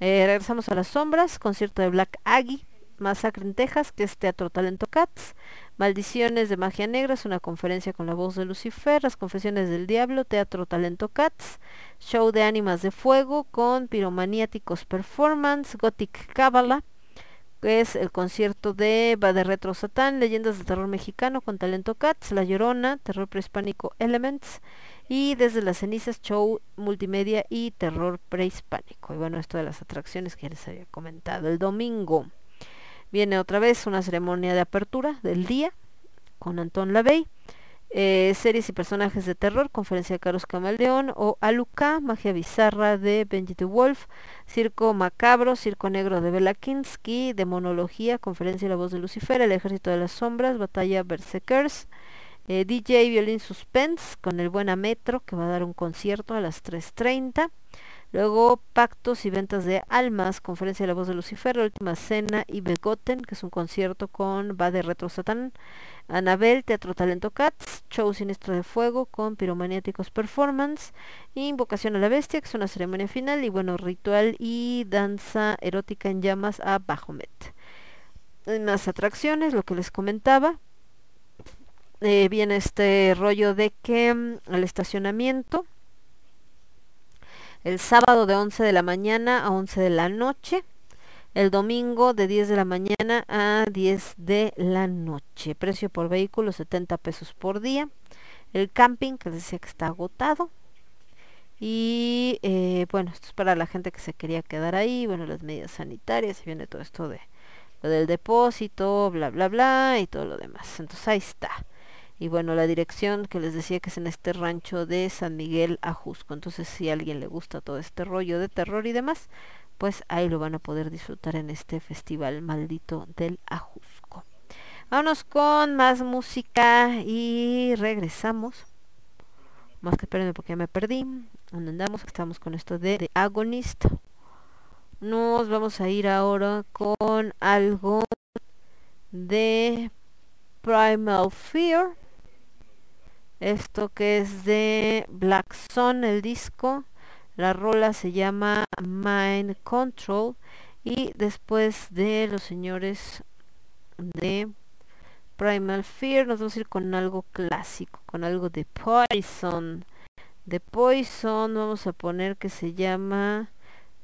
eh, regresamos a las sombras, concierto de Black Aggie, Masacre en Texas, que es Teatro Talento Cats, Maldiciones de Magia Negra, es una conferencia con la voz de Lucifer, Las Confesiones del Diablo, Teatro Talento Cats, Show de Ánimas de Fuego con Piromaniáticos Performance, Gothic Kabbalah, que es el concierto de Va de Retro Satán, Leyendas de Terror Mexicano con Talento Cats, La Llorona, Terror Prehispánico Elements y Desde las Cenizas Show Multimedia y Terror Prehispánico. Y bueno, esto de las atracciones que ya les había comentado. El domingo viene otra vez una ceremonia de apertura del día con Antón Lavey. Eh, series y personajes de terror, conferencia de Carlos Camaleón o Aluka, magia bizarra de Benji the Wolf, circo macabro, circo negro de Bela Kinsky, demonología, conferencia de la voz de Lucifer, el ejército de las sombras, batalla Berserkers, DJ Violín Suspense con el Buena Metro que va a dar un concierto a las 3.30. Luego Pactos y Ventas de Almas, Conferencia de la Voz de Lucifer, La Última Cena y Begoten, que es un concierto con Va de Retro Satán. Anabel, Teatro Talento Cats, Show Siniestro de Fuego con Piromaniáticos Performance. Invocación a la Bestia, que es una ceremonia final. Y bueno, ritual y danza erótica en llamas a Bajomet. Más atracciones, lo que les comentaba. Eh, viene este rollo de que mm, el estacionamiento el sábado de 11 de la mañana a 11 de la noche, el domingo de 10 de la mañana a 10 de la noche. Precio por vehículo 70 pesos por día. El camping, que decía que está agotado. Y eh, bueno, esto es para la gente que se quería quedar ahí, bueno, las medidas sanitarias, y viene todo esto de lo del depósito, bla, bla, bla, y todo lo demás. Entonces ahí está. Y bueno, la dirección que les decía que es en este rancho de San Miguel Ajusco. Entonces si a alguien le gusta todo este rollo de terror y demás, pues ahí lo van a poder disfrutar en este festival maldito del Ajusco. Vámonos con más música y regresamos. Más que espérenme porque ya me perdí. ¿Dónde andamos? Estamos con esto de The Agonist. Nos vamos a ir ahora con algo de Primal Fear. Esto que es de Black Sun, el disco. La rola se llama Mind Control. Y después de los señores de Primal Fear, nos vamos a ir con algo clásico, con algo de Poison. De Poison vamos a poner que se llama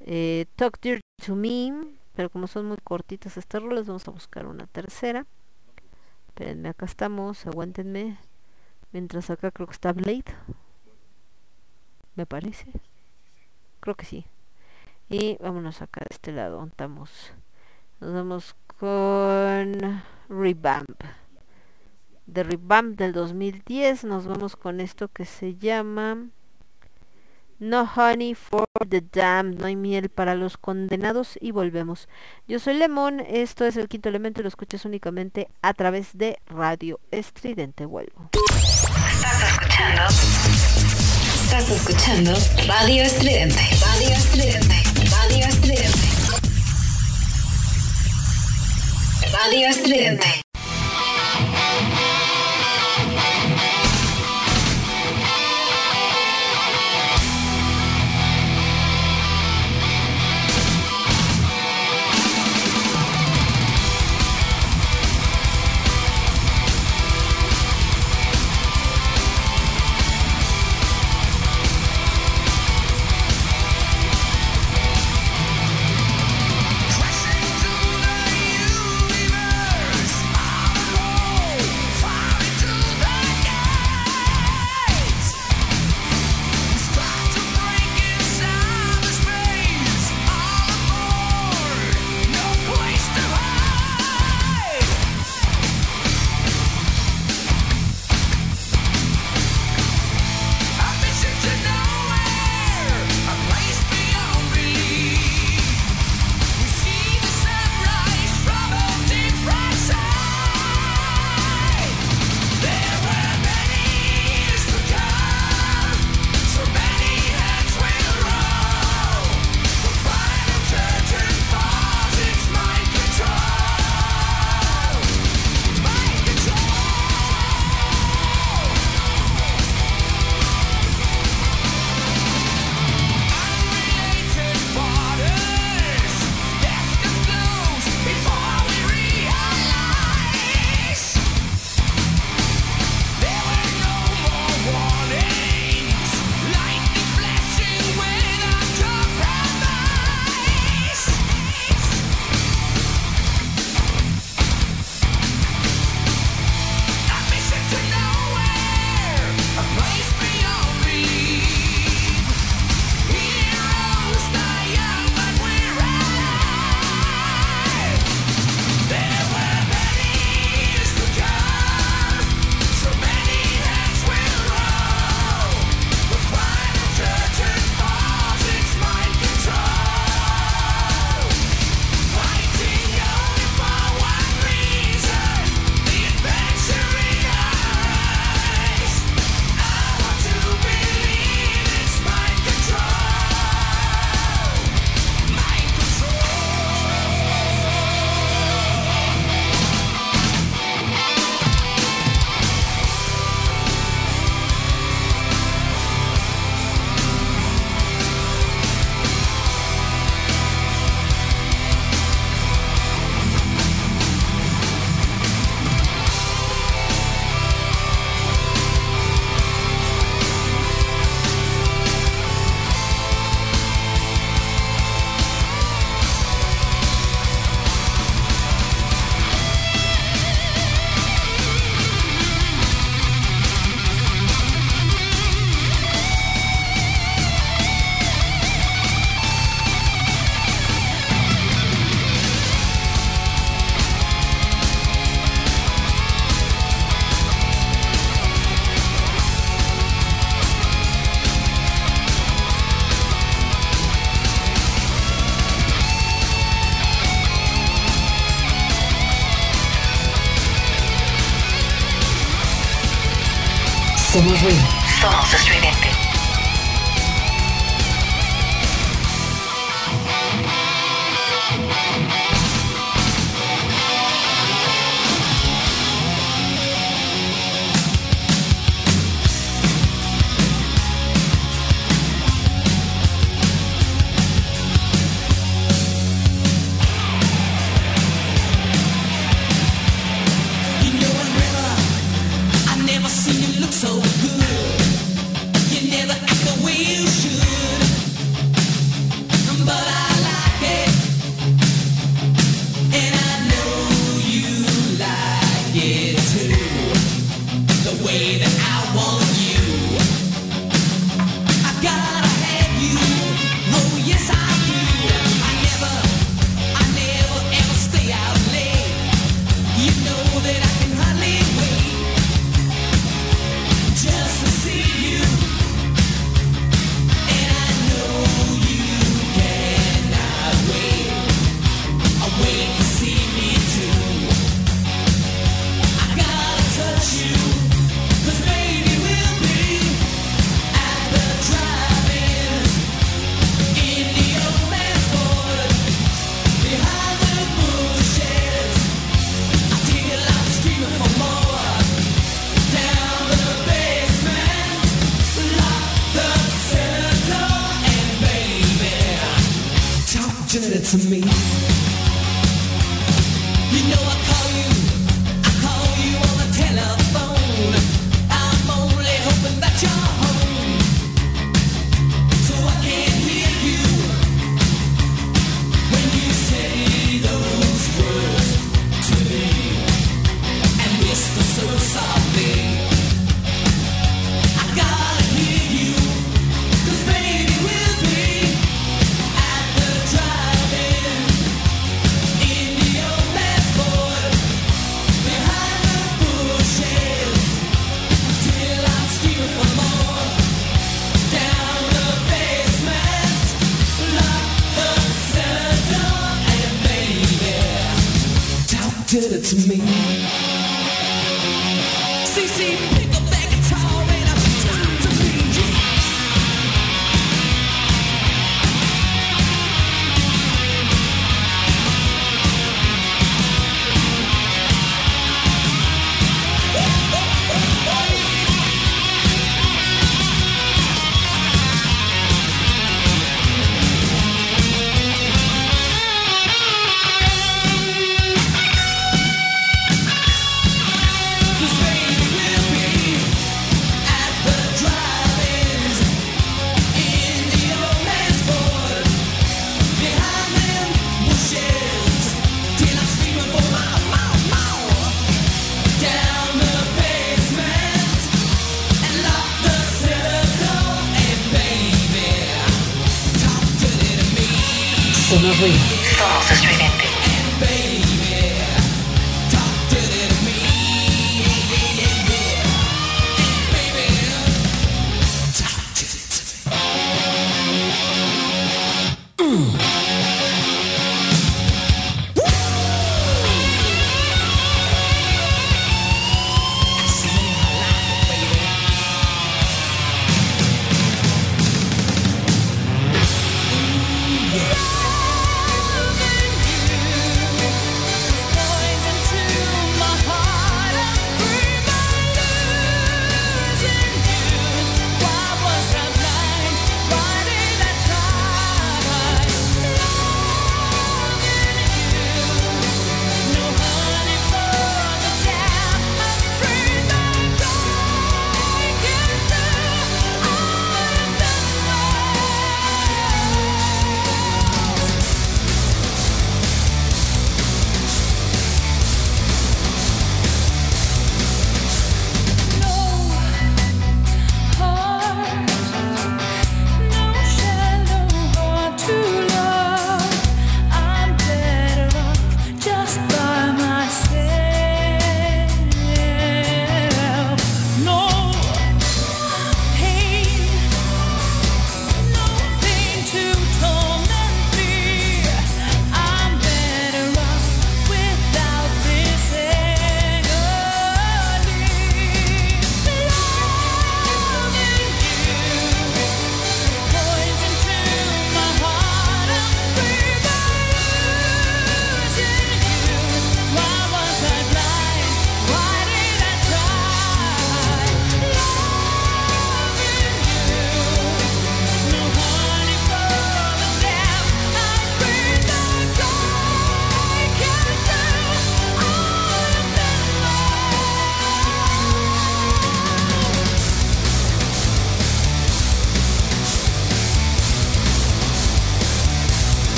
eh, Talk Dear to Me. Pero como son muy cortitas estas rolas, vamos a buscar una tercera. Espérenme, acá estamos, aguántenme. Mientras acá creo que está Blade. Me parece. Creo que sí. Y vámonos acá de este lado. Estamos. Nos vamos con Revamp. De Revamp del 2010 nos vamos con esto que se llama No Honey for the Damned. No hay miel para los condenados. Y volvemos. Yo soy Lemon. Esto es el quinto elemento y lo escuchas únicamente a través de Radio Estridente. Vuelvo. Estás escuchando Radio Estridente. Radio Estridente. Radio Estridente. Radio Estridente. Somos ruido. Somos to me.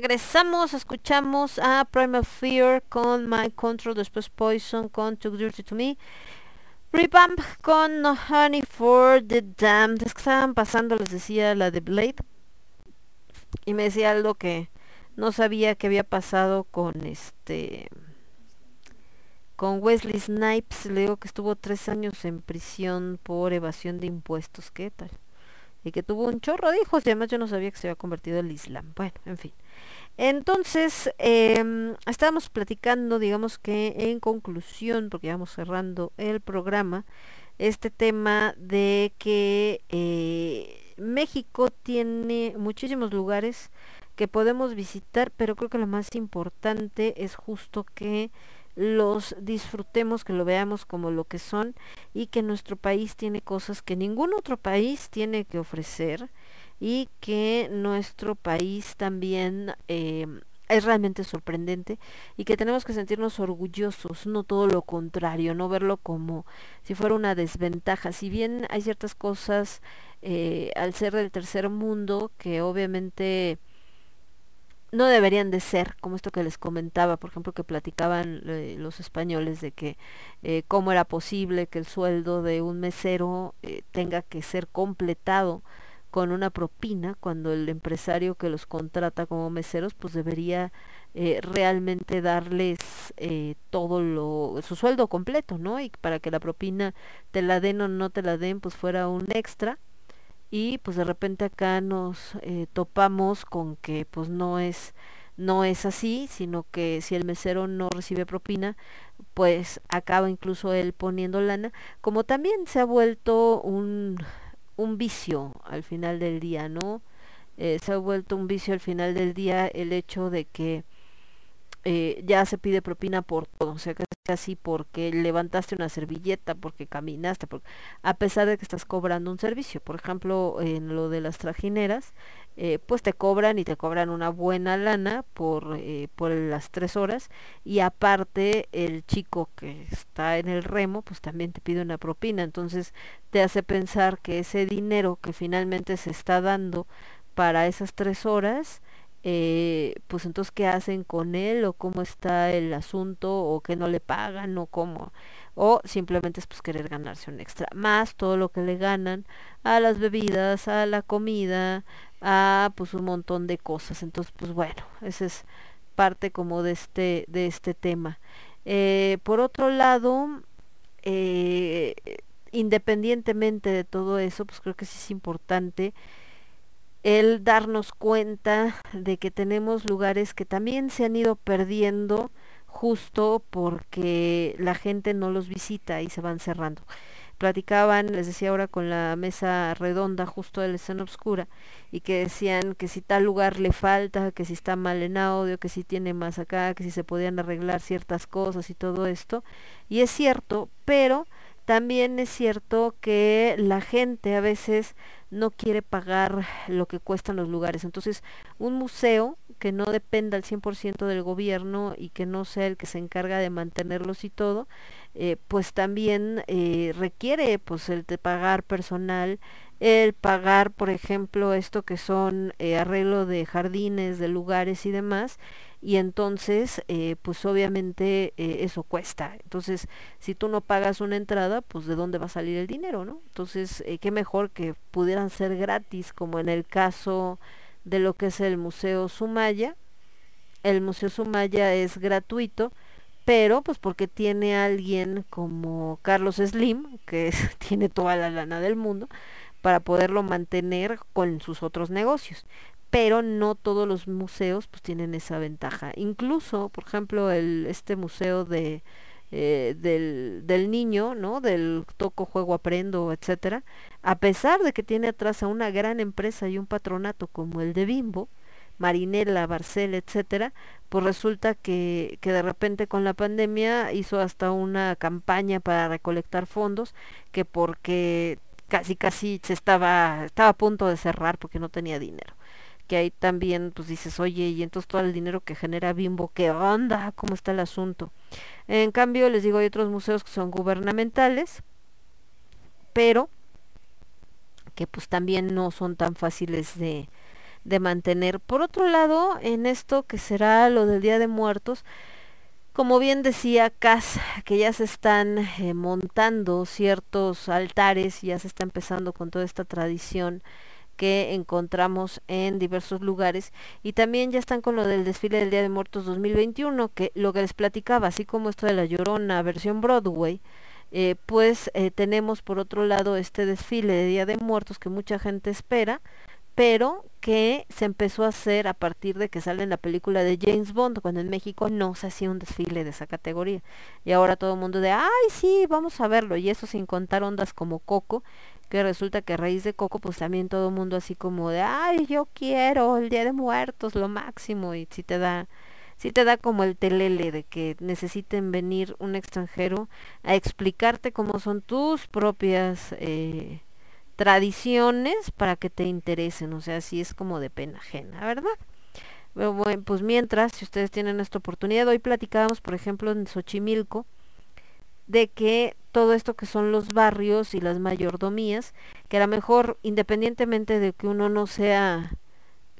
Regresamos, escuchamos a Primal Fear con My Control, después Poison con Too Dirty to Me. Revamp con No Honey for the Damned. Es que estaban pasando, les decía, la de Blade. Y me decía algo que no sabía que había pasado con este con Wesley Snipes. Le digo que estuvo tres años en prisión por evasión de impuestos. ¿Qué tal? Que tuvo un chorro de hijos y además yo no sabía que se había convertido al Islam. Bueno, en fin. Entonces, eh, estábamos platicando, digamos que en conclusión, porque vamos cerrando el programa, este tema de que eh, México tiene muchísimos lugares que podemos visitar, pero creo que lo más importante es justo que los disfrutemos, que lo veamos como lo que son y que nuestro país tiene cosas que ningún otro país tiene que ofrecer y que nuestro país también eh, es realmente sorprendente y que tenemos que sentirnos orgullosos, no todo lo contrario, no verlo como si fuera una desventaja. Si bien hay ciertas cosas eh, al ser del tercer mundo que obviamente no deberían de ser, como esto que les comentaba, por ejemplo, que platicaban eh, los españoles de que eh, cómo era posible que el sueldo de un mesero eh, tenga que ser completado con una propina cuando el empresario que los contrata como meseros pues debería realmente darles todo lo su sueldo completo no y para que la propina te la den o no te la den pues fuera un extra y pues de repente acá nos eh, topamos con que pues no es no es así sino que si el mesero no recibe propina pues acaba incluso él poniendo lana como también se ha vuelto un un vicio al final del día no Eh, se ha vuelto un vicio al final del día el hecho de que eh, ya se pide propina por todo, o sea, así porque levantaste una servilleta, porque caminaste, a pesar de que estás cobrando un servicio. Por ejemplo, en lo de las trajineras, eh, pues te cobran y te cobran una buena lana por, eh, por las tres horas y aparte el chico que está en el remo, pues también te pide una propina. Entonces te hace pensar que ese dinero que finalmente se está dando para esas tres horas, eh, pues entonces qué hacen con él o cómo está el asunto o que no le pagan o cómo o simplemente es pues querer ganarse un extra más todo lo que le ganan a las bebidas a la comida a pues un montón de cosas. Entonces pues bueno esa es parte como de este de este tema. Eh, por otro lado eh, independientemente de todo eso pues creo que sí es importante el darnos cuenta de que tenemos lugares que también se han ido perdiendo justo porque la gente no los visita y se van cerrando. Platicaban, les decía ahora con la mesa redonda justo de la escena oscura y que decían que si tal lugar le falta, que si está mal en audio, que si tiene más acá, que si se podían arreglar ciertas cosas y todo esto. Y es cierto, pero también es cierto que la gente a veces no quiere pagar lo que cuestan los lugares. Entonces, un museo que no dependa al 100% del gobierno y que no sea el que se encarga de mantenerlos y todo, eh, pues también eh, requiere pues el de pagar personal, el pagar, por ejemplo, esto que son eh, arreglo de jardines, de lugares y demás, y entonces, eh, pues obviamente eh, eso cuesta. Entonces, si tú no pagas una entrada, pues de dónde va a salir el dinero, ¿no? Entonces, eh, qué mejor que pudieran ser gratis, como en el caso de lo que es el Museo Sumaya. El Museo Sumaya es gratuito, pero pues porque tiene alguien como Carlos Slim, que tiene toda la lana del mundo, para poderlo mantener con sus otros negocios. Pero no todos los museos pues tienen esa ventaja. Incluso, por ejemplo, el, este museo de, eh, del, del niño, ¿no? Del toco, juego, aprendo, etcétera, a pesar de que tiene atrás a una gran empresa y un patronato como el de Bimbo, Marinela, Barcel, etcétera, pues resulta que, que de repente con la pandemia hizo hasta una campaña para recolectar fondos, que porque casi casi se estaba, estaba a punto de cerrar porque no tenía dinero. Que ahí también pues dices, oye, y entonces todo el dinero que genera Bimbo, ¿qué onda? ¿Cómo está el asunto? En cambio, les digo, hay otros museos que son gubernamentales, pero que pues también no son tan fáciles de, de mantener. Por otro lado, en esto que será lo del Día de Muertos, como bien decía Cas, que ya se están eh, montando ciertos altares, ya se está empezando con toda esta tradición que encontramos en diversos lugares y también ya están con lo del desfile del Día de Muertos 2021, que lo que les platicaba, así como esto de la Llorona versión Broadway, eh, pues eh, tenemos por otro lado este desfile de Día de Muertos que mucha gente espera, pero que se empezó a hacer a partir de que sale en la película de James Bond, cuando en México no se hacía un desfile de esa categoría. Y ahora todo el mundo de, ay, sí, vamos a verlo. Y eso sin contar ondas como Coco, que resulta que raíz de Coco, pues también todo mundo así como de, ay, yo quiero el Día de Muertos, lo máximo. Y si te da, si te da como el telele de que necesiten venir un extranjero a explicarte cómo son tus propias... Eh, tradiciones para que te interesen, o sea, sí es como de pena ajena, ¿verdad? Pero bueno, pues mientras, si ustedes tienen esta oportunidad, hoy platicábamos, por ejemplo, en Xochimilco, de que todo esto que son los barrios y las mayordomías, que a lo mejor, independientemente de que uno no sea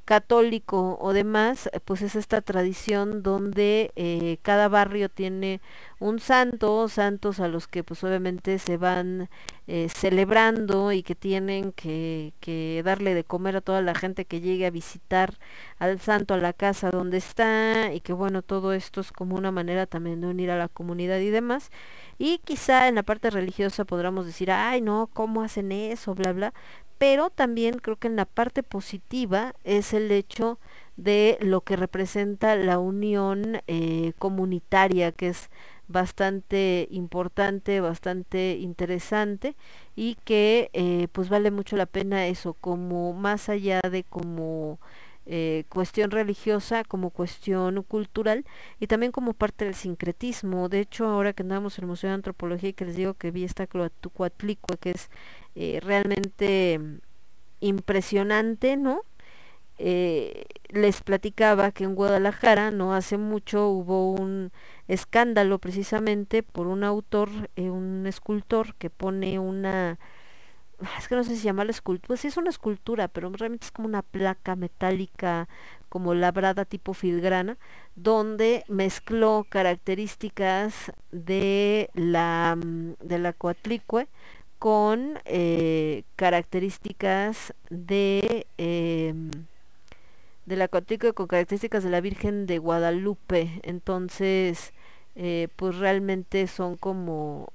católico o demás, eh, pues es esta tradición donde eh, cada barrio tiene un santo, santos a los que pues obviamente se van eh, celebrando y que tienen que, que darle de comer a toda la gente que llegue a visitar al santo a la casa donde está y que bueno, todo esto es como una manera también de unir a la comunidad y demás. Y quizá en la parte religiosa podríamos decir, ay no, ¿cómo hacen eso? Bla, bla. Pero también creo que en la parte positiva es el hecho de lo que representa la unión eh, comunitaria, que es bastante importante, bastante interesante y que eh, pues vale mucho la pena eso, como más allá de como eh, cuestión religiosa, como cuestión cultural y también como parte del sincretismo. De hecho, ahora que andamos en el Museo de Antropología y que les digo que vi esta Coatlicue, que es eh, realmente impresionante, ¿no? Eh, les platicaba que en Guadalajara no hace mucho hubo un escándalo precisamente por un autor, eh, un escultor que pone una, es que no sé si llamarla escultura, pues sí es una escultura, pero realmente es como una placa metálica como labrada tipo filigrana, donde mezcló características de la, mm, de la Coatlicue con eh, características de eh, de la con características de la Virgen de Guadalupe. Entonces eh, pues realmente son como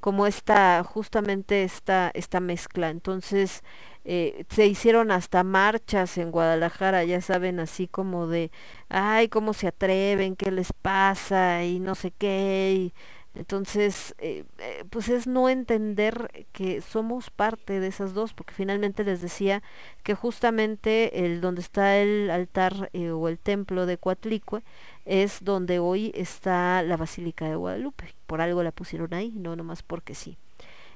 como esta justamente esta esta mezcla. Entonces eh, se hicieron hasta marchas en Guadalajara ya saben así como de ay cómo se atreven qué les pasa y no sé qué entonces, eh, eh, pues es no entender que somos parte de esas dos, porque finalmente les decía que justamente el donde está el altar eh, o el templo de Coatlicue es donde hoy está la Basílica de Guadalupe. Por algo la pusieron ahí, no nomás porque sí.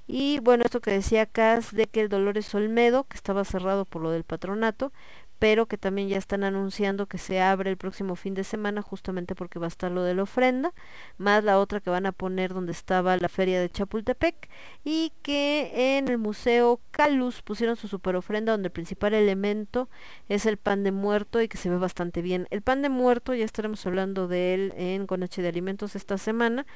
Y bueno, esto que decía Cas de que el Dolores Olmedo, que estaba cerrado por lo del patronato, pero que también ya están anunciando que se abre el próximo fin de semana justamente porque va a estar lo de la ofrenda, más la otra que van a poner donde estaba la feria de Chapultepec y que en el Museo Calus pusieron su super ofrenda donde el principal elemento es el pan de muerto y que se ve bastante bien. El pan de muerto ya estaremos hablando de él en Con H de Alimentos esta semana,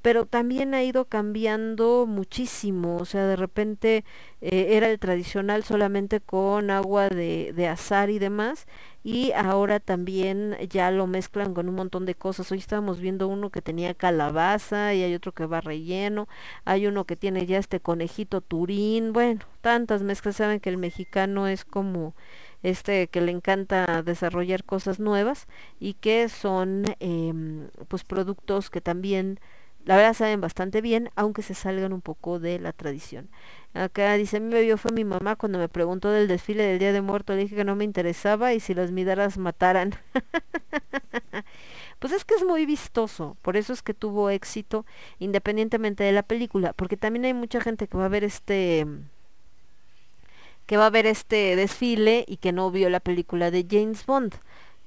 pero también ha ido cambiando muchísimo, o sea, de repente eh, era el tradicional solamente con agua de, de azar y demás, y ahora también ya lo mezclan con un montón de cosas. Hoy estábamos viendo uno que tenía calabaza y hay otro que va relleno, hay uno que tiene ya este conejito turín, bueno, tantas mezclas, saben que el mexicano es como este que le encanta desarrollar cosas nuevas y que son em, pues productos que también la verdad saben bastante bien, aunque se salgan un poco de la tradición. Acá dice, a mí me vio fue mi mamá cuando me preguntó del desfile del Día de Muerto, le dije que no me interesaba y si las miraras mataran. pues es que es muy vistoso, por eso es que tuvo éxito independientemente de la película, porque también hay mucha gente que va a ver este que va a ver este desfile y que no vio la película de James Bond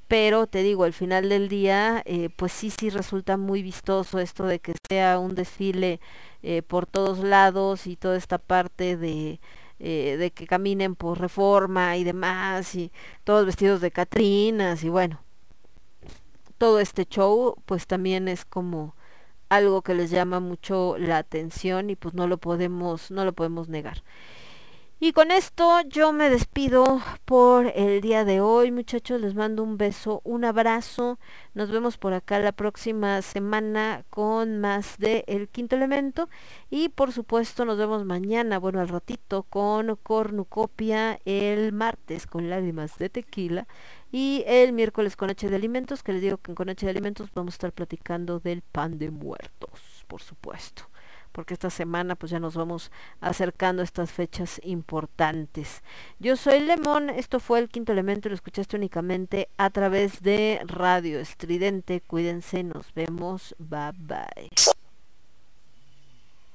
pero te digo, al final del día, eh, pues sí, sí resulta muy vistoso esto de que sea un desfile eh, por todos lados y toda esta parte de, eh, de que caminen por reforma y demás, y todos vestidos de Catrinas, y bueno, todo este show, pues también es como algo que les llama mucho la atención y pues no lo podemos, no lo podemos negar. Y con esto yo me despido por el día de hoy, muchachos. Les mando un beso, un abrazo. Nos vemos por acá la próxima semana con más de El Quinto Elemento. Y por supuesto nos vemos mañana, bueno, al ratito, con Cornucopia, el martes con Lágrimas de Tequila. Y el miércoles con H de Alimentos, que les digo que con H de Alimentos vamos a estar platicando del pan de muertos, por supuesto porque esta semana pues ya nos vamos acercando a estas fechas importantes. Yo soy Lemón, esto fue el quinto elemento, lo escuchaste únicamente a través de Radio Estridente. Cuídense, nos vemos, bye bye.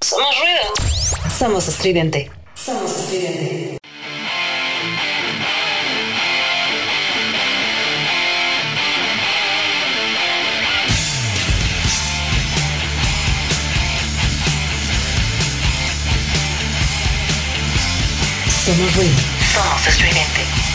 Somos ruido. Somos estridente. Somos estridente. Somos ruido. Somos estridente.